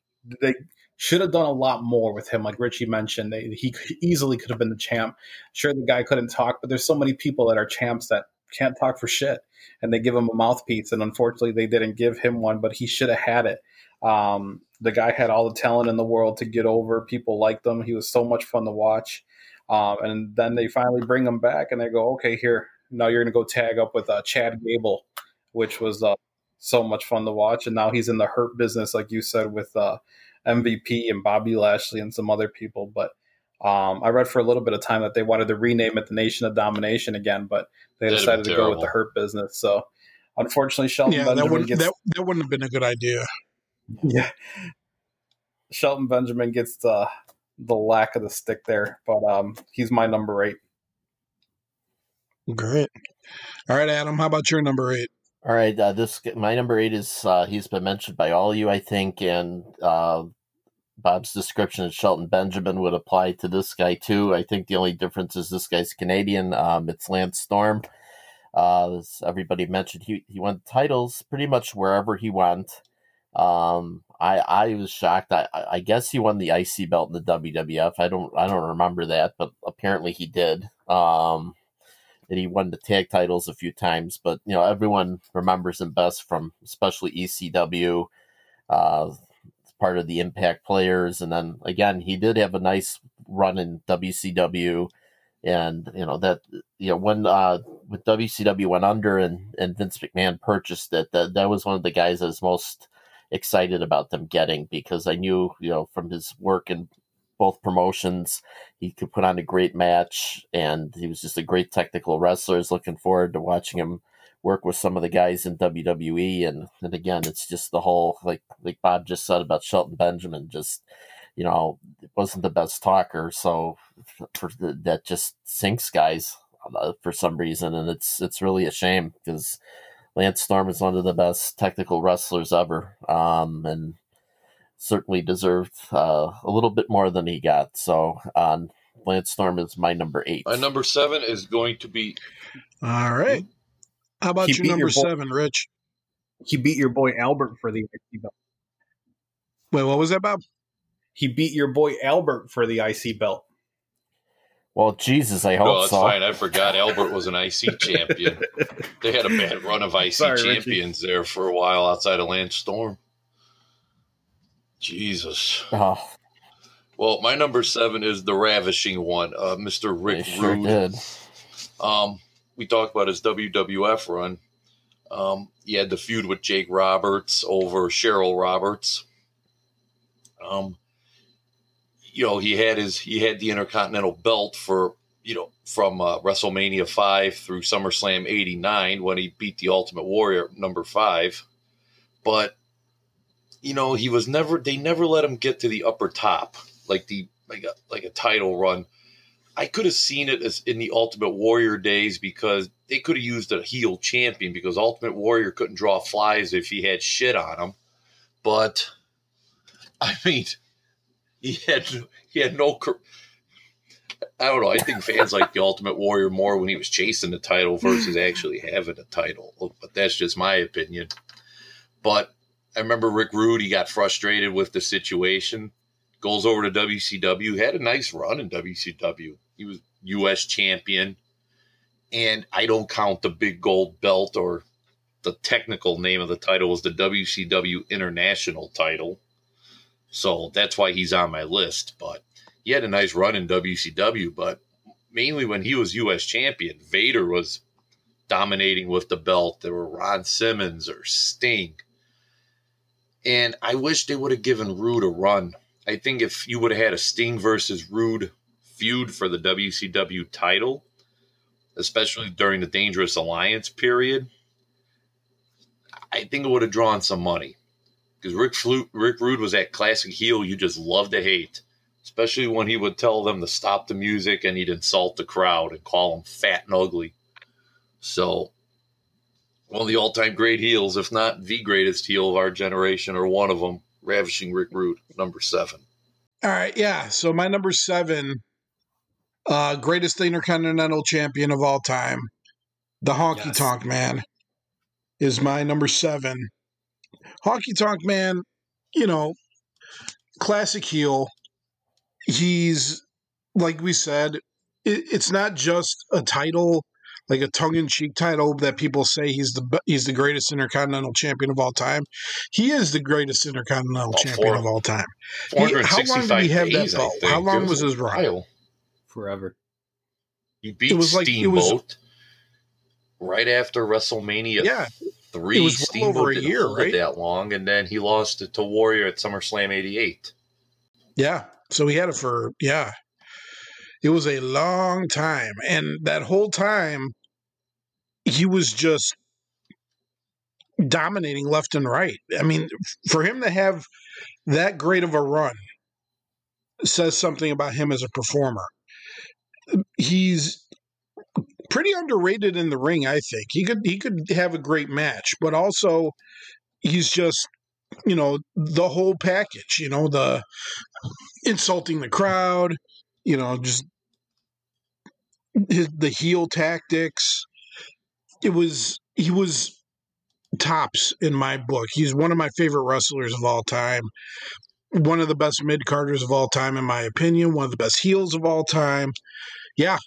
they should have done a lot more with him. Like Richie mentioned, they, he easily could have been the champ. Sure, the guy couldn't talk, but there's so many people that are champs that can't talk for shit, and they give him a mouthpiece. And unfortunately, they didn't give him one, but he should have had it. Um, the guy had all the talent in the world to get over. People liked him. He was so much fun to watch. Um, and then they finally bring him back, and they go, "Okay, here now you're going to go tag up with uh, Chad Gable," which was uh, so much fun to watch. And now he's in the hurt business, like you said, with uh, MVP and Bobby Lashley and some other people. But um, I read for a little bit of time that they wanted to rename it the Nation of Domination again, but they That'd decided to go with the hurt business. So unfortunately, Shelton yeah, Benjamin that wouldn't, gets that, that wouldn't have been a good idea. Yeah, Shelton Benjamin gets the the lack of the stick there, but um, he's my number eight. Great. All right, Adam. How about your number eight? All right, uh, this my number eight is uh, he's been mentioned by all of you, I think, and uh, Bob's description of Shelton Benjamin would apply to this guy too. I think the only difference is this guy's Canadian. Um, it's Lance Storm. Uh, as everybody mentioned, he he won titles pretty much wherever he went. Um, I I was shocked. I I guess he won the IC belt in the WWF. I don't I don't remember that, but apparently he did. Um, and he won the tag titles a few times. But you know, everyone remembers him best from especially ECW, uh, part of the Impact players, and then again, he did have a nice run in WCW. And you know that you know when uh, with WCW went under and, and Vince McMahon purchased it, that that was one of the guys I was most excited about them getting because I knew you know from his work in both promotions. He could put on a great match, and he was just a great technical wrestler. I was looking forward to watching him work with some of the guys in WWE. And, and again, it's just the whole like like Bob just said about Shelton Benjamin. Just you know, wasn't the best talker, so for the, that just sinks guys uh, for some reason, and it's it's really a shame because. Lance Storm is one of the best technical wrestlers ever, um, and certainly deserved uh, a little bit more than he got. So um, Lance Storm is my number eight. My number seven is going to be. All right. How about your number your boy, seven, Rich? He beat your boy Albert for the IC belt. Wait, what was that, Bob? He beat your boy Albert for the IC belt. Well, Jesus, I hope no, that's so. fine. I forgot Albert was an IC champion. they had a bad run of IC Sorry, champions Richie. there for a while outside of Lance Storm. Jesus. Oh. Well, my number seven is the ravishing one, uh, Mr. Rick they Rude. Sure did. Um, we talked about his WWF run. Um, he had the feud with Jake Roberts over Cheryl Roberts. Um, you know, he had his he had the Intercontinental belt for you know from uh, WrestleMania five through SummerSlam eighty nine when he beat the Ultimate Warrior number five, but you know, he was never they never let him get to the upper top like the like a like a title run. I could have seen it as in the Ultimate Warrior days because they could have used a heel champion because Ultimate Warrior couldn't draw flies if he had shit on him. But I mean, he had he had no. I don't know. I think fans like the Ultimate Warrior more when he was chasing the title versus actually having a title. But that's just my opinion. But I remember Rick Rude, he got frustrated with the situation, goes over to WCW, had a nice run in WCW. He was US champion. And I don't count the big gold belt or the technical name of the title was the WCW International title. So that's why he's on my list. But he had a nice run in WCW, but mainly when he was US champion, Vader was dominating with the belt. There were Ron Simmons or Sting. And I wish they would have given Rude a run. I think if you would have had a Sting versus Rude feud for the WCW title, especially during the Dangerous Alliance period, I think it would have drawn some money. Because Rick, Flu- Rick Rude was that classic heel you just love to hate, especially when he would tell them to stop the music and he'd insult the crowd and call them fat and ugly. So, one of the all time great heels, if not the greatest heel of our generation, or one of them, Ravishing Rick Rude, number seven. All right, yeah. So my number seven, uh, greatest intercontinental champion of all time, the Honky Yes. Tonk Man, is my number seven. Honky Tonk Man, you know, classic heel. He's like we said, it, it's not just a title, like a tongue-in-cheek title that people say he's the he's the greatest intercontinental champion of all time. He is the greatest intercontinental champion for- of all time. He- how long did he have that days, I belt? How long was his run? Forever. He beat It was like- was- Steamboat right after WrestleMania Yeah, three. It was well Steamboat over a year, right? that long, and then he lost it to Warrior at SummerSlam '88. yeah. So he had it for yeah. It was a long time, and that whole time, he was just dominating left and right. I mean, for him to have that great of a run says something about him as a performer. He's pretty underrated in the ring, I think. He could he could have a great match, but also he's just you know the whole package, you know, the insulting the crowd, you know, just his, the heel tactics. It was he was tops in my book. He's one of my favorite wrestlers of all time. One of the best mid carders of all time, in my opinion. One of the best heels of all time. Yeah,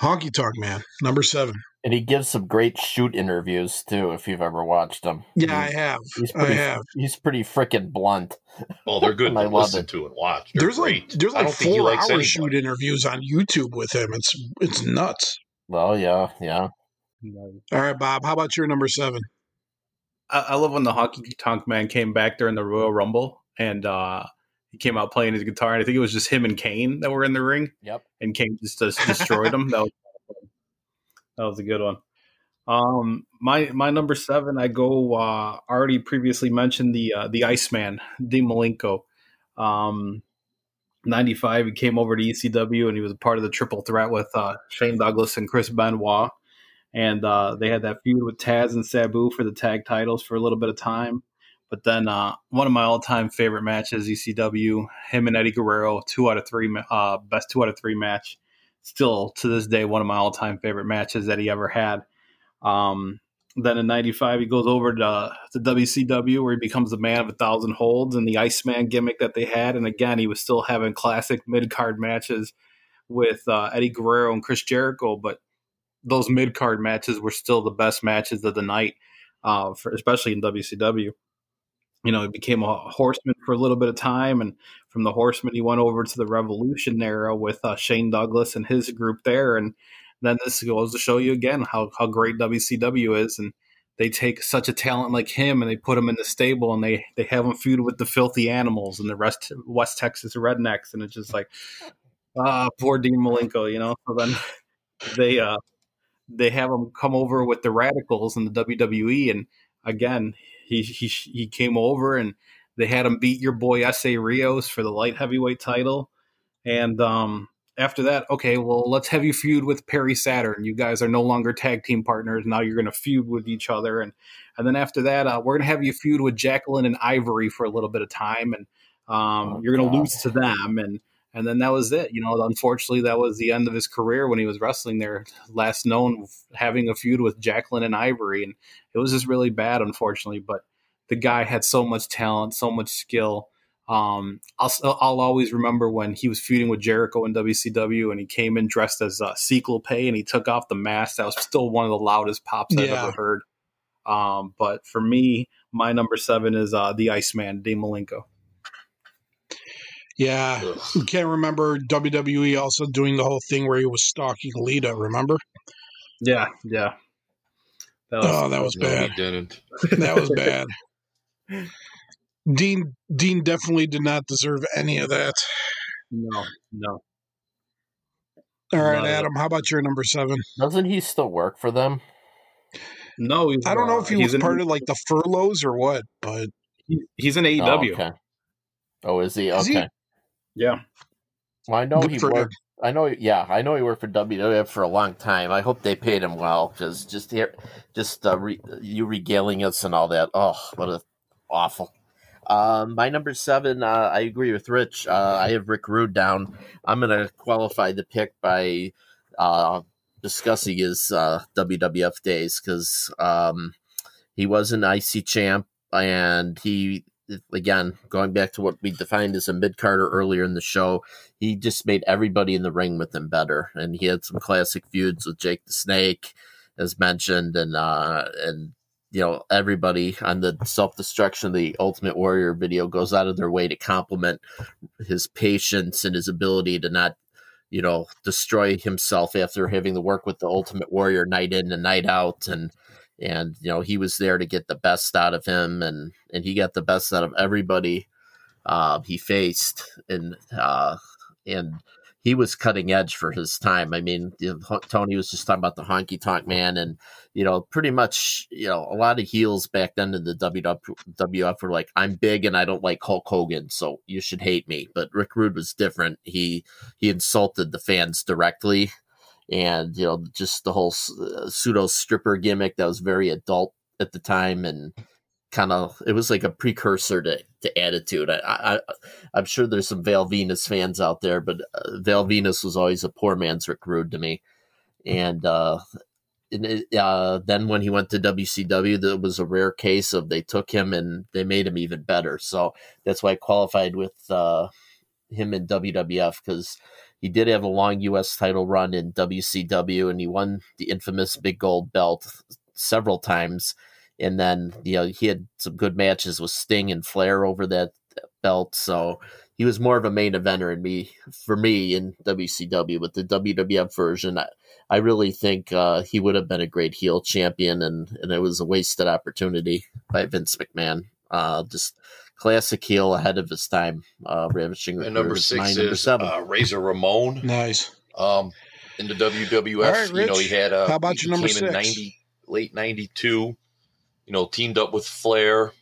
honky tonk man, number seven. And he gives some great shoot interviews too, if you've ever watched him. Yeah, I have. he's I pretty. have. He's pretty freaking blunt. Oh, they're good I to love listen it. to and watch. They're There's great. like there's like don't think he four hour anybody. shoot interviews on YouTube with him. It's it's nuts. Well, yeah, yeah. All right, Bob. How about your number seven? I, I love when the Honky Tonk Man came back during the Royal Rumble and uh, he came out playing his guitar. And I think it was just him and Kane that were in the ring, Yep. and Kane just, just destroyed him. That was that was a good one. Um, my my number seven, I go uh, already previously mentioned the uh, the Iceman, Dean Malenko. Um, 95, he came over to ECW and he was a part of the triple threat with uh, Shane Douglas and Chris Benoit. And uh, they had that feud with Taz and Sabu for the tag titles for a little bit of time. But then uh, one of my all time favorite matches, ECW, him and Eddie Guerrero, two out of three, uh, best two out of three match. Still to this day, one of my all time favorite matches that he ever had. Um, then in '95, he goes over to, to WCW where he becomes the man of a thousand holds and the Iceman gimmick that they had. And again, he was still having classic mid card matches with uh, Eddie Guerrero and Chris Jericho, but those mid card matches were still the best matches of the night, uh, for, especially in WCW. You know, he became a horseman for a little bit of time, and from the horseman, he went over to the Revolution era with uh, Shane Douglas and his group there. And then this goes to show you again how, how great WCW is. And they take such a talent like him and they put him in the stable and they, they have him feud with the filthy animals and the rest West Texas rednecks. And it's just like, ah, poor Dean Malenko, you know? So then they, uh, they have him come over with the Radicalz in the WWE. And again, he, he, he came over and they had him beat your boy Essa Rios for the light heavyweight title. And, um, after that, okay, well, let's have you feud with Perry Saturn. You guys are no longer tag team partners. Now you're going to feud with each other. And, and then after that, uh, we're going to have you feud with Jacqueline and Ivory for a little bit of time. And, um, Oh, you're going to lose to them. And, and then that was it. You know, unfortunately, that was the end of his career when he was wrestling there. Last known having a feud with Jacqueline and Ivory, and it was just really bad, unfortunately. But the guy had so much talent, so much skill. Um, I'll I'll always remember when he was feuding with Jericho in WCW, and he came in dressed as uh, Ciclope, and he took off the mask. That was still one of the loudest pops I've Yeah. ever heard. Um, but for me, my number seven is uh, the Iceman, Dean Malenko. Yeah, Ugh. you can't remember WWE also doing the whole thing where he was stalking Lita. Remember? Yeah, yeah. That was, Oh, that was No, bad. he didn't. That was bad. Dean Dean definitely did not deserve any of that. no, no. All right, Not at all. Adam, how about your number seven? Doesn't he still work for them? No, he's, I don't know uh, if he he's was in, part of like the furloughs or what, but he- He's in Oh, AEW. okay. Oh, is he? Is he? Okay. Yeah. Well, I know Good he for him. worked. I know. Yeah, I know he worked for WWF for a long time. I hope they paid him well because just here, just uh, re, you regaling us and all that. Oh, what a awful. Um, my number seven. Uh, I agree with Rich. Uh, I have Rick Rude down. I'm gonna qualify the pick by uh, discussing his uh, WWF days because um, he was an IC champ and he again going back to what we defined as a mid carder earlier in the show he just made everybody in the ring with him better. And he had some classic feuds with jake the snake as mentioned and uh and you know everybody on the self-destruction of the ultimate warrior video goes out of their way to compliment his patience and his ability to not you know destroy himself after having to work with the ultimate warrior night in and night out. And and you know he was there to get the best out of him and and he got the best out of everybody uh, he faced and uh, and he was cutting edge for his time. I mean, you know, Tony was just talking about the honky tonk man, and you know, pretty much, you know, a lot of heels back then in the WWF were like, "I'm big and I don't like Hulk Hogan, so you should hate me." But Rick Rude was different. He he insulted the fans directly, and you know, just the whole uh, pseudo stripper gimmick that was very adult at the time, and kind of it was like a precursor to, to attitude I, I i'm sure there's some Val Venis fans out there but uh, Val Venis was always a poor man's rick rude to me and uh it, uh, then when he went to WCW, there was a rare case of they took him and they made him even better. So that's why I qualified with uh, him in WWF because he did have a long U.S. title run in WCW and he won the infamous big gold belt several times and then you know he had some good matches with Sting and Flair over that belt. So he was more of a main eventer in me for me in WCW. But the WWF version, I, I really think uh, he would have been a great heel champion, and and it was a wasted opportunity by Vince McMahon. Uh, just classic heel ahead of his time. Uh, ravishing. And number was my six number seven. uh, Razor Ramon. nice. Um, in the WWF, All right, you know, he had a how about he your number came in six? 90, late '92. You know, teamed up with Flair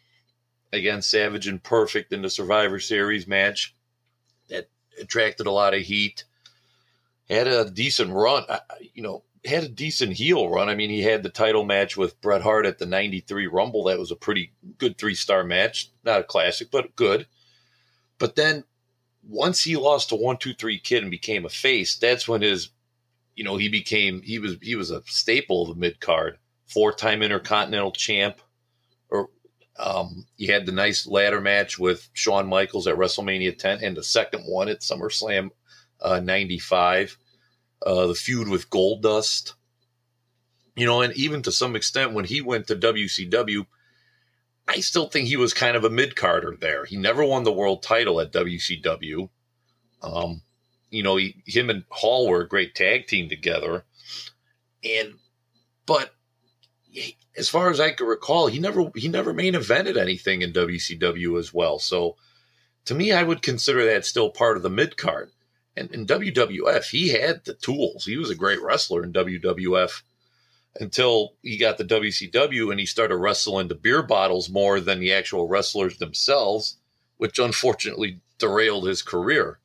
against Savage and Perfect in the Survivor Series match. That attracted a lot of heat. Had a decent run. I- I- You know, had a decent heel run. I mean, he had the title match with Bret Hart at the '93 Rumble. That was a pretty good three star match. Not a classic, but good. But then once he lost to one two three kid and became a face, that's when his you know, he became he was he was a staple of the mid card, four time intercontinental champ. Or um he had the nice ladder match with Shawn Michaels at WrestleMania 10 and the second one at SummerSlam uh 95. Uh the feud with Goldust. You know, and even to some extent when he went to WCW, I still think he was kind of a mid carder there. He never won the world title at WCW. Um, you know, he, him and Hall were a great tag team together. And, but he- as far as I can recall, he never he never main evented anything in WCW as well. So, to me, I would consider that still part of the mid card. And in WWF, he had the tools. He was a great wrestler in WWF until he got the WCW and he started wrestling the beer bottles more than the actual wrestlers themselves, which unfortunately derailed his career.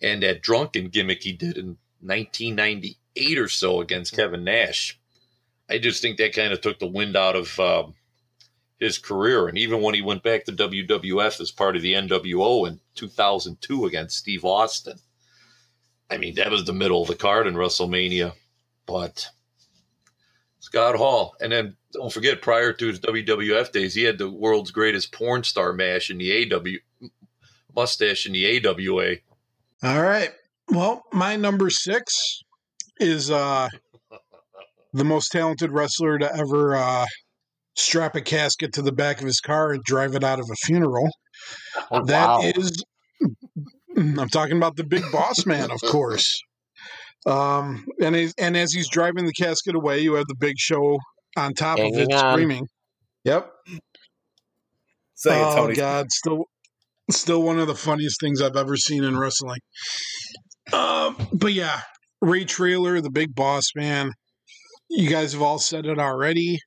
And that drunken gimmick he did in 1998 or so against Kevin Nash, I just think that kind of took the wind out of um, his career. And even when he went back to WWF as part of the NWO in 2002 against Steve Austin, I mean, that was the middle of the card in WrestleMania. But Scott Hall. And then don't forget, prior to his WWF days, he had the world's greatest porn star mash in the AW mustache in the AWA. All right. Well, my number six is uh the most talented wrestler to ever uh strap a casket to the back of his car and drive it out of a funeral. Oh, That wow. is I'm talking about the big boss man, of course. Um, and as, and as he's driving the casket away, you have the big show on top of it on. screaming. Yep. Say it, oh God, still, still one of the funniest things I've ever seen in wrestling. Um, but yeah, Ray Traylor, the big boss man. You guys have all said it already.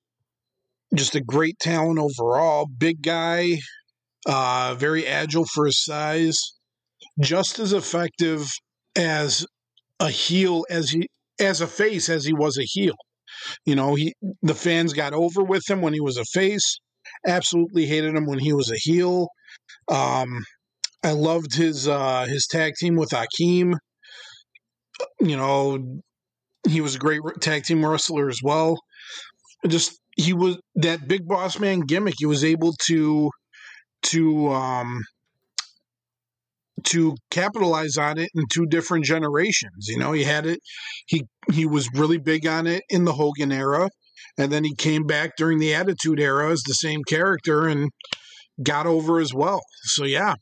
Just a great talent overall. Big guy, uh, very agile for his size. Just as effective as a heel as he as a face as he was a heel. You know, he the fans got over with him when he was a face. Absolutely hated him when he was a heel. Um, I loved his uh, his tag team with Akeem. You know, he was a great tag team wrestler as well. Just he was that big boss man gimmick. He was able to to um, to capitalize on it in two different generations. You know, he had it. He he was really big on it in the Hogan era, and then he came back during the Attitude era as the same character and got over as well. So yeah,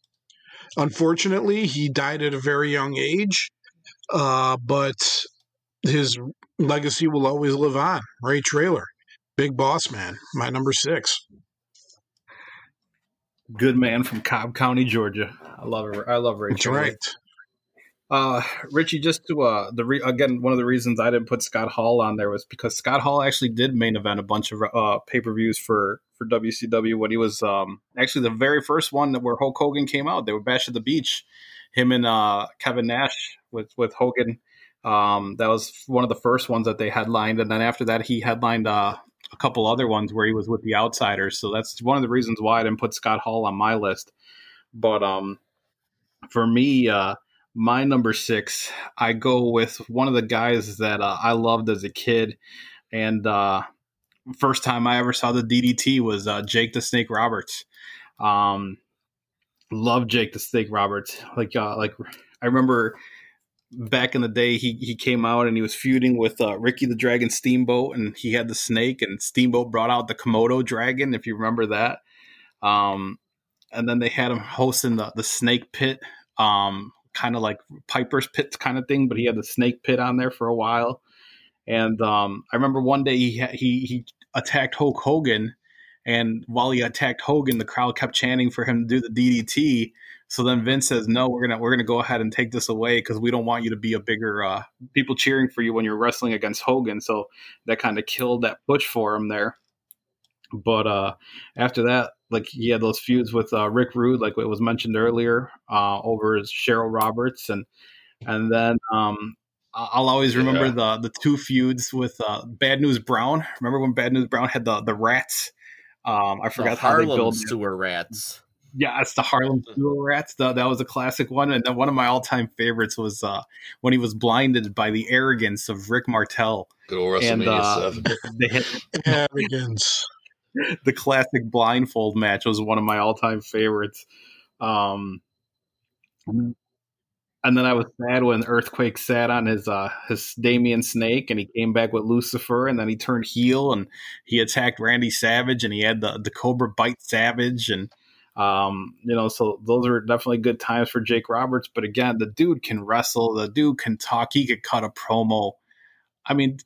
unfortunately, he died at a very young age, uh, but his legacy will always live on. Ray Traylor, big boss man, my number six. Good man from Cobb County, Georgia. I love it. I love Ray. That's right. Uh, Richie, just to uh, the re- again, one of the reasons I didn't put Scott Hall on there was because Scott Hall actually did main event a bunch of uh, pay per views for for WCW when he was um actually the very first one that where Hulk Hogan came out. They were Bash at the Beach, him and uh Kevin Nash with with Hogan. Um, that was one of the first ones that they headlined, and then after that he headlined uh, a couple other ones where he was with the Outsiders. So that's one of the reasons why I didn't put Scott Hall on my list. But um, for me, uh, my number six, I go with one of the guys that uh, I loved as a kid, and uh, first time I ever saw the DDT was uh, Jake the Snake Roberts. Um, love Jake the Snake Roberts. Like, uh, like I remember back in the day, he he came out and he was feuding with uh, Ricky the Dragon Steamboat, and he had the snake, and Steamboat brought out the Komodo Dragon, if you remember that. Um, and then they had him hosting the the Snake Pit, um, kind of like Piper's Pit kind of thing, but he had the Snake Pit on there for a while. And um, I remember one day he he he attacked Hulk Hogan, and while he attacked Hogan, the crowd kept chanting for him to do the DDT. So then Vince says, "No, we're gonna we're gonna go ahead and take this away because we don't want you to be a bigger uh, people cheering for you when you're wrestling against Hogan." So that kind of killed that push for him there. But uh, after that, like he had those feuds with uh, Rick Rude, like it was mentioned earlier, uh, over Cheryl Roberts, and and then um, I'll always remember Yeah. the the two feuds with uh, Bad News Brown. Remember when Bad News Brown had the the rats? Um, I The forgot how they built. sewer rats. Yeah, it's the Harlem Sewer Rats. The, that was a classic one, and then one of my all time favorites was uh, when he was blinded by the arrogance of Rick Martel, Good old and WrestleMania uh, 7. they Arrogance. the classic blindfold match was one of my all-time favorites. Um, and then I was sad when Earthquake sat on his uh, his Damien Snake, and he came back with Lucifer, and then he turned heel and he attacked Randy Savage, and he had the the Cobra Bite Savage, and um, you know, so those are definitely good times for Jake Roberts. But again, the dude can wrestle, the dude can talk, he could cut a promo. I mean,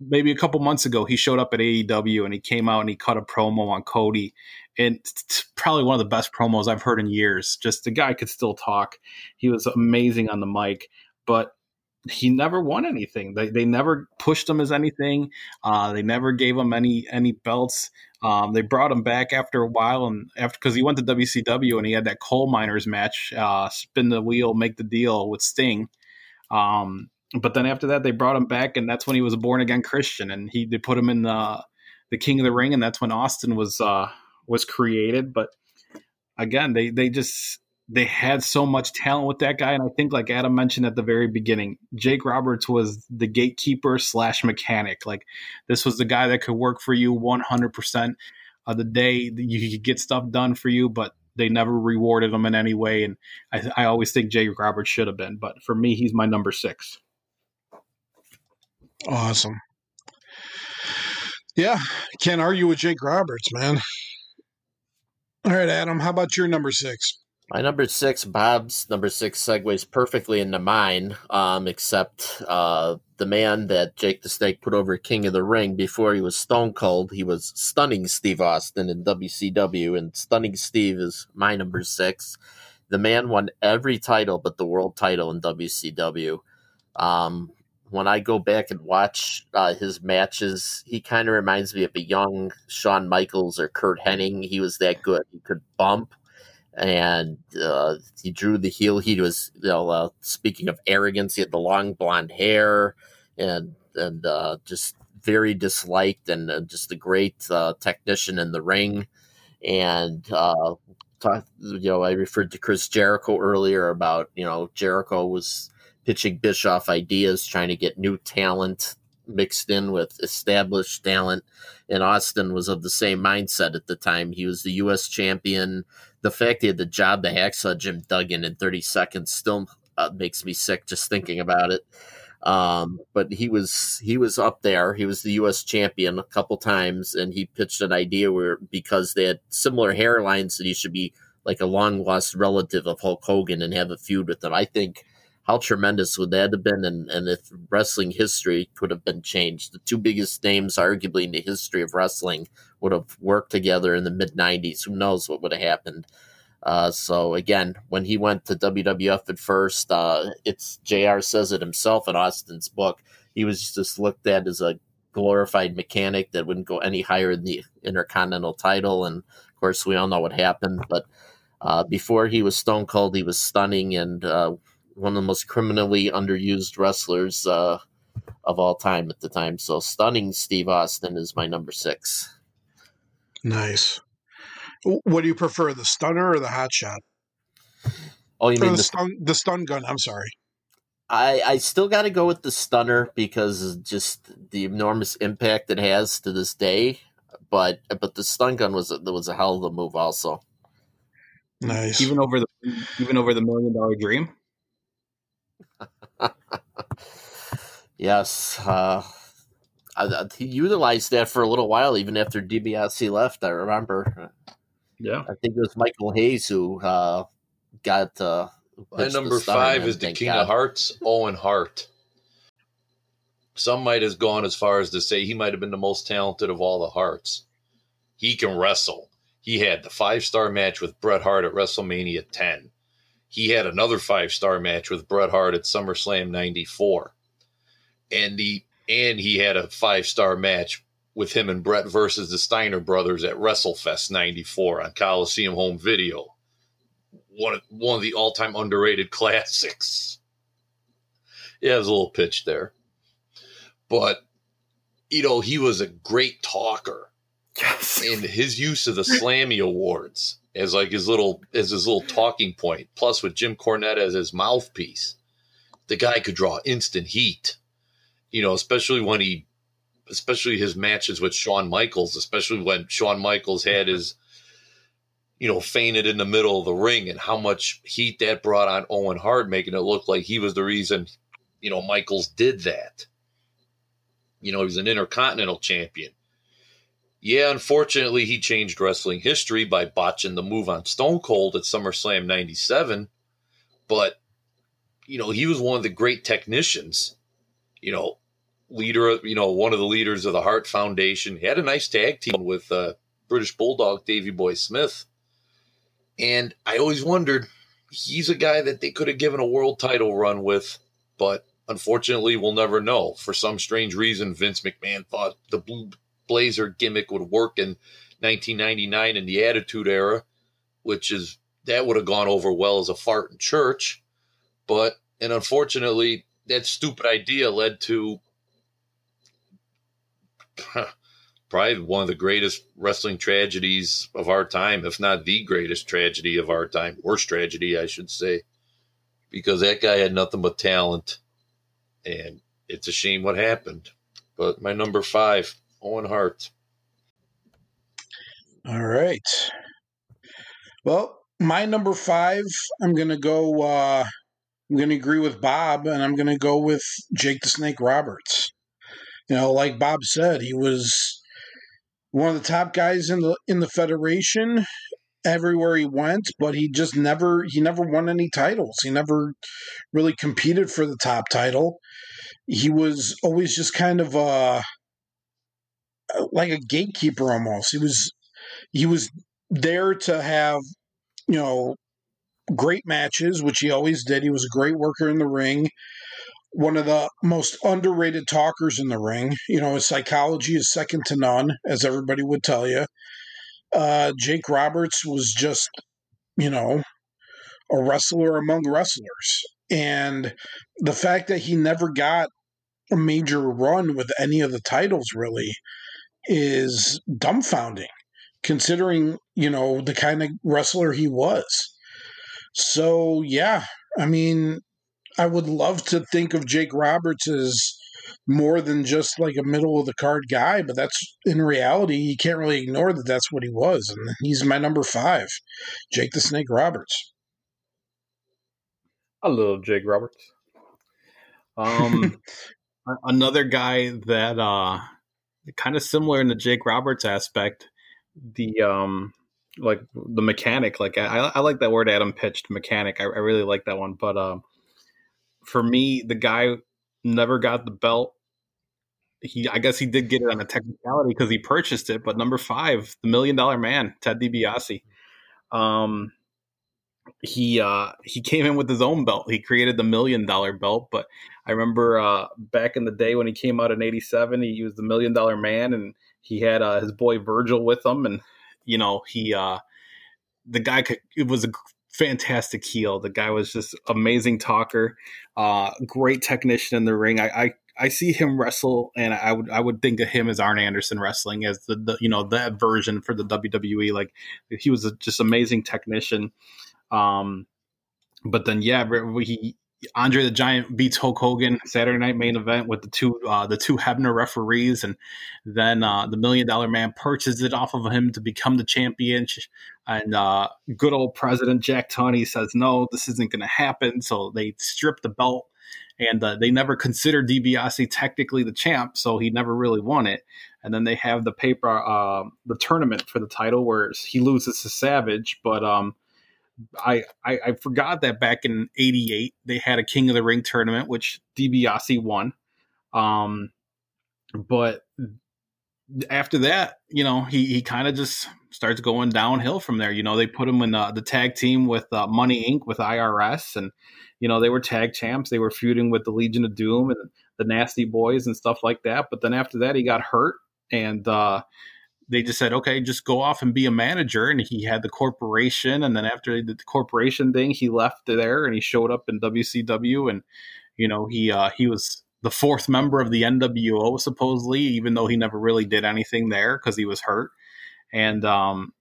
maybe a couple months ago he showed up at AEW and he came out and he cut a promo on Cody and it's probably one of the best promos I've heard in years. Just the guy could still talk. He was amazing on the mic, but he never won anything. They they never pushed him as anything. Uh, they never gave him any any belts. Um, they brought him back after a while, and after because he went to WCW and he had that coal miners match, uh, spin the wheel, make the deal with Sting. Um, but then after that, they brought him back, and that's when he was a born again Christian, and he they put him in the the King of the Ring, and that's when Austin was uh, was created. But again, they they just they had so much talent with that guy, and I think like Adam mentioned at the very beginning, Jake Roberts was the gatekeeper slash mechanic. Like this was the guy that could work for you one hundred percent of the day. You could get stuff done for you, but they never rewarded him in any way. And I, I always think Jake Roberts should have been, but for me, he's my number six. Awesome. Yeah, can't argue with Jake Roberts, man. All right, Adam, how about your number six? My number six, Bob's number six, segues perfectly into mine, um, except uh, the man that Jake the Snake put over King of the Ring before he was Stone Cold. He was Stunning Steve Austin in WCW, and Stunning Steve is my number six. The man won every title but the world title in WCW. Um, when I go back and watch uh, his matches, he kind of reminds me of a young Shawn Michaels or Curt Hennig. He was that good. He could bump and uh, he drew the heel. He was, you know, uh, speaking of arrogance, he had the long blonde hair and and uh, just very disliked and uh, just a great uh, technician in the ring. And uh, talk, you know, I referred to Chris Jericho earlier about you know Jericho was pitching Bischoff ideas, trying to get new talent mixed in with established talent. And Austin was of the same mindset at the time. He was the U.S. champion. The fact he had the job the to hacksaw Jim Duggan in 30 seconds still uh, makes me sick just thinking about it. Um, but he was he was up there. He was the U.S. champion a couple times, and he pitched an idea where because they had similar hairlines, that he should be like a long lost relative of Hulk Hogan and have a feud with him. I think how tremendous would that have been? And, and if wrestling history could have been changed the two biggest names arguably in the history of wrestling would have worked together in the mid 90s who knows what would have happened? Uh, so again when he went to wwf at first uh, it's jr says it himself in austin's book. He was just looked at as a glorified mechanic that wouldn't go any higher than the intercontinental title. And of course we all know what happened but uh, before he was stone cold he was stunning. And uh, one of the most criminally underused wrestlers uh, of all time at the time. So stunning Steve Austin is my number six. Nice. What do you prefer, the stunner or the hot shot? Oh, you Or mean the, the, stun, the stun gun? I'm sorry. I I still got to go with the stunner because just the enormous impact it has to this day. But but the stun gun was a, was a hell of a move also. Nice. Even over the even over the million dollar dream. Yes, uh, I, I, he utilized that for a little while, even after DiBiase left. I remember. Yeah. I think it was Michael Hayes who uh, got. Uh, My pitched the number five is the King God. of Hearts, Owen Hart. Some might have gone as far as to say he might have been the most talented of all the Hearts. He can wrestle. He had the five star match with Bret Hart at WrestleMania 10. He had another five star match with Bret Hart at SummerSlam 94. And the and he had a five star match with him and Bret versus the Steiner brothers at WrestleFest 94 on Coliseum Home Video. One of, one of the all time underrated classics. Yeah, it was a little pitch there. But, you know, he was a great talker Yes. and his use of the Slammy Awards as like his little as his little talking point. plus with Jim Cornette as his mouthpiece, the guy could draw instant heat. You know, especially when he, especially his matches with Shawn Michaels, especially when Shawn Michaels had his, you know, fainted in the middle of the ring, and how much heat that brought on Owen Hart, making it look like he was the reason, you know, Michaels did that. You know, he was an intercontinental champion. Yeah, unfortunately, he changed wrestling history by botching the move on Stone Cold at SummerSlam 97. But, you know, he was one of the great technicians, you know, leader, of, you know, one of the leaders of the Hart Foundation. He had a nice tag team with uh, British Bulldog Davy Boy Smith. And I always wondered, he's a guy that they could have given a world title run with, but unfortunately, we'll never know. For some strange reason, Vince McMahon thought the Blue Blazer gimmick would work in 1999 in the Attitude Era, which is that would have gone over well as a fart in church. But, and unfortunately, that stupid idea led to probably one of the greatest wrestling tragedies of our time, if not the greatest tragedy of our time, worst tragedy, I should say, because that guy had nothing but talent. And it's a shame what happened. But my number five, Owen Hart. All right. Well, my number five, I'm gonna go. Uh, I'm gonna agree with Bob, and I'm gonna go with Jake the Snake Roberts. You know, like Bob said, he was one of the top guys in the in the federation, everywhere he went, but he just never he never won any titles. He never really competed for the top title. He was always just kind of uh like a gatekeeper almost. He was he was there to have, you know, great matches, which he always did. He was a great worker in the ring. One of the most underrated talkers in the ring. You know, his psychology is second to none, as everybody would tell you. Uh, Jake Roberts was just, you know, a wrestler among wrestlers. And the fact that he never got a major run with any of the titles really is dumbfounding considering, you know, the kind of wrestler he was. So, yeah, I mean, I would love to think of Jake Roberts as more than just like a middle of the card guy, but that's in reality, you can't really ignore that that's what he was. And he's my number five, Jake the Snake Roberts. I love Jake Roberts. Um, another guy that uh, kind of similar in the Jake Roberts aspect, the um, like the mechanic. Like I, I like that word Adam pitched mechanic. I, I really like that one. But um, for me, the guy never got the belt. He, I guess he did get it on a technicality because he purchased it. But number five, the Million Dollar Man, Ted DiBiase. Um, he uh he came in with his own belt. He created the million dollar belt, but I remember uh back in the day when he came out in 87, he was the million dollar man and he had uh, his boy Virgil with him and you know, he uh the guy could it was a fantastic heel. The guy was just amazing talker, uh great technician in the ring. I, I I see him wrestle, and I would I would think of him as Arn Anderson wrestling as the, the you know that version for the WWE. Like he was a just amazing technician. Um, but then yeah, he Andre the Giant beats Hulk Hogan Saturday Night Main Event with the two uh, the two Hebner referees, and then uh, the Million Dollar Man purchases it off of him to become the champion. And uh, good old President Jack Tunney says no, this isn't going to happen. So they strip the belt, and uh, they never considered DiBiase technically the champ, so he never really won it. And then they have the paper uh, the tournament for the title where he loses to Savage, but um, I, I, I forgot that back in '88 they had a King of the Ring tournament, which DiBiase won. Um, but after that, you know, he he kind of just starts going downhill from there. You know, they put him in the, the tag team with uh, Money Inc. with IRS, and you know they were tag champs. They were feuding with the Legion of Doom and the Nasty Boys and stuff like that. But then after that, he got hurt, and uh, they just said, okay, just go off and be a manager. And he had the corporation. And then after he did the corporation thing, he left there and he showed up in WCW. And, you know, he, uh, he was the fourth member of the NWO, supposedly, even though he never really did anything there because he was hurt. And, um,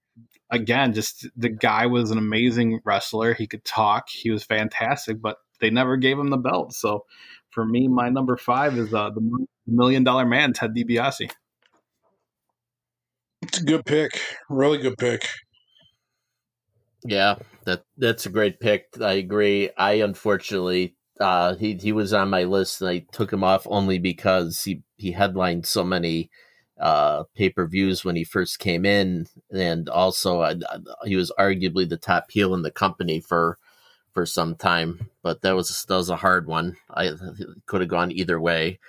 again, just the guy was an amazing wrestler. He could talk. He was fantastic, but they never gave him the belt. So for me, my number five is uh, the Million Dollar Man, Ted DiBiase. It's a good pick. Really good pick. Yeah, that that's a great pick. I agree. I unfortunately uh he he was on my list and I took him off only because he he headlined so many uh pay-per-views when he first came in and also uh, he was arguably the top heel in the company for for some time, but that was that was a hard one. I could have gone either way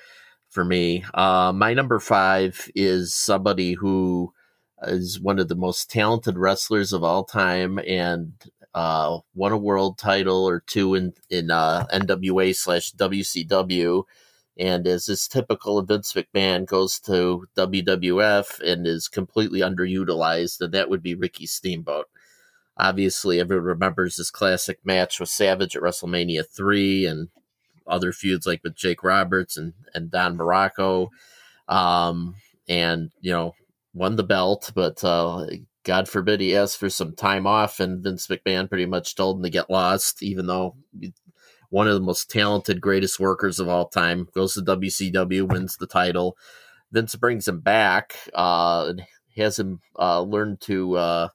for me. Uh my number 5 is somebody who is one of the most talented wrestlers of all time and uh, won a world title or two in in uh, NWA slash WCW, and as is typical of Vince McMahon, goes to WWF and is completely underutilized, and that would be Ricky Steamboat. Obviously, everyone remembers his classic match with Savage at WrestleMania three, and other feuds like with Jake Roberts and and Don Muraco. Um, and you know won the belt, but uh, God forbid he asked for some time off, and Vince McMahon pretty much told him to get lost, even though one of the most talented, greatest workers of all time goes to WCW, wins the title. Vince brings him back, uh, has him uh, learn to uh,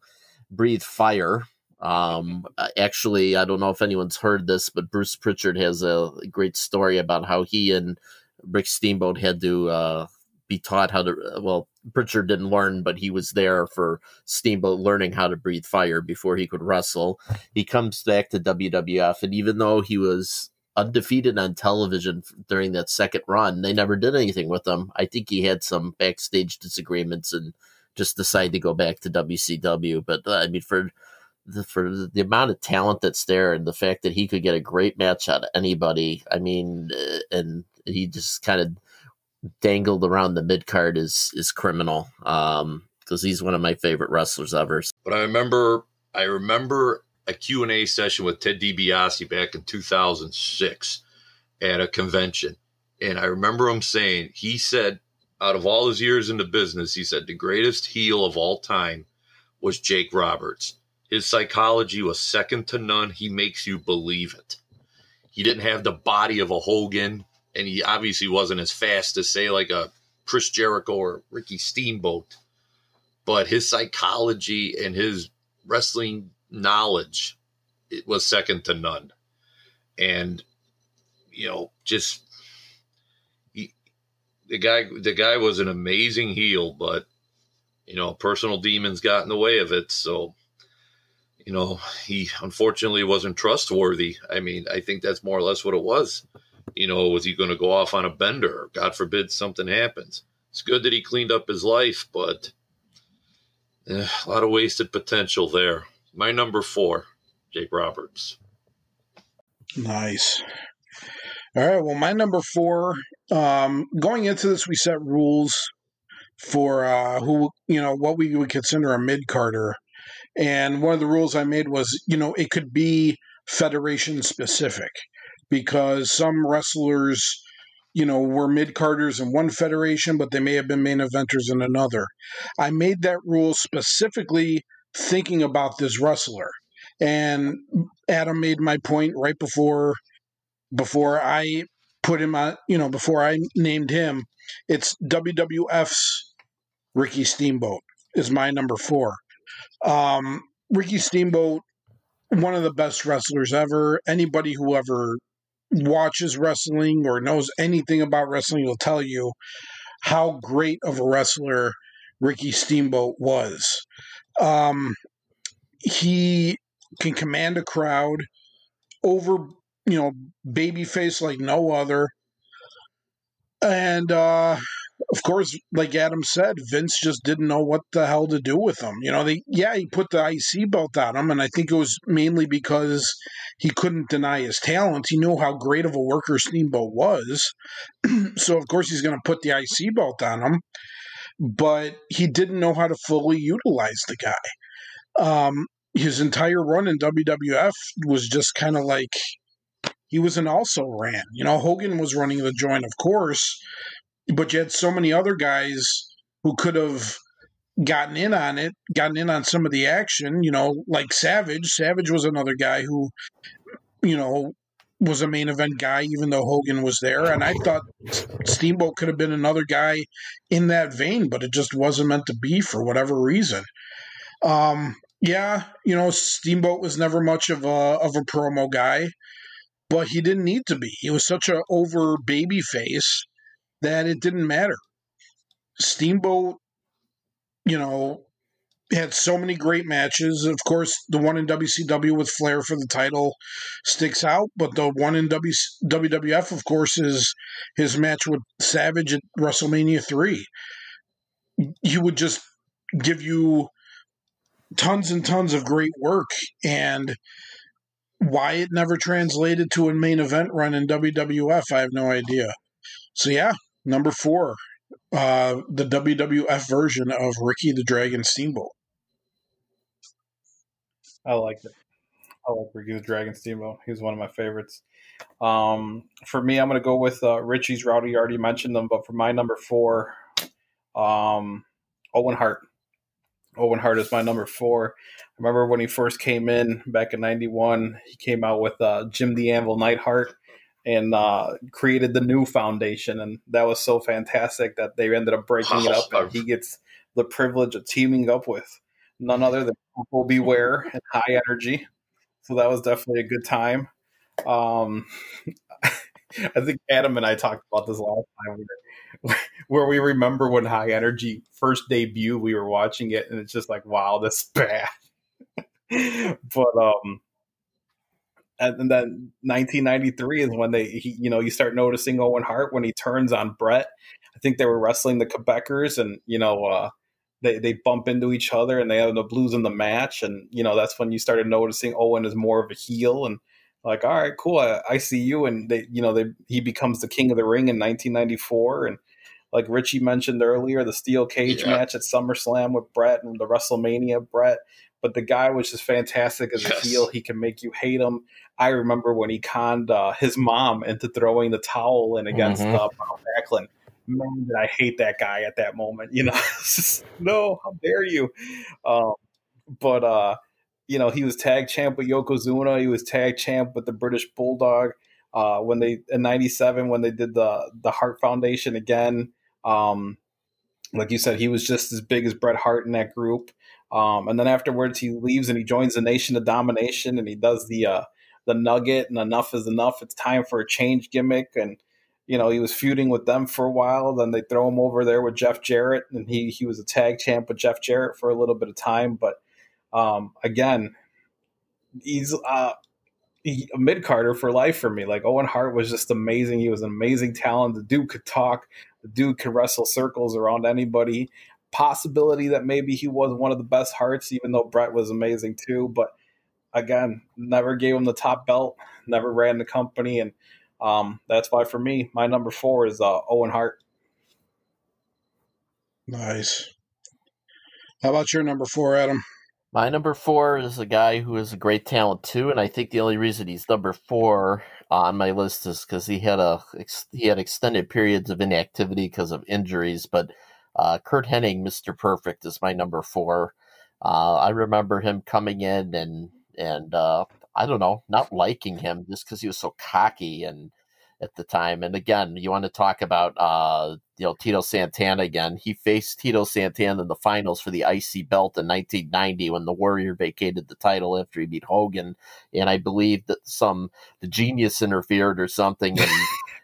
breathe fire. Um, actually, I don't know if anyone's heard this, but Bruce Pritchard has a great story about how he and Rick Steamboat had to uh, be taught how to. Well, Pritchard didn't learn, but he was there for Steamboat learning how to breathe fire before he could wrestle. He comes back to WWF, and even though he was undefeated on television during that second run. They never did anything with him. I think he had some backstage disagreements and just decided to go back to WCW. But uh, I mean, for the, for the amount of talent that's there and the fact that he could get a great match out of anybody, I mean, uh, and he just kind of dangled around the mid card is is criminal. Um, because he's one of my favorite wrestlers ever. But I remember, I remember a Q&A session with Ted DiBiase back in 2006 at a convention. And I remember him saying, he said, out of all his years in the business, he said the greatest heel of all time was Jake Roberts. His psychology was second to none. He makes you believe it. He didn't have the body of a Hogan, and he obviously wasn't as fast as, say, like a Chris Jericho or Ricky Steamboat. But his psychology and his wrestling knowledge it was second to none. And you know just he, the guy the guy was an amazing heel but you know personal demons got in the way of it. So you know he unfortunately wasn't trustworthy. I mean i think that's more or less what it was you know was he going to go off on a bender god forbid something happens it's good that he cleaned up his life but eh, a lot of wasted potential there my number four, Jake Roberts. Nice. All right. Well, my number four. Um, going into this, we set rules for uh, who you know what we would consider a mid carder, and one of the rules I made was you know it could be federation specific because some wrestlers you know were mid carders in one federation, but they may have been main eventers in another. I made that rule specifically thinking about this wrestler. And Adam made my point right before before I put him on, you know, before I named him. It's WWF's Ricky Steamboat is my number four. Um, Ricky Steamboat, one of the best wrestlers ever. Anybody who ever watches wrestling or knows anything about wrestling will tell you how great of a wrestler Ricky Steamboat was. Um, he can command a crowd over, you know, babyface like no other. And uh, of course, like Adam said, Vince just didn't know what the hell to do with him. You know, they yeah, he put the IC belt on him, and I think it was mainly because he couldn't deny his talent. He knew how great of a worker Steamboat was, so of course he's going to put the IC belt on him but he didn't know how to fully utilize the guy. Um, his entire run in WWF was just kind of like he was an also ran. You know, Hogan was running the joint, of course, but you had so many other guys who could have gotten in on it, gotten in on some of the action, you know, like Savage. Savage was another guy who, you know, was a main event guy, even though Hogan was there. And I thought Steamboat could have been another guy in that vein, but it just wasn't meant to be for whatever reason. Um, yeah, you know, Steamboat was never much of a of a promo guy, but he didn't need to be. He was such a over baby face that it didn't matter. Steamboat, you know, had so many great matches. Of course, the one in WCW with Flair for the title sticks out, but the one in w- WWF, of course, is his match with Savage at WrestleMania 3. He would just give you tons and tons of great work, and why it never translated to a main event run in WWF, I have no idea. So, yeah, number four, uh, the WWF version of Ricky the Dragon Steamboat. I like it. I like Ricky the Dragon Steamboat. He's one of my favorites. Um, for me, I'm going to go with uh, Richie's Rowdy. You already mentioned them, but for my number four, um, Owen Hart. Owen Hart is my number four. I remember when he first came in back in '91. He came out with uh, Jim the Anvil Neidhart and uh, created the new foundation, and that was so fantastic that they ended up breaking it up, and he gets the privilege of teaming up with none other than Koko B. Ware and High Energy. So that was definitely a good time. Um, I think Adam and I talked about this last time. We were, where we remember when High Energy first debut, we were watching it, and it's just like, wow, this is bad. but um, and then 1993 is when they, he, you know, you start noticing Owen Hart when he turns on Bret. I think they were wrestling the Quebecers, and you know, uh, they they bump into each other, and they have the blues in the match, and you know, that's when you started noticing Owen is more of a heel, and like, all right, cool, I, I see you, and they, you know, they he becomes the king of the ring in 1994, and like Richie mentioned earlier, the steel cage yeah. match at SummerSlam with Bret and the WrestleMania Bret. But the guy was just fantastic as yes. a heel. He can make you hate him. I remember when he conned uh, his mom into throwing the towel in against mm-hmm. uh, Backlund. Man, did I hate that guy at that moment. You know, just, no, how dare you? Um, but uh, you know, he was tag champ with Yokozuna. He was tag champ with the British Bulldog. Uh, when they in '97 when they did the the Hart Foundation again. Um, like you said, he was just as big as Bret Hart in that group. Um, and then afterwards, he leaves and he joins the Nation of Domination, and he does the uh, the Nugget and Enough is Enough. It's time for a change gimmick, and you know he was feuding with them for a while. Then they throw him over there with Jeff Jarrett, and he he was a tag champ with Jeff Jarrett for a little bit of time. But um, again, he's uh, he, a mid carder for life for me. Like Owen Hart was just amazing. He was an amazing talent. The dude could talk. The dude could wrestle circles around anybody. Possibility that maybe he was one of the best Harts, even though Bret was amazing too. But again, never gave him the top belt. Never ran the company, and um, that's why for me, my number four is uh, Owen Hart. Nice. How about your number four, Adam? My number four is a guy who is a great talent too, and I think the only reason he's number four on my list is because he had a he had extended periods of inactivity because of injuries. But uh, Curt Hennig, Mister Perfect, is my number four. Uh, I remember him coming in and and uh, I don't know, not liking him just because he was so cocky and at the time. And again, you want to talk about uh, you know Tito Santana again. He faced Tito Santana in the finals for the IC belt in 1990 when the Warrior vacated the title after he beat Hogan, and I believe that some the genius interfered or something, and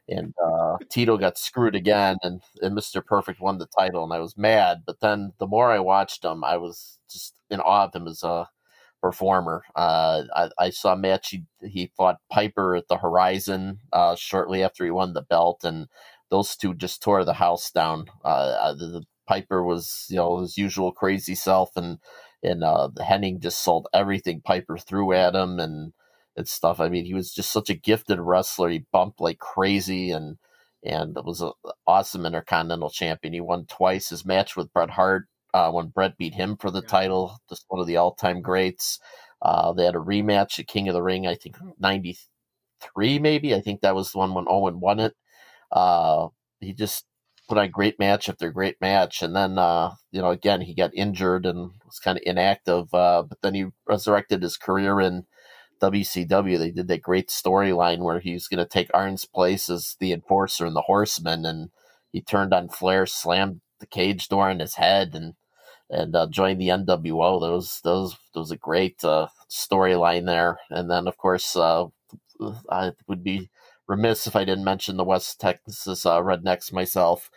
and uh, Tito got screwed again, and, and Mr. Perfect won the title, and I was mad. But then the more I watched him, I was just in awe of him as a performer. Uh, I, I, saw a match he, he fought Piper at the Horizon uh, shortly after he won the belt, and those two just tore the house down. Uh, the, the, Piper was you know his usual crazy self, and and uh, Hennig just sold everything Piper threw at him and and stuff. I mean, he was just such a gifted wrestler. He bumped like crazy and and it was an awesome intercontinental champion. He won twice. His match with Bret Hart uh, when Bret beat him for the title, just one of the all time greats. Uh, they had a rematch at King of the Ring, I think '93, maybe. I think that was the one when Owen won it. Uh, he just put on a great match after great match, and then uh, you know again he got injured and was kind of inactive. Uh, but then he resurrected his career in WCW. They did that great storyline where he was going to take Arn's place as the enforcer and the Horseman, and he turned on Flair, slammed the cage door on his head, and and uh, the NWO. Those those those a great uh, storyline there. And then of course uh, I would be remiss if I didn't mention the West Texas uh, Rednecks myself.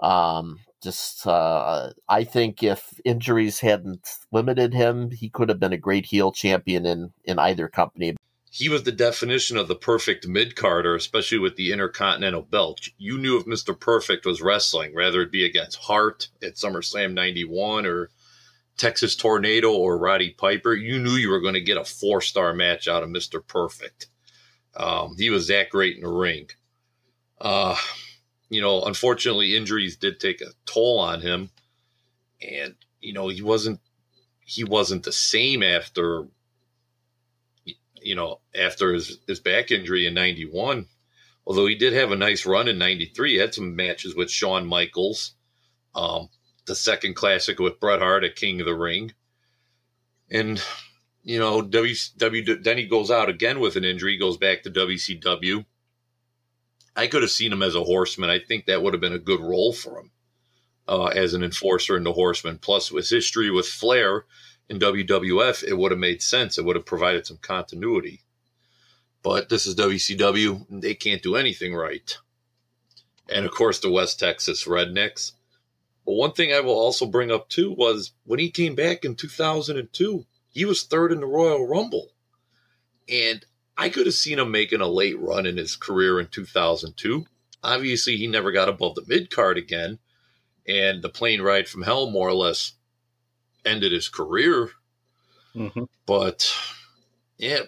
Um, just uh, I think if injuries hadn't limited him, he could have been a great heel champion in in either company he was the definition of the perfect mid carder, especially with the Intercontinental belt. You knew if Mr. Perfect was wrestling, whether it be against Hart at SummerSlam 91 or Texas Tornado or Roddy Piper, you knew you were going to get a four star match out of Mr. Perfect. Um, he was that great in the ring. Uh, you know, unfortunately, injuries did take a toll on him, and you know he wasn't he wasn't the same after you know, after his, his back injury in 91, although he did have a nice run in 93, he had some matches with Shawn Michaels, um, the second classic with Bret Hart at King of the Ring. And, you know, w, w, then he goes out again with an injury, goes back to WCW. I could have seen him as a horseman. I think that would have been a good role for him uh, as an enforcer in the horseman. Plus, with history with Flair, in WWF, it would have made sense. It would have provided some continuity. But this is WCW, and they can't do anything right. and of course the West Texas Rednecks. But one thing I will also bring up too was when he came back in 2002, he was third in the Royal Rumble. And I could have seen him making a late run in his career in 2002. Obviously, he never got above the mid card again, and the plane ride from hell more or less ended his career. Mm-hmm. But yeah,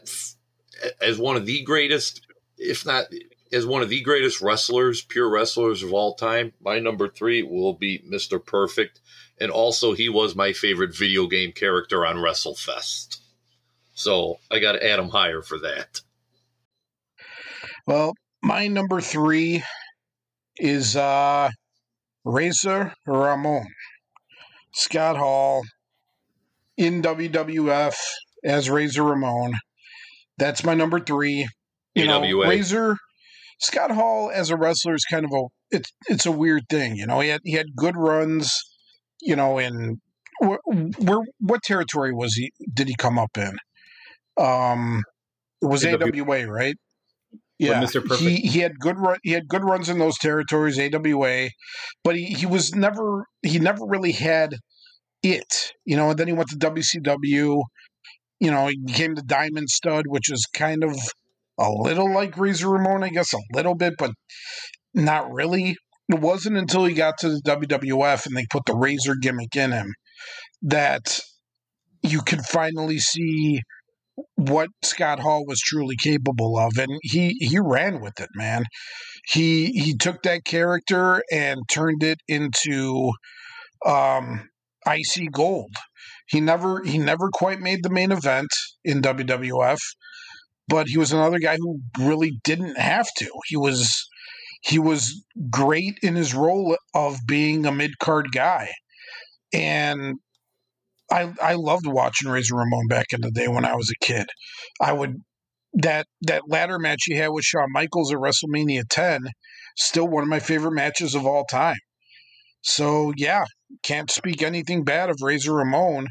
as one of the greatest, if not as one of the greatest wrestlers, pure wrestlers of all time, my number three will be Mr. Perfect. And also, he was my favorite video game character on WrestleFest. So I got to add him higher for that. Well, my number three is uh, Razor Ramon. Scott Hall in WWF as Razor Ramon. That's my number three. You know, Razor Scott Hall as a wrestler is kind of a it's it's a weird thing. You know, he had he had good runs. You know, in where, where what territory was he? Did he come up in? Um, it was AWA. AWA, right? Yeah, Mr. Perfect. he he had good run. He had good runs in those territories, AWA, but he, he was never he never really had it, you know. And then he went to WCW. You know, he became the Diamond Stud, which is kind of a little like Razor Ramon, I guess, a little bit, but not really. It wasn't until he got to the WWF and they put the Razor gimmick in him that you could finally see what Scott Hall was truly capable of, and he he ran with it, man. He he took that character and turned it into um, IC gold. He never he never quite made the main event in WWF, but he was another guy who really didn't have to. He was he was great in his role of being a mid card guy, and I I loved watching Razor Ramon back in the day when I was a kid. I would that that ladder match he had with Shawn Michaels at WrestleMania 10, still one of my favorite matches of all time. So yeah, can't speak anything bad of Razor Ramon.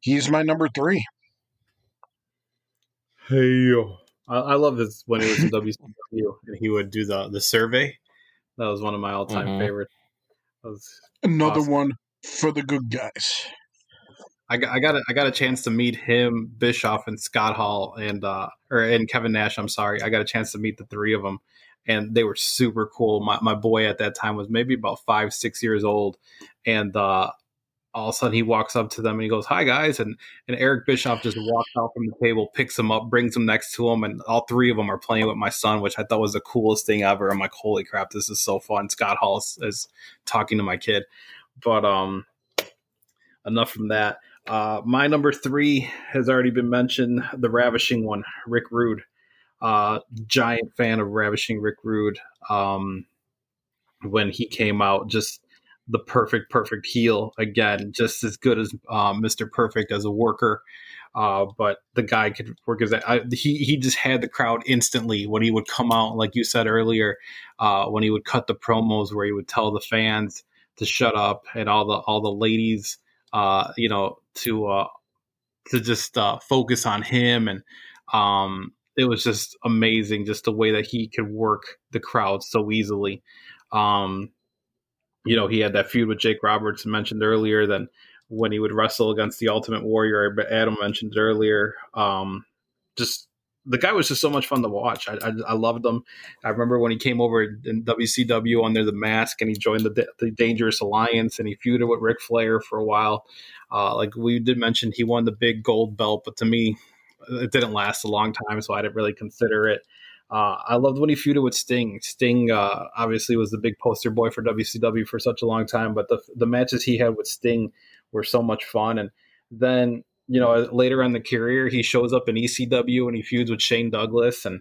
He's my number three. Hey yo. I, I love this when he was in WCW and he would do the the survey. That was one of my all time Mhm. favorites. That was Another Awesome. one for the good guys. I got I got a, I got a chance to meet him, Bischoff, and Scott Hall, and uh, or and Kevin Nash. I'm sorry, I got a chance to meet the three of them, and they were super cool. My my boy at that time was maybe about five six years old, and uh, all of a sudden he walks up to them and he goes, "Hi guys," and and Eric Bischoff just walks out from the table, picks him up, brings him next to him, and all three of them are playing with my son, which I thought was the coolest thing ever. I'm like, "Holy crap, this is so fun!" Scott Hall is, is talking to my kid, but um, enough from that. Uh, my number three has already been mentioned. The ravishing one, Rick Rude. Uh, giant fan of ravishing Rick Rude. Um, when he came out, just the perfect, perfect heel again, just as good as uh, Mr. Perfect as a worker. Uh, but the guy could work as I, he he just had the crowd instantly when he would come out, like you said earlier, uh, when he would cut the promos where he would tell the fans to shut up and all the all the ladies uh, you know, to uh, to just uh, focus on him, and um, it was just amazing, just the way that he could work the crowd so easily. Um, you know, he had that feud with Jake Roberts mentioned earlier. Then when he would wrestle against the Ultimate Warrior, Adam mentioned earlier. Um, just the guy was just so much fun to watch. I, I, I loved him. I remember when he came over in WCW under the mask and he joined the, the Dangerous Alliance and he feuded with Ric Flair for a while. Uh, like we did mention, he won the big gold belt, but to me, it didn't last a long time, so I didn't really consider it. Uh, I loved when he feuded with Sting. Sting uh, obviously was the big poster boy for WCW for such a long time, but the the matches he had with Sting were so much fun. And then you know later in the career, he shows up in ECW and he feuds with Shane Douglas, and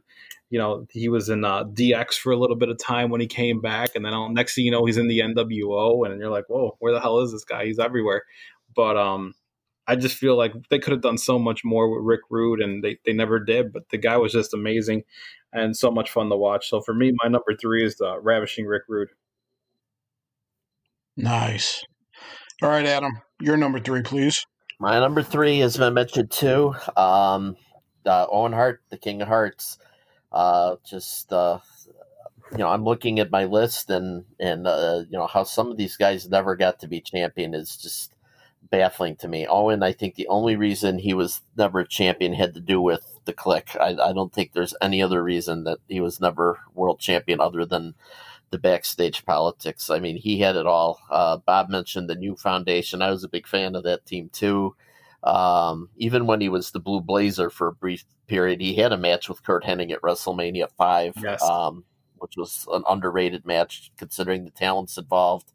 you know he was in uh, DX for a little bit of time when he came back, and then next thing you know, he's in the NWO, and you're like, whoa, where the hell is this guy? He's everywhere. But um, I just feel like they could have done so much more with Rick Rude, and they, they never did. But the guy was just amazing and so much fun to watch. So for me, my number three is the ravishing Rick Rude. Nice. All right, Adam, your number three, please. My number three has been mentioned too. Um, uh, Owen Hart, the King of Hearts. Uh, just uh, you know, I'm looking at my list and and uh, you know how some of these guys never got to be champion is just baffling to me. Owen, I think the only reason he was never a champion had to do with the Kliq. I, I don't think there's any other reason that he was never world champion other than the backstage politics. I mean, he had it all. Uh, Bob mentioned the new foundation. I was a big fan of that team too. Um, even when he was the Blue Blazer for a brief period, he had a match with Curt Hennig at WrestleMania 5, Yes. um, which was an underrated match considering the talents involved.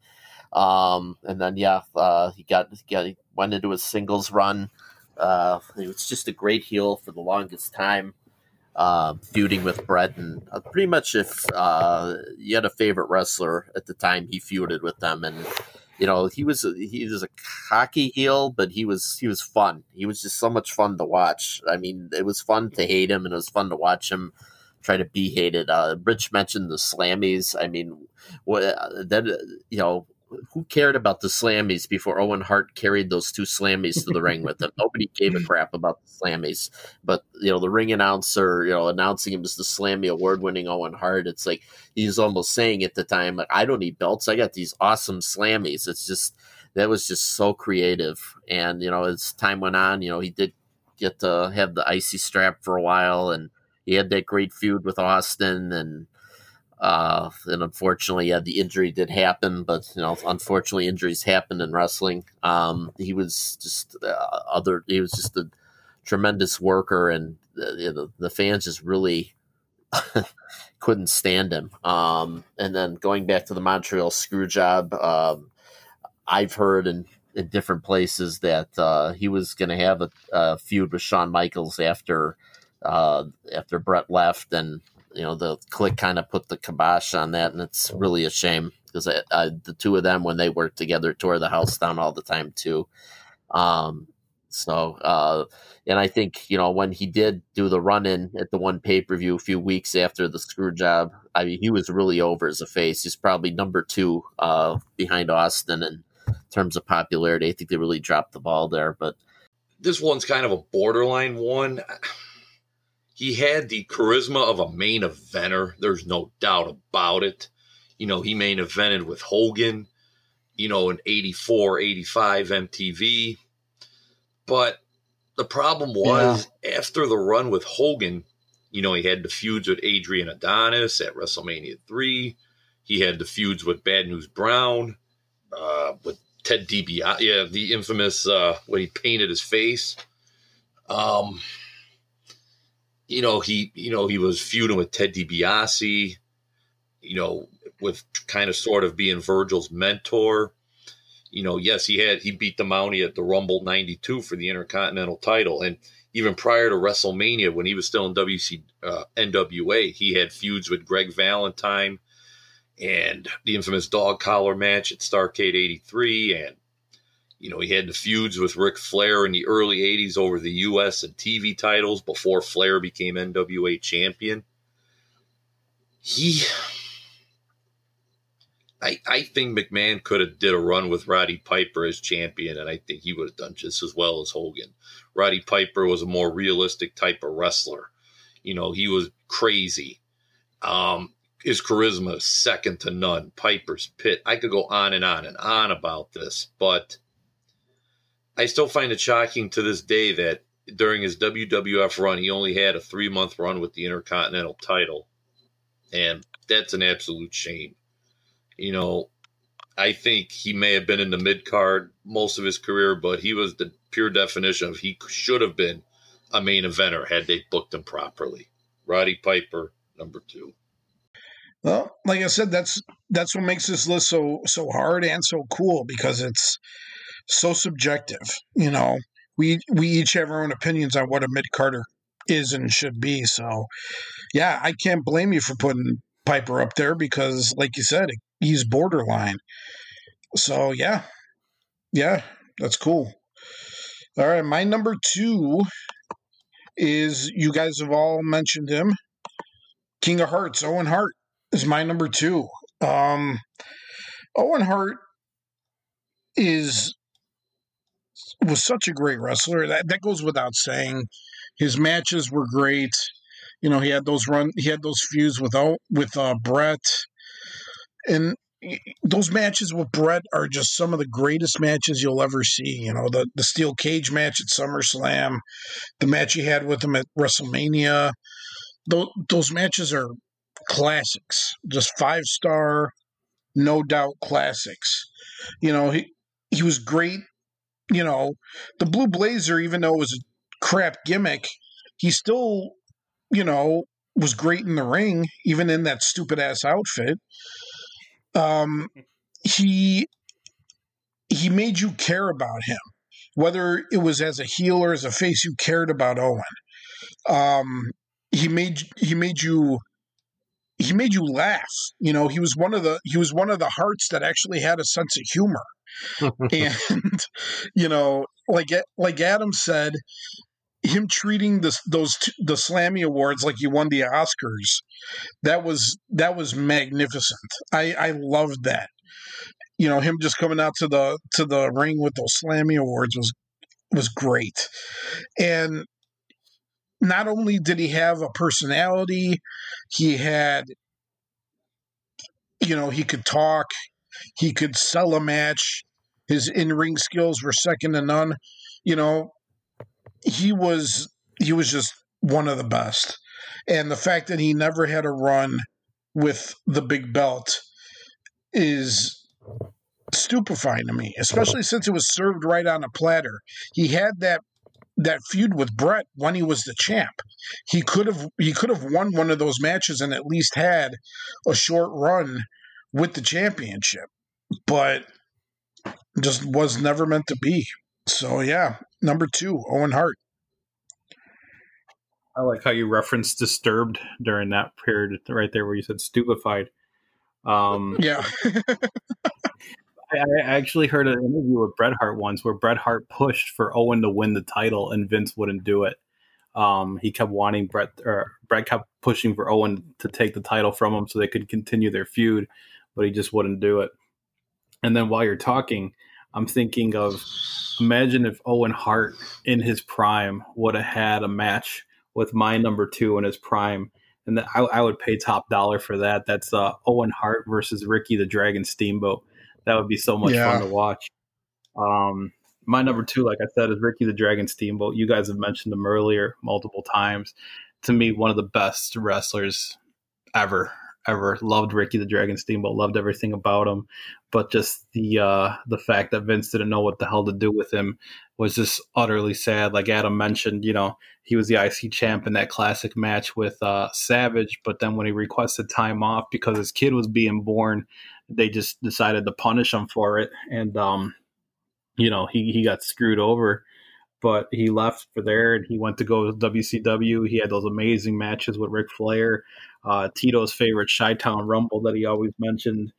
Um, and then, yeah, uh, he got, he he went into his singles run. Uh, he was just a great heel for the longest time, uh, feuding with Bret. And uh, pretty much, if uh, you had a favorite wrestler at the time, he feuded with them. And you know, he was he was a cocky heel, but he was he was fun. He was just so much fun to watch. I mean, it was fun to hate him, and it was fun to watch him try to be hated. Uh, Rich mentioned the Slammies. I mean, what that you know who cared about the Slammies before Owen Hart carried those two Slammies to the ring with him? Nobody gave a crap about the Slammies. But you know, the ring announcer, you know, announcing him as the Slammy award-winning Owen Hart, it's like he's almost saying at the time, like, I don't need belts. I got these awesome Slammies. It's just that was just so creative. And you know, as time went on, you know, he did get to have the IC strap for a while, and he had that great feud with Austin and. Uh, and unfortunately, yeah, the injury did happen, but you know, unfortunately, injuries happen in wrestling. Um, he was just uh, other. He was just a tremendous worker, and uh, the fans just really couldn't stand him. Um, and then going back to the Montreal screw job, um, I've heard in, in different places that uh, he was going to have a, a feud with Shawn Michaels after uh, after Bret left, and you know the Kliq kind of put the kibosh on that, and it's really a shame because the two of them when they worked together tore the house down all the time too. Um, so, uh, and I think you know when he did do the run in at the one pay per view a few weeks after the screw job, I mean he was really over as a face. He's probably number two uh, behind Austin in terms of popularity. I think they really dropped the ball there, but this one's kind of a borderline one. He had the charisma of a main eventer. There's no doubt about it. You know, he main evented with Hogan, you know, in 84, 85 MTV. But the problem was after the run with Hogan, you know, he had the feuds with Adrian Adonis at WrestleMania 3. He had the feuds with Bad News Brown, uh, with Ted DiBiase, yeah, the infamous uh, when he painted his face. Um, you know, he, you know, he was feuding with Ted DiBiase, you know, with kind of sort of being Virgil's mentor. You know, yes, he had he beat the Mountie at the Rumble '92 for the Intercontinental title, and even prior to WrestleMania, when he was still in WC uh, NWA, he had feuds with Greg Valentine and the infamous dog collar match at Starrcade '83, and you know, he had the feuds with Ric Flair in the early 80s over the US and TV titles before Flair became NWA champion. He I, I think McMahon could have did a run with Roddy Piper as champion, and I think he would have done just as well as Hogan. Roddy Piper was a more realistic type of wrestler. You know, he was crazy. Um, his charisma is second to none. Piper's pit. I could go on and on and on about this, but I still find it shocking to this day that during his WWF run, he only had a three month run with the Intercontinental title. And that's an absolute shame. You know, I think he may have been in the mid card most of his career, but he was the pure definition of he should have been a main eventer had they booked him properly. Roddy Piper, number two. Well, like I said, that's that's what makes this list so so hard and so cool because it's so subjective. You know, we we each have our own opinions on what a mid carder is and should be. So, yeah, I can't blame you for putting Piper up there because, like you said, he's borderline. So, yeah, yeah, that's cool. All right, my number two is you guys have all mentioned him, King of Hearts, Owen Hart is my number two. Um, Owen Hart is was such a great wrestler. That that goes without saying. His matches were great. You know, he had those run, he had those feuds with with uh, Bret, and those matches with Bret are just some of the greatest matches you'll ever see. You know, the the steel cage match at SummerSlam, the match he had with him at WrestleMania. Those those matches are classics, just five star, no doubt classics. You know, he he was great. You know, the Blue Blazer, even though it was a crap gimmick, he still, you know, was great in the ring, even in that stupid ass outfit. Um, he he made you care about him, whether it was as a heel or as a face. You cared about Owen. Um, he made he made you he made you laugh. You know, he was one of the he was one of the hearts that actually had a sense of humor. and you know, like like Adam said, him treating this those the Slammy Awards like he won the Oscars, that was that was magnificent. I I loved that. You know, him just coming out to the to the ring with those Slammy Awards was was great. And not only did he have a personality, he had you know, he could talk, he could sell a match. His in-ring skills were second to none. You know, he was he was just one of the best. And the fact that he never had a run with the big belt is stupefying to me, especially since it was served right on a platter. He had that that feud with Bret when he was the champ. He could have he could have won one of those matches and at least had a short run with the championship. But just was never meant to be. So yeah, number 2, Owen Hart. I like how you referenced disturbed during that period right there where you said stupefied. Um, Yeah. I, I actually heard an interview with Bret Hart once where Bret Hart pushed for Owen to win the title and Vince wouldn't do it. Um, he kept wanting Bret or Bret kept pushing for Owen to take the title from him so they could continue their feud, but he just wouldn't do it. And then while you're talking, I'm thinking of imagine if Owen Hart in his prime would have had a match with my number two in his prime. And that I, I would pay top dollar for that. That's uh, Owen Hart versus Ricky the Dragon Steamboat. That would be so much Yeah. fun to watch. Um, my number two, like I said, is Ricky the Dragon Steamboat. You guys have mentioned him earlier multiple times. To me, one of the best wrestlers ever, ever. Loved Ricky the Dragon Steamboat. Loved everything about him. But just the uh, the fact that Vince didn't know what the hell to do with him was just utterly sad. Like Adam mentioned, you know, he was the IC champ in that classic match with uh, Savage. But then when he requested time off because his kid was being born, they just decided to punish him for it. And um, you know, he, he got screwed over, but he left for there and he went to go to WCW. He had those amazing matches with Ric Flair, uh, Tito's favorite Chi Town Rumble that he always mentioned.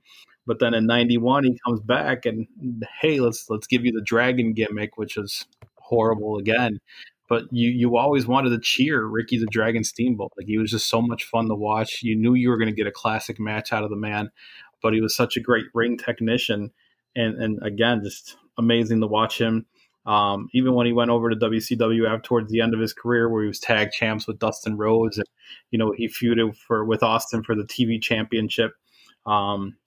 But then in '91, he comes back and hey, let's let's give you the dragon gimmick, which is horrible again. But you you always wanted to cheer Ricky the Dragon Steamboat. Like he was just so much fun to watch. You knew you were going to get a classic match out of the man, but he was such a great ring technician, and and again, just amazing to watch him. Um, even when he went over to WCW after towards the end of his career, where he was tag champs with Dustin Rhodes, and you know he feuded for with Austin for the TV championship. Um,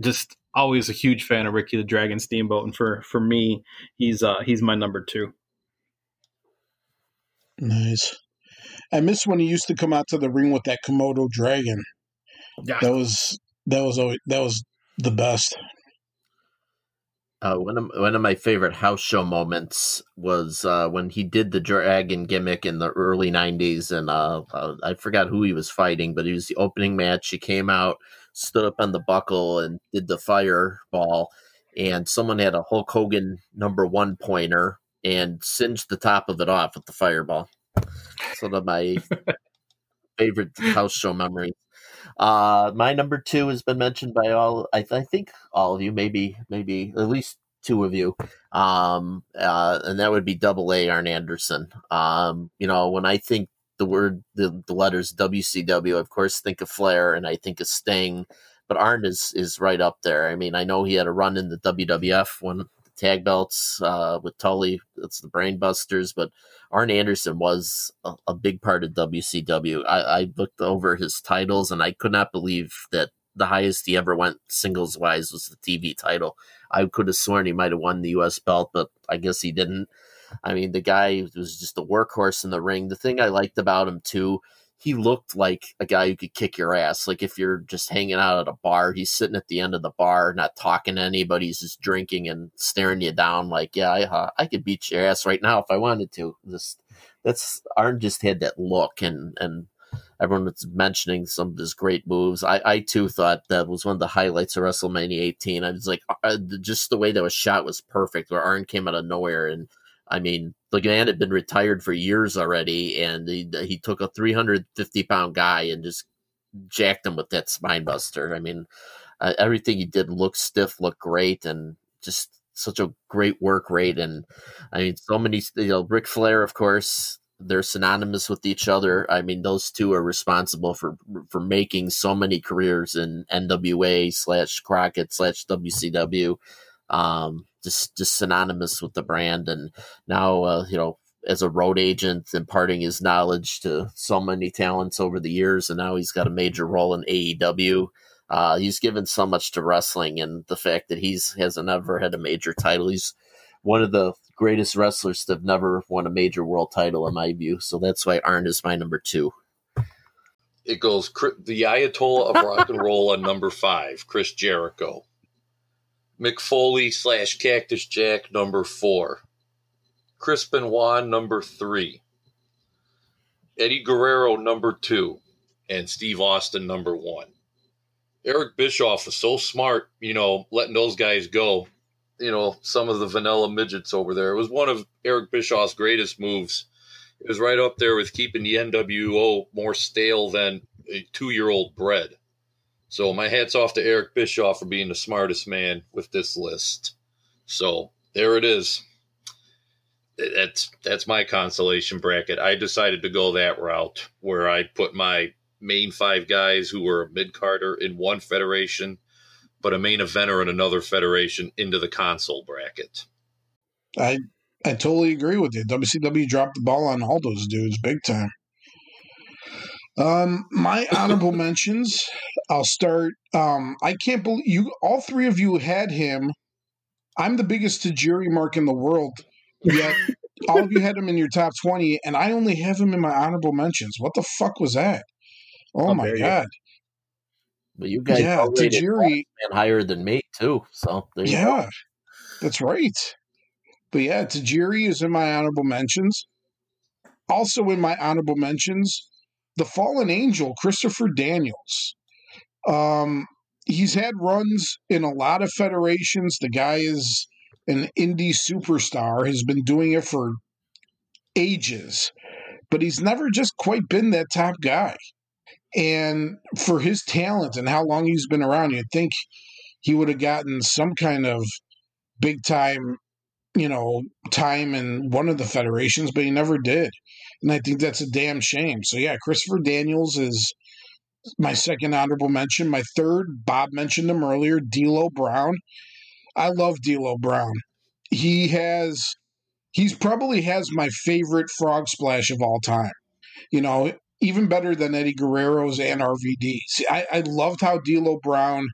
just always a huge fan of Ricky the Dragon Steamboat, and for for me, he's uh, he's my number two. Nice. I miss when he used to come out to the ring with that Komodo dragon. Yeah, That was that was always that was the best. Uh, one of one of my favorite house show moments was uh, when he did the dragon gimmick in the early '90s, and uh, uh, I forgot who he was fighting, but he was the opening match. He came out, stood up on the buckle, and did the fireball, and someone had a Hulk Hogan number one pointer and singed the top of it off with the fireball. It's one of my favorite house show memories. Uh, my number two has been mentioned by all. I, I think all of you, maybe, maybe at least two of you. Um, uh, and that would be Double A Arn Anderson. Um, you know, when I think the word, the, the letters WCW, of course, think of Flair, and I think of Sting. But Arn is is right up there. I mean, I know he had a run in the WWF when tag belts uh, with Tully. It's the Brainbusters, but Arn Anderson was a, a big part of WCW. I, I, looked over his titles and I could not believe that the highest he ever went singles wise was the TV title. I could have sworn he might have won the U.S. belt, but I guess he didn't. I mean, the guy was just a workhorse in the ring. The thing I liked about him too he looked like a guy who could kick your ass. Like if you're just hanging out at a bar, he's sitting at the end of the bar, not talking to anybody. He's just drinking and staring you down. Like, yeah, I, uh, I could beat your ass right now if I wanted to. Just that's Arn just had that look, and and everyone was mentioning some of his great moves. I I too thought that was one of the highlights of WrestleMania 18. I was like, uh, just the way that was shot was perfect. Where Arn came out of nowhere and I mean, the man had been retired for years already, and he, he took a 350 pound guy and just jacked him with that spine buster. I mean, uh, everything he did looked stiff, looked great, and just such a great work rate. And I mean, so many, you know, Ric Flair, of course, they're synonymous with each other. I mean, those two are responsible for for making so many careers in NWA slash Crockett slash WCW. Um, just just synonymous with the brand. And now, uh, you know, as a road agent, imparting his knowledge to so many talents over the years, and now he's got a major role in AEW. Uh, he's given so much to wrestling, and the fact that he's hasn't ever had a major title. He's one of the greatest wrestlers to have never won a major world title, in my view. So that's why Arn is my number two. It goes the Ayatollah of rock and roll on number five, Chris Jericho. Mick Foley slash Cactus Jack number four. Chris Benoit number three. Eddie Guerrero number two. And Steve Austin number one. Eric Bischoff was so smart, you know, letting those guys go. You know, some of the vanilla midgets over there. It was one of Eric Bischoff's greatest moves. It was right up there with keeping the NWO more stale than a two year old bread. So my hat's off to Eric Bischoff for being the smartest man with this list. So there it is. That's that's my consolation bracket. I decided to go that route where I put my main five guys who were a mid carder in one federation, but a main eventer in another federation into the console bracket. I I totally agree with you. WCW dropped the ball on all those dudes big time. Um, my honorable mentions. I'll start. Um, I can't believe you. All three of you had him. I'm the biggest Tajiri mark in the world. Yet all of you had him in your top twenty, and I only have him in my honorable mentions. What the fuck was that? Oh my god! But you guys yeah, Tajiri and higher than me too. So yeah, go. that's right. But yeah, Tajiri is in my honorable mentions. Also in my honorable mentions the fallen angel, Christopher Daniels. Um, he's had runs in a lot of federations. The guy is an indie superstar, has been doing it for ages, but he's never just quite been that top guy. And for his talent and how long he's been around, you'd think he would have gotten some kind of big time, you know, time in one of the federations, but he never did and I think that's a damn shame. So yeah, Christopher Daniels is my second honorable mention. My third, Bob mentioned him earlier, D'Lo Brown. I love D'Lo Brown. He has, he's probably has my favorite frog splash of all time. You know, even better than Eddie Guerrero's and RVD's. I, I loved how D'Lo Brown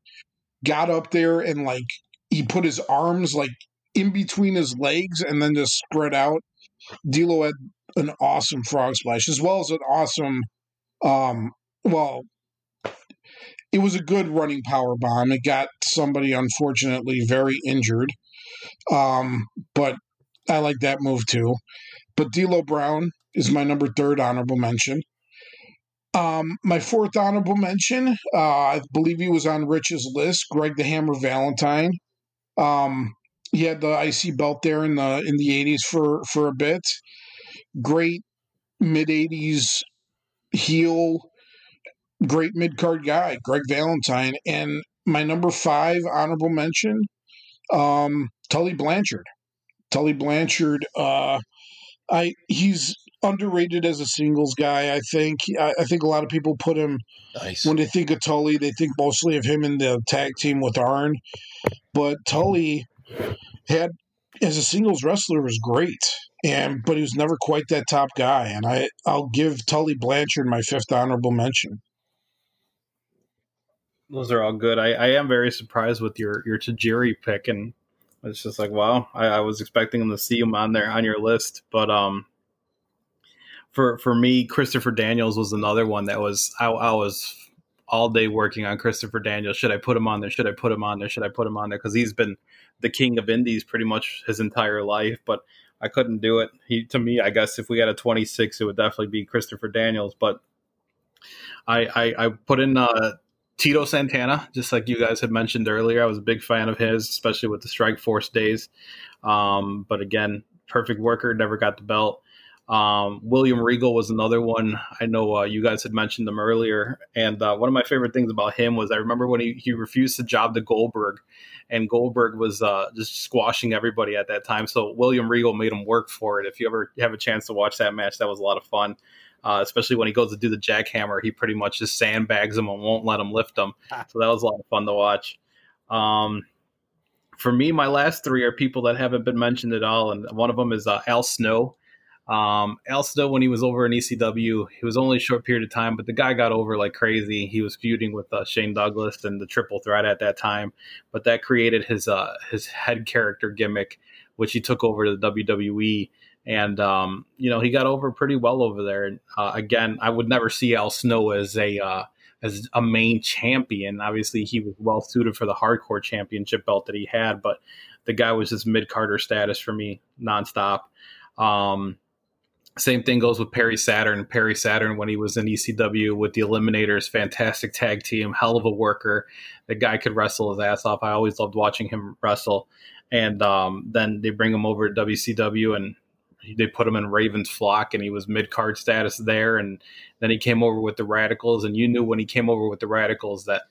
got up there and like he put his arms like in between his legs and then just spread out. D'Lo had an awesome frog splash as well as an awesome um well it was a good running power bomb. It got somebody unfortunately very injured. Um but i like that move too. But D'Lo Brown is my number third honorable mention. Um my fourth honorable mention uh i believe he was on rich's list greg the hammer valentine. Um he had the ic belt there in the in the 80s for for a bit great mid 80s heel, great mid card guy, Greg Valentine. And my number five honorable mention, um, Tully Blanchard. Tully Blanchard, uh, I he's underrated as a singles guy. I think I, I think a lot of people put him nice. when they think of Tully, they think mostly of him in the tag team with Arn. But Tully had as a singles wrestler was great, and but he was never quite that top guy. And I I'll give Tully Blanchard my fifth honorable mention. Those are all good. I, I am very surprised with your your Tajiri pick, and it's just like wow. I, I was expecting him to see him on there on your list, but um, for for me, Christopher Daniels was another one that was I, I was all day working on Christopher Daniels. Should I put him on there? Should I put him on there? Should I put him on there? Because he's been the king of indies pretty much his entire life, but I couldn't do it. He to me, I guess if we had a 26, it would definitely be Christopher Daniels. But I I, I put in uh, Tito Santana, just like you guys had mentioned earlier. I was a big fan of his, especially with the Strike Force days. Um, but again, perfect worker, never got the belt. Um, William Regal was another one. I know uh, you guys had mentioned them earlier, and uh, one of my favorite things about him was I remember when he, he refused to job to Goldberg, and Goldberg was uh, just squashing everybody at that time. So William Regal made him work for it. If you ever have a chance to watch that match, that was a lot of fun. Uh, especially when he goes to do the jackhammer, he pretty much just sandbags him and won't let him lift him. So that was a lot of fun to watch. Um, for me, my last three are people that haven't been mentioned at all, and one of them is uh, Al Snow. Um, Snow, when he was over in ECW, he was only a short period of time, but the guy got over like crazy. He was feuding with uh, Shane Douglas and the Triple Threat at that time, but that created his uh, his head character gimmick, which he took over to the WWE. And um, you know he got over pretty well over there. Uh, again, I would never see Al Snow as a uh, as a main champion. Obviously, he was well suited for the hardcore championship belt that he had, but the guy was just mid carder status for me nonstop. Um, same thing goes with Perry Saturn. Perry Saturn, when he was in ECW with the Eliminators, fantastic tag team, hell of a worker. The guy could wrestle his ass off. I always loved watching him wrestle. And um, then they bring him over to WCW and they put him in Raven's flock and he was mid card status there. And then he came over with the Radicalz. And you knew when he came over with the Radicalz that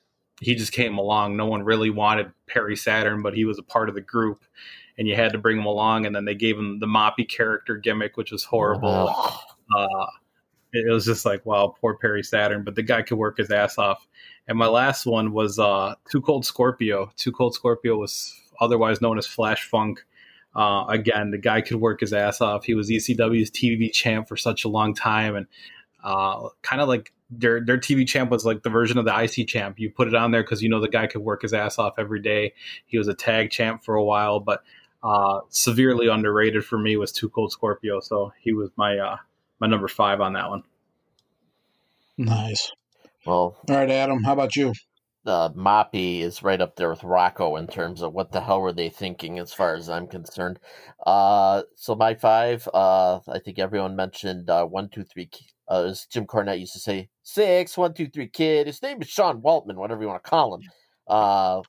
he just came along. No one really wanted Perry Saturn, but he was a part of the group and you had to bring him along. And then they gave him the Moppy character gimmick, which was horrible. Uh, it was just like, wow, poor Perry Saturn, but the guy could work his ass off. And my last one was uh, Too Cold Scorpio. Too Cold Scorpio was otherwise known as Flash Funk. Uh, again, the guy could work his ass off. He was ECW's TV champ for such a long time, and uh, kind of like their their TV champ was like the version of the IC champ. You put it on there because you know the guy could work his ass off every day. He was a tag champ for a while, but uh, severely underrated for me was Too Cold Scorpio. So he was my uh, my number five on that one. Nice. Well, All right, Adam. How about you? uh, Moppy is right up there with Rocco in terms of what the hell were they thinking, as far as I'm concerned. Uh, so my five, uh, I think everyone mentioned uh, one, two, three. Uh, as Jim Cornette used to say, six, one, two, three, kid. His name is Sean Waltman, whatever you want to call him. Uh,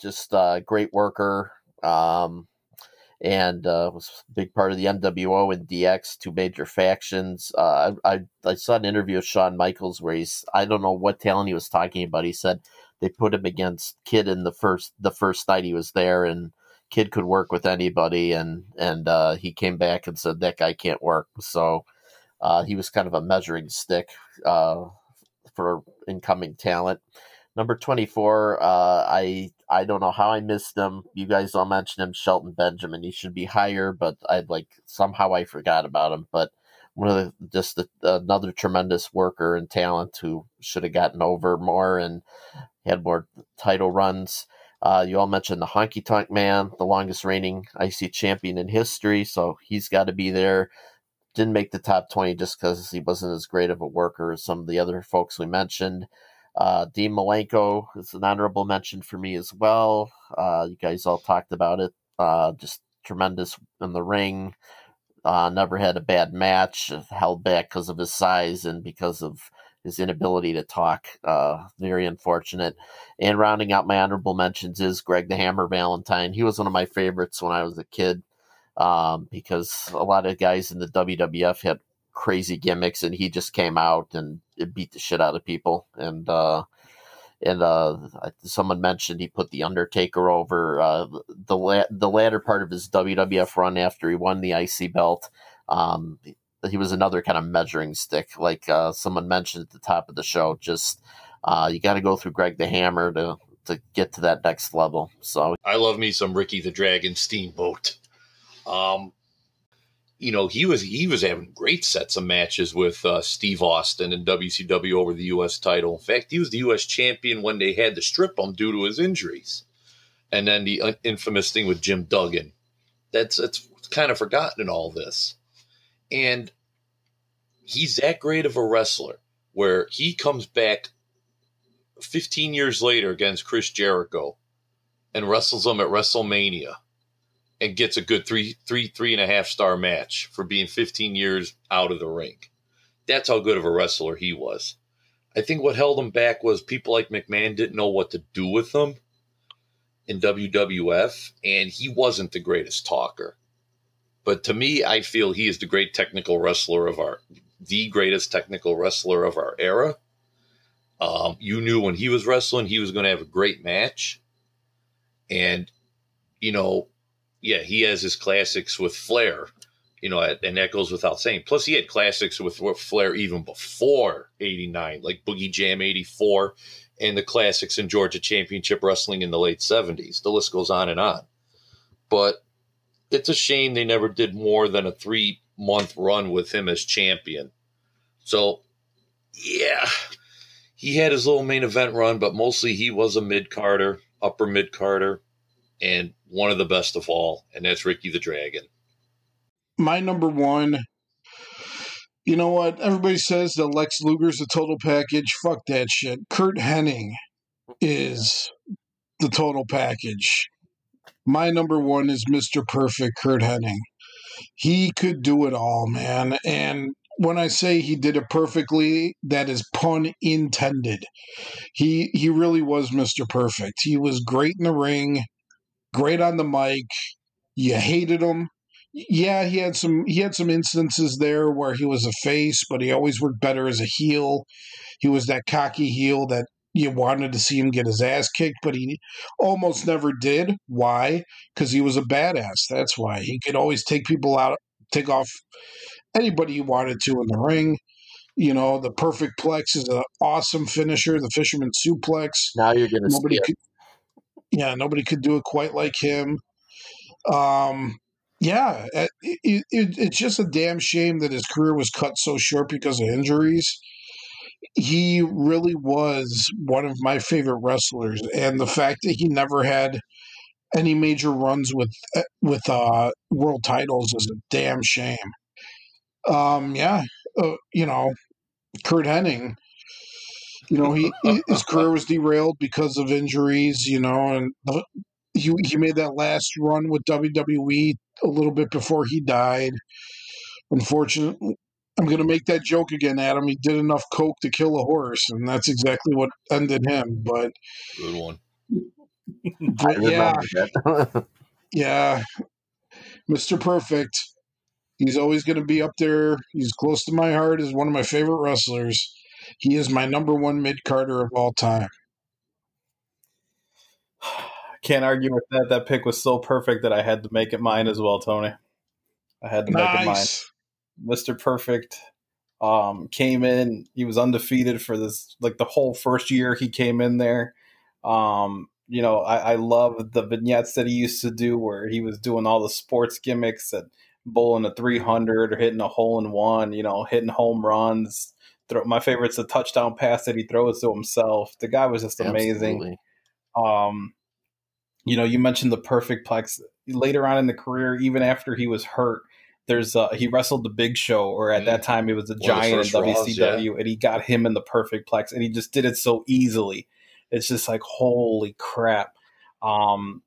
just a great worker. Um, and uh, was a big part of the NWO and DX, two major factions. Uh, I, I saw an interview with Shawn Michaels where he's I don't know what talent he was talking about. He said they put him against Kid in the first the first night he was there, and Kid could work with anybody, and and uh, he came back and said that guy can't work. So uh, he was kind of a measuring stick uh, for incoming talent. Number 24, uh, I I don't know how I missed them. You guys all mentioned him, Shelton Benjamin. He should be higher, but I like somehow I forgot about him. But one of the just the, another tremendous worker and talent who should have gotten over more and had more title runs. Uh, you all mentioned the Honky Tonk Man, the longest reigning IC champion in history, so he's got to be there. Didn't make the top 20 just because he wasn't as great of a worker as some of the other folks we mentioned. Uh, Dean Malenko is an honorable mention for me as well. Uh, you guys all talked about it. Uh, just tremendous in the ring. Uh, never had a bad match. Held back because of his size and because of his inability to talk. Uh, very unfortunate. And rounding out my honorable mentions is Greg the Hammer Valentine. He was one of my favorites when I was a kid um, because a lot of guys in the WWF had crazy gimmicks, and he just came out and beat the shit out of people. And uh, and uh, someone mentioned he put the Undertaker over uh, the la- the latter part of his WWF run after he won the IC belt. Um, he was another kind of measuring stick, like uh, someone mentioned at the top of the show. Just uh, you got to go through Greg the Hammer to to get to that next level. So I love me some Ricky the Dragon Steamboat. Um, you know, he was he was having great sets of matches with uh, Steve Austin and WCW over the U.S. title. In fact, he was the U.S. champion when they had to strip him due to his injuries. And then the infamous thing with Jim Duggan. That's that's kind of forgotten in all this. And he's that great of a wrestler where he comes back 15 years later against Chris Jericho and wrestles him at WrestleMania and gets a good three, three, three and a half star match for being 15 years out of the ring. That's how good of a wrestler he was. I think what held him back was people like McMahon didn't know what to do with him in WWF, and he wasn't the greatest talker. But to me, I feel he is the great technical wrestler of our, the greatest technical wrestler of our era. Um, you knew when he was wrestling, he was going to have a great match. And, you know, yeah, he has his classics with Flair, you know, and that goes without saying. Plus, he had classics with Flair even before 89, like Boogie Jam 84 and the classics in Georgia Championship Wrestling in the late 70s. The list goes on and on. But it's a shame they never did more than a three month run with him as champion. So, yeah, he had his little main event run, but mostly he was a mid carder, upper mid carder, and one of the best of all, and that's Ricky the Dragon. My number one. You know what? Everybody says that Lex Luger's the total package. Fuck that shit. Curt Hennig is the total package. My number one is Mr. Perfect, Curt Hennig. He could do it all, man. And when I say he did it perfectly, that is pun intended. He he really was Mr. Perfect. He was great in the ring great on the mic. You hated him. Yeah, he had some he had some instances there where he was a face, but he always worked better as a heel. He was that cocky heel that you wanted to see him get his ass kicked, but he almost never did. Why? Because he was a badass. That's why he could always take people out, take off anybody he wanted to in the ring. You know, the perfect plex is an awesome finisher. The fisherman suplex. Now you're going to nobody could, yeah, nobody could do it quite like him. Um, yeah, it, it, it's just a damn shame that his career was cut so short because of injuries. He really was one of my favorite wrestlers, and the fact that he never had any major runs with eh, with uh, world titles is a damn shame. Um, yeah, uh, you know, Curt Hennig you know, he, he his career was derailed because of injuries. You know, and the, he he made that last run with WWE a little bit before he died. Unfortunately, I'm going to make that joke again, Adam. He did enough coke to kill a horse, and that's exactly what ended him. But good one. But yeah, yeah, Mr. Perfect. He's always going to be up there. He's close to my heart. Is one of my favorite wrestlers. He is my number one mid carder of all time. Can't argue with that. That pick was so perfect that I had to make it mine as well, Tony. I had to nice. make it mine. Mr. Perfect um, came in. He was undefeated for this, like the whole first year he came in there. Um, you know, I, I love the vignettes that he used to do where he was doing all the sports gimmicks and bowling a 300 or hitting a hole in one, you know, hitting home runs, throw. My favorite's the touchdown pass that he throws to himself. The guy was just amazing. Um, you know, you mentioned the perfect plex later on in the career, even after he was hurt. There's uh, he wrestled the Big Show, or at that mm. time it was a giant in WCW, yeah. and he got him in the perfect plex, and he just did it so easily. It's just like holy crap. Um,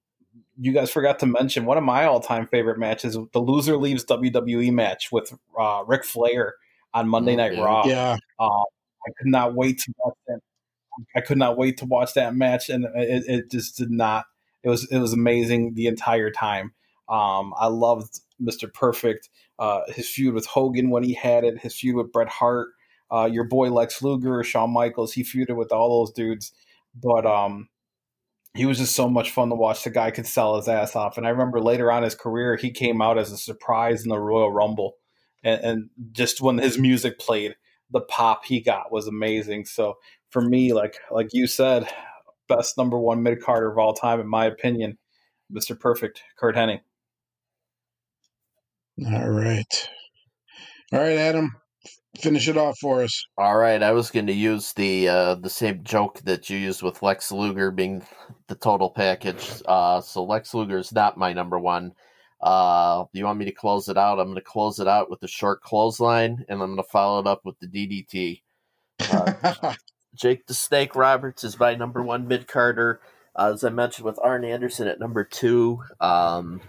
you guys forgot to mention one of my all-time favorite matches, the loser leaves WWE match with uh, Ric Flair on Monday Night Raw. Yeah, um, I could not wait to watch that. I could not wait to watch that match, and it, it just did not. It was it was amazing the entire time. Um, I loved Mr. Perfect, uh, his feud with Hogan when he had it, his feud with Bret Hart, uh, your boy Lex Luger, Shawn Michaels. He feuded with all those dudes, but um, he was just so much fun to watch. The guy could sell his ass off, and I remember later on his career, he came out as a surprise in the Royal Rumble and, and just when his music played, the pop he got was amazing. So for me, like like you said, best number one mid carder of all time, in my opinion, Mr. Perfect, Curt Hennig. All right. All right, Adam. Finish it off for us. All right, I was going to use the uh, the same joke that you used with Lex Luger being the total package. Uh, so Lex Luger is not my number one. Uh, you want me to close it out? I'm going to close it out with the short clothesline, and I'm going to follow it up with the DDT. Uh, Jake the Snake Roberts is my number one mid carder. Uh, as I mentioned, with Arn Anderson at number two, um,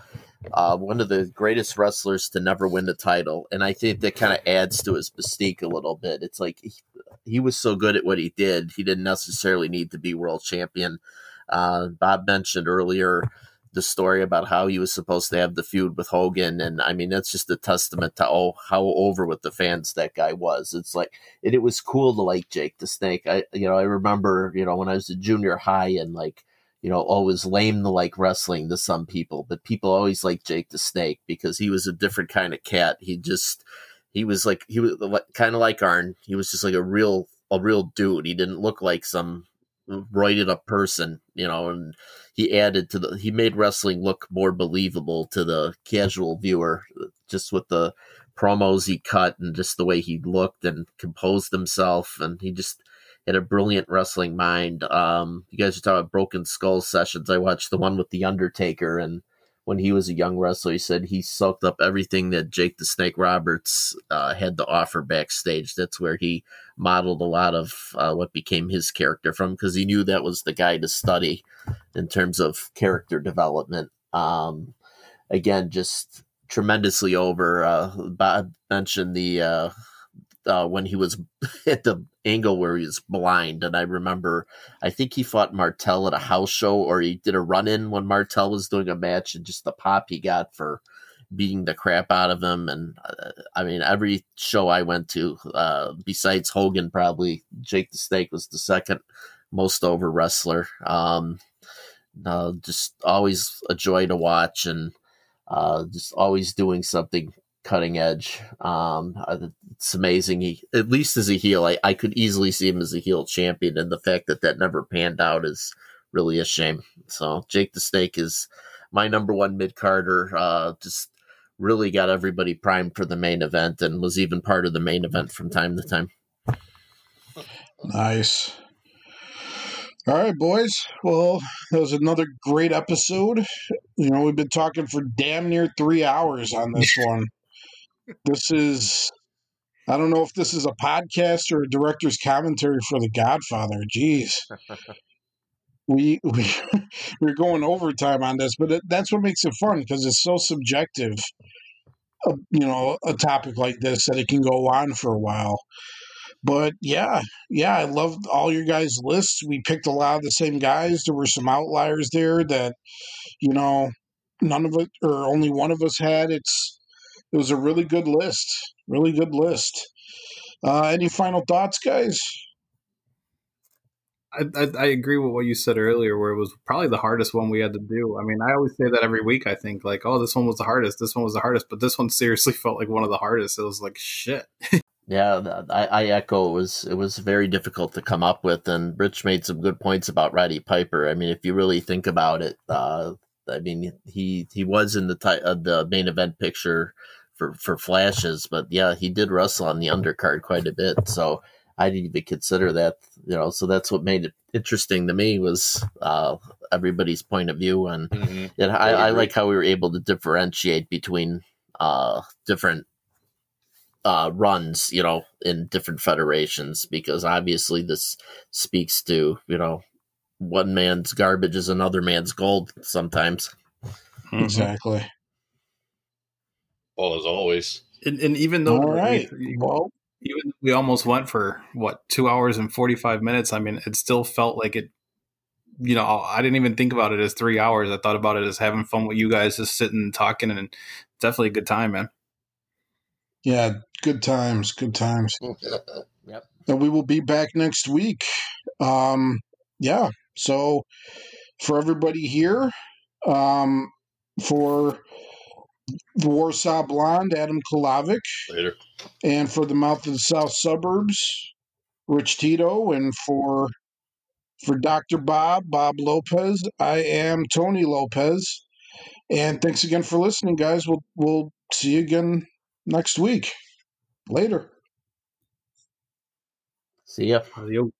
uh, one of the greatest wrestlers to never win the title, and I think that kind of adds to his mystique a little bit. It's like he, he, was so good at what he did, he didn't necessarily need to be world champion. Uh, Bob mentioned earlier the story about how he was supposed to have the feud with Hogan, and I mean that's just a testament to oh how over with the fans that guy was. It's like it, it was cool to like Jake the Snake. I you know I remember you know when I was a junior high and like you know always lame to like wrestling to some people, but people always liked Jake the Snake because he was a different kind of cat. He just he was like he was kind of like Arn. He was just like a real a real dude. He didn't look like some roided up person, you know, and he added to the he made wrestling look more believable to the casual viewer just with the promos he cut and just the way he looked and composed himself and he just had a brilliant wrestling mind. Um, you guys are talking about Broken Skull sessions. I watched the one with the Undertaker and when he was a young wrestler, he said he soaked up everything that Jake the Snake Roberts uh, had to offer backstage. That's where he modeled a lot of uh, what became his character from because he knew that was the guy to study in terms of character development. Um, again, just tremendously over. Uh, Bob mentioned the uh, when he was at the angle where he was blind. And I remember, I think he fought Martel at a house show or he did a run in when Martel was doing a match and just the pop he got for beating the crap out of him. And uh, I mean, every show I went to, uh, besides Hogan, probably Jake the Snake was the second most over wrestler. Um, uh, just always a joy to watch and uh, just always doing something cutting edge. Um, it's amazing. He, at least as a heel, I, I could easily see him as a heel champion, and the fact that that never panned out is really a shame. So Jake the Snake is my number one mid carder. Uh, just really got everybody primed for the main event, and was even part of the main event from time to time. Nice. All right, boys. Well, that was another great episode. You know, we've been talking for damn near three hours on this one this is I don't know if this is a podcast or a director's commentary for The Godfather. Jeez. we we we're going overtime on this, but it, that's what makes it fun because it's so subjective. Uh, you know, a topic like this that it can go on for a while. But yeah, yeah, I loved all your guys' lists. We picked a lot of the same guys. There were some outliers there that, you know, none of it or only one of us had. It's it was a really good list. Really good list. Uh, any final thoughts, guys? I, I, I, agree with what you said earlier, where it was probably the hardest one we had to do. I mean, I always say that every week. I think like, oh, this one was the hardest. This one was the hardest, but this one seriously felt like one of the hardest. It was like shit. yeah, I, I, echo. It was it was very difficult to come up with, and Rich made some good points about Roddy Piper. I mean, if you really think about it, uh, I mean, he he was in the t- uh, the main event picture for for flashes, but yeah, he did wrestle on the undercard quite a bit. So I didn't even consider that, you know. So that's what made it interesting to me was uh, everybody's point of view, and mm-hmm. and I, I, like how we were able to differentiate between uh, different uh, runs, you know, in different federations, because obviously this speaks to you know one man's garbage is another man's gold sometimes. Mm-hmm. Exactly. Well, as always. And, and even though All right. we, well, even we almost went for what two hours and forty five minutes. I mean, it still felt like it. You know, I didn't even think about it as three hours. I thought about it as having fun with you guys, just sitting and talking, and definitely a good time, man. Yeah, good times, good times. yep. And we will be back next week. Um, yeah. So for everybody here, um, for the Warsaw Blonde, Adam Kulawik. Later. And for the Mouth of the South Suburbs, Rich Tito. And for for Dr. Bob, Bob Lopez, I am Tony Lopez. And thanks again for listening, guys. We'll we'll see you again next week. Later. See ya. Adios.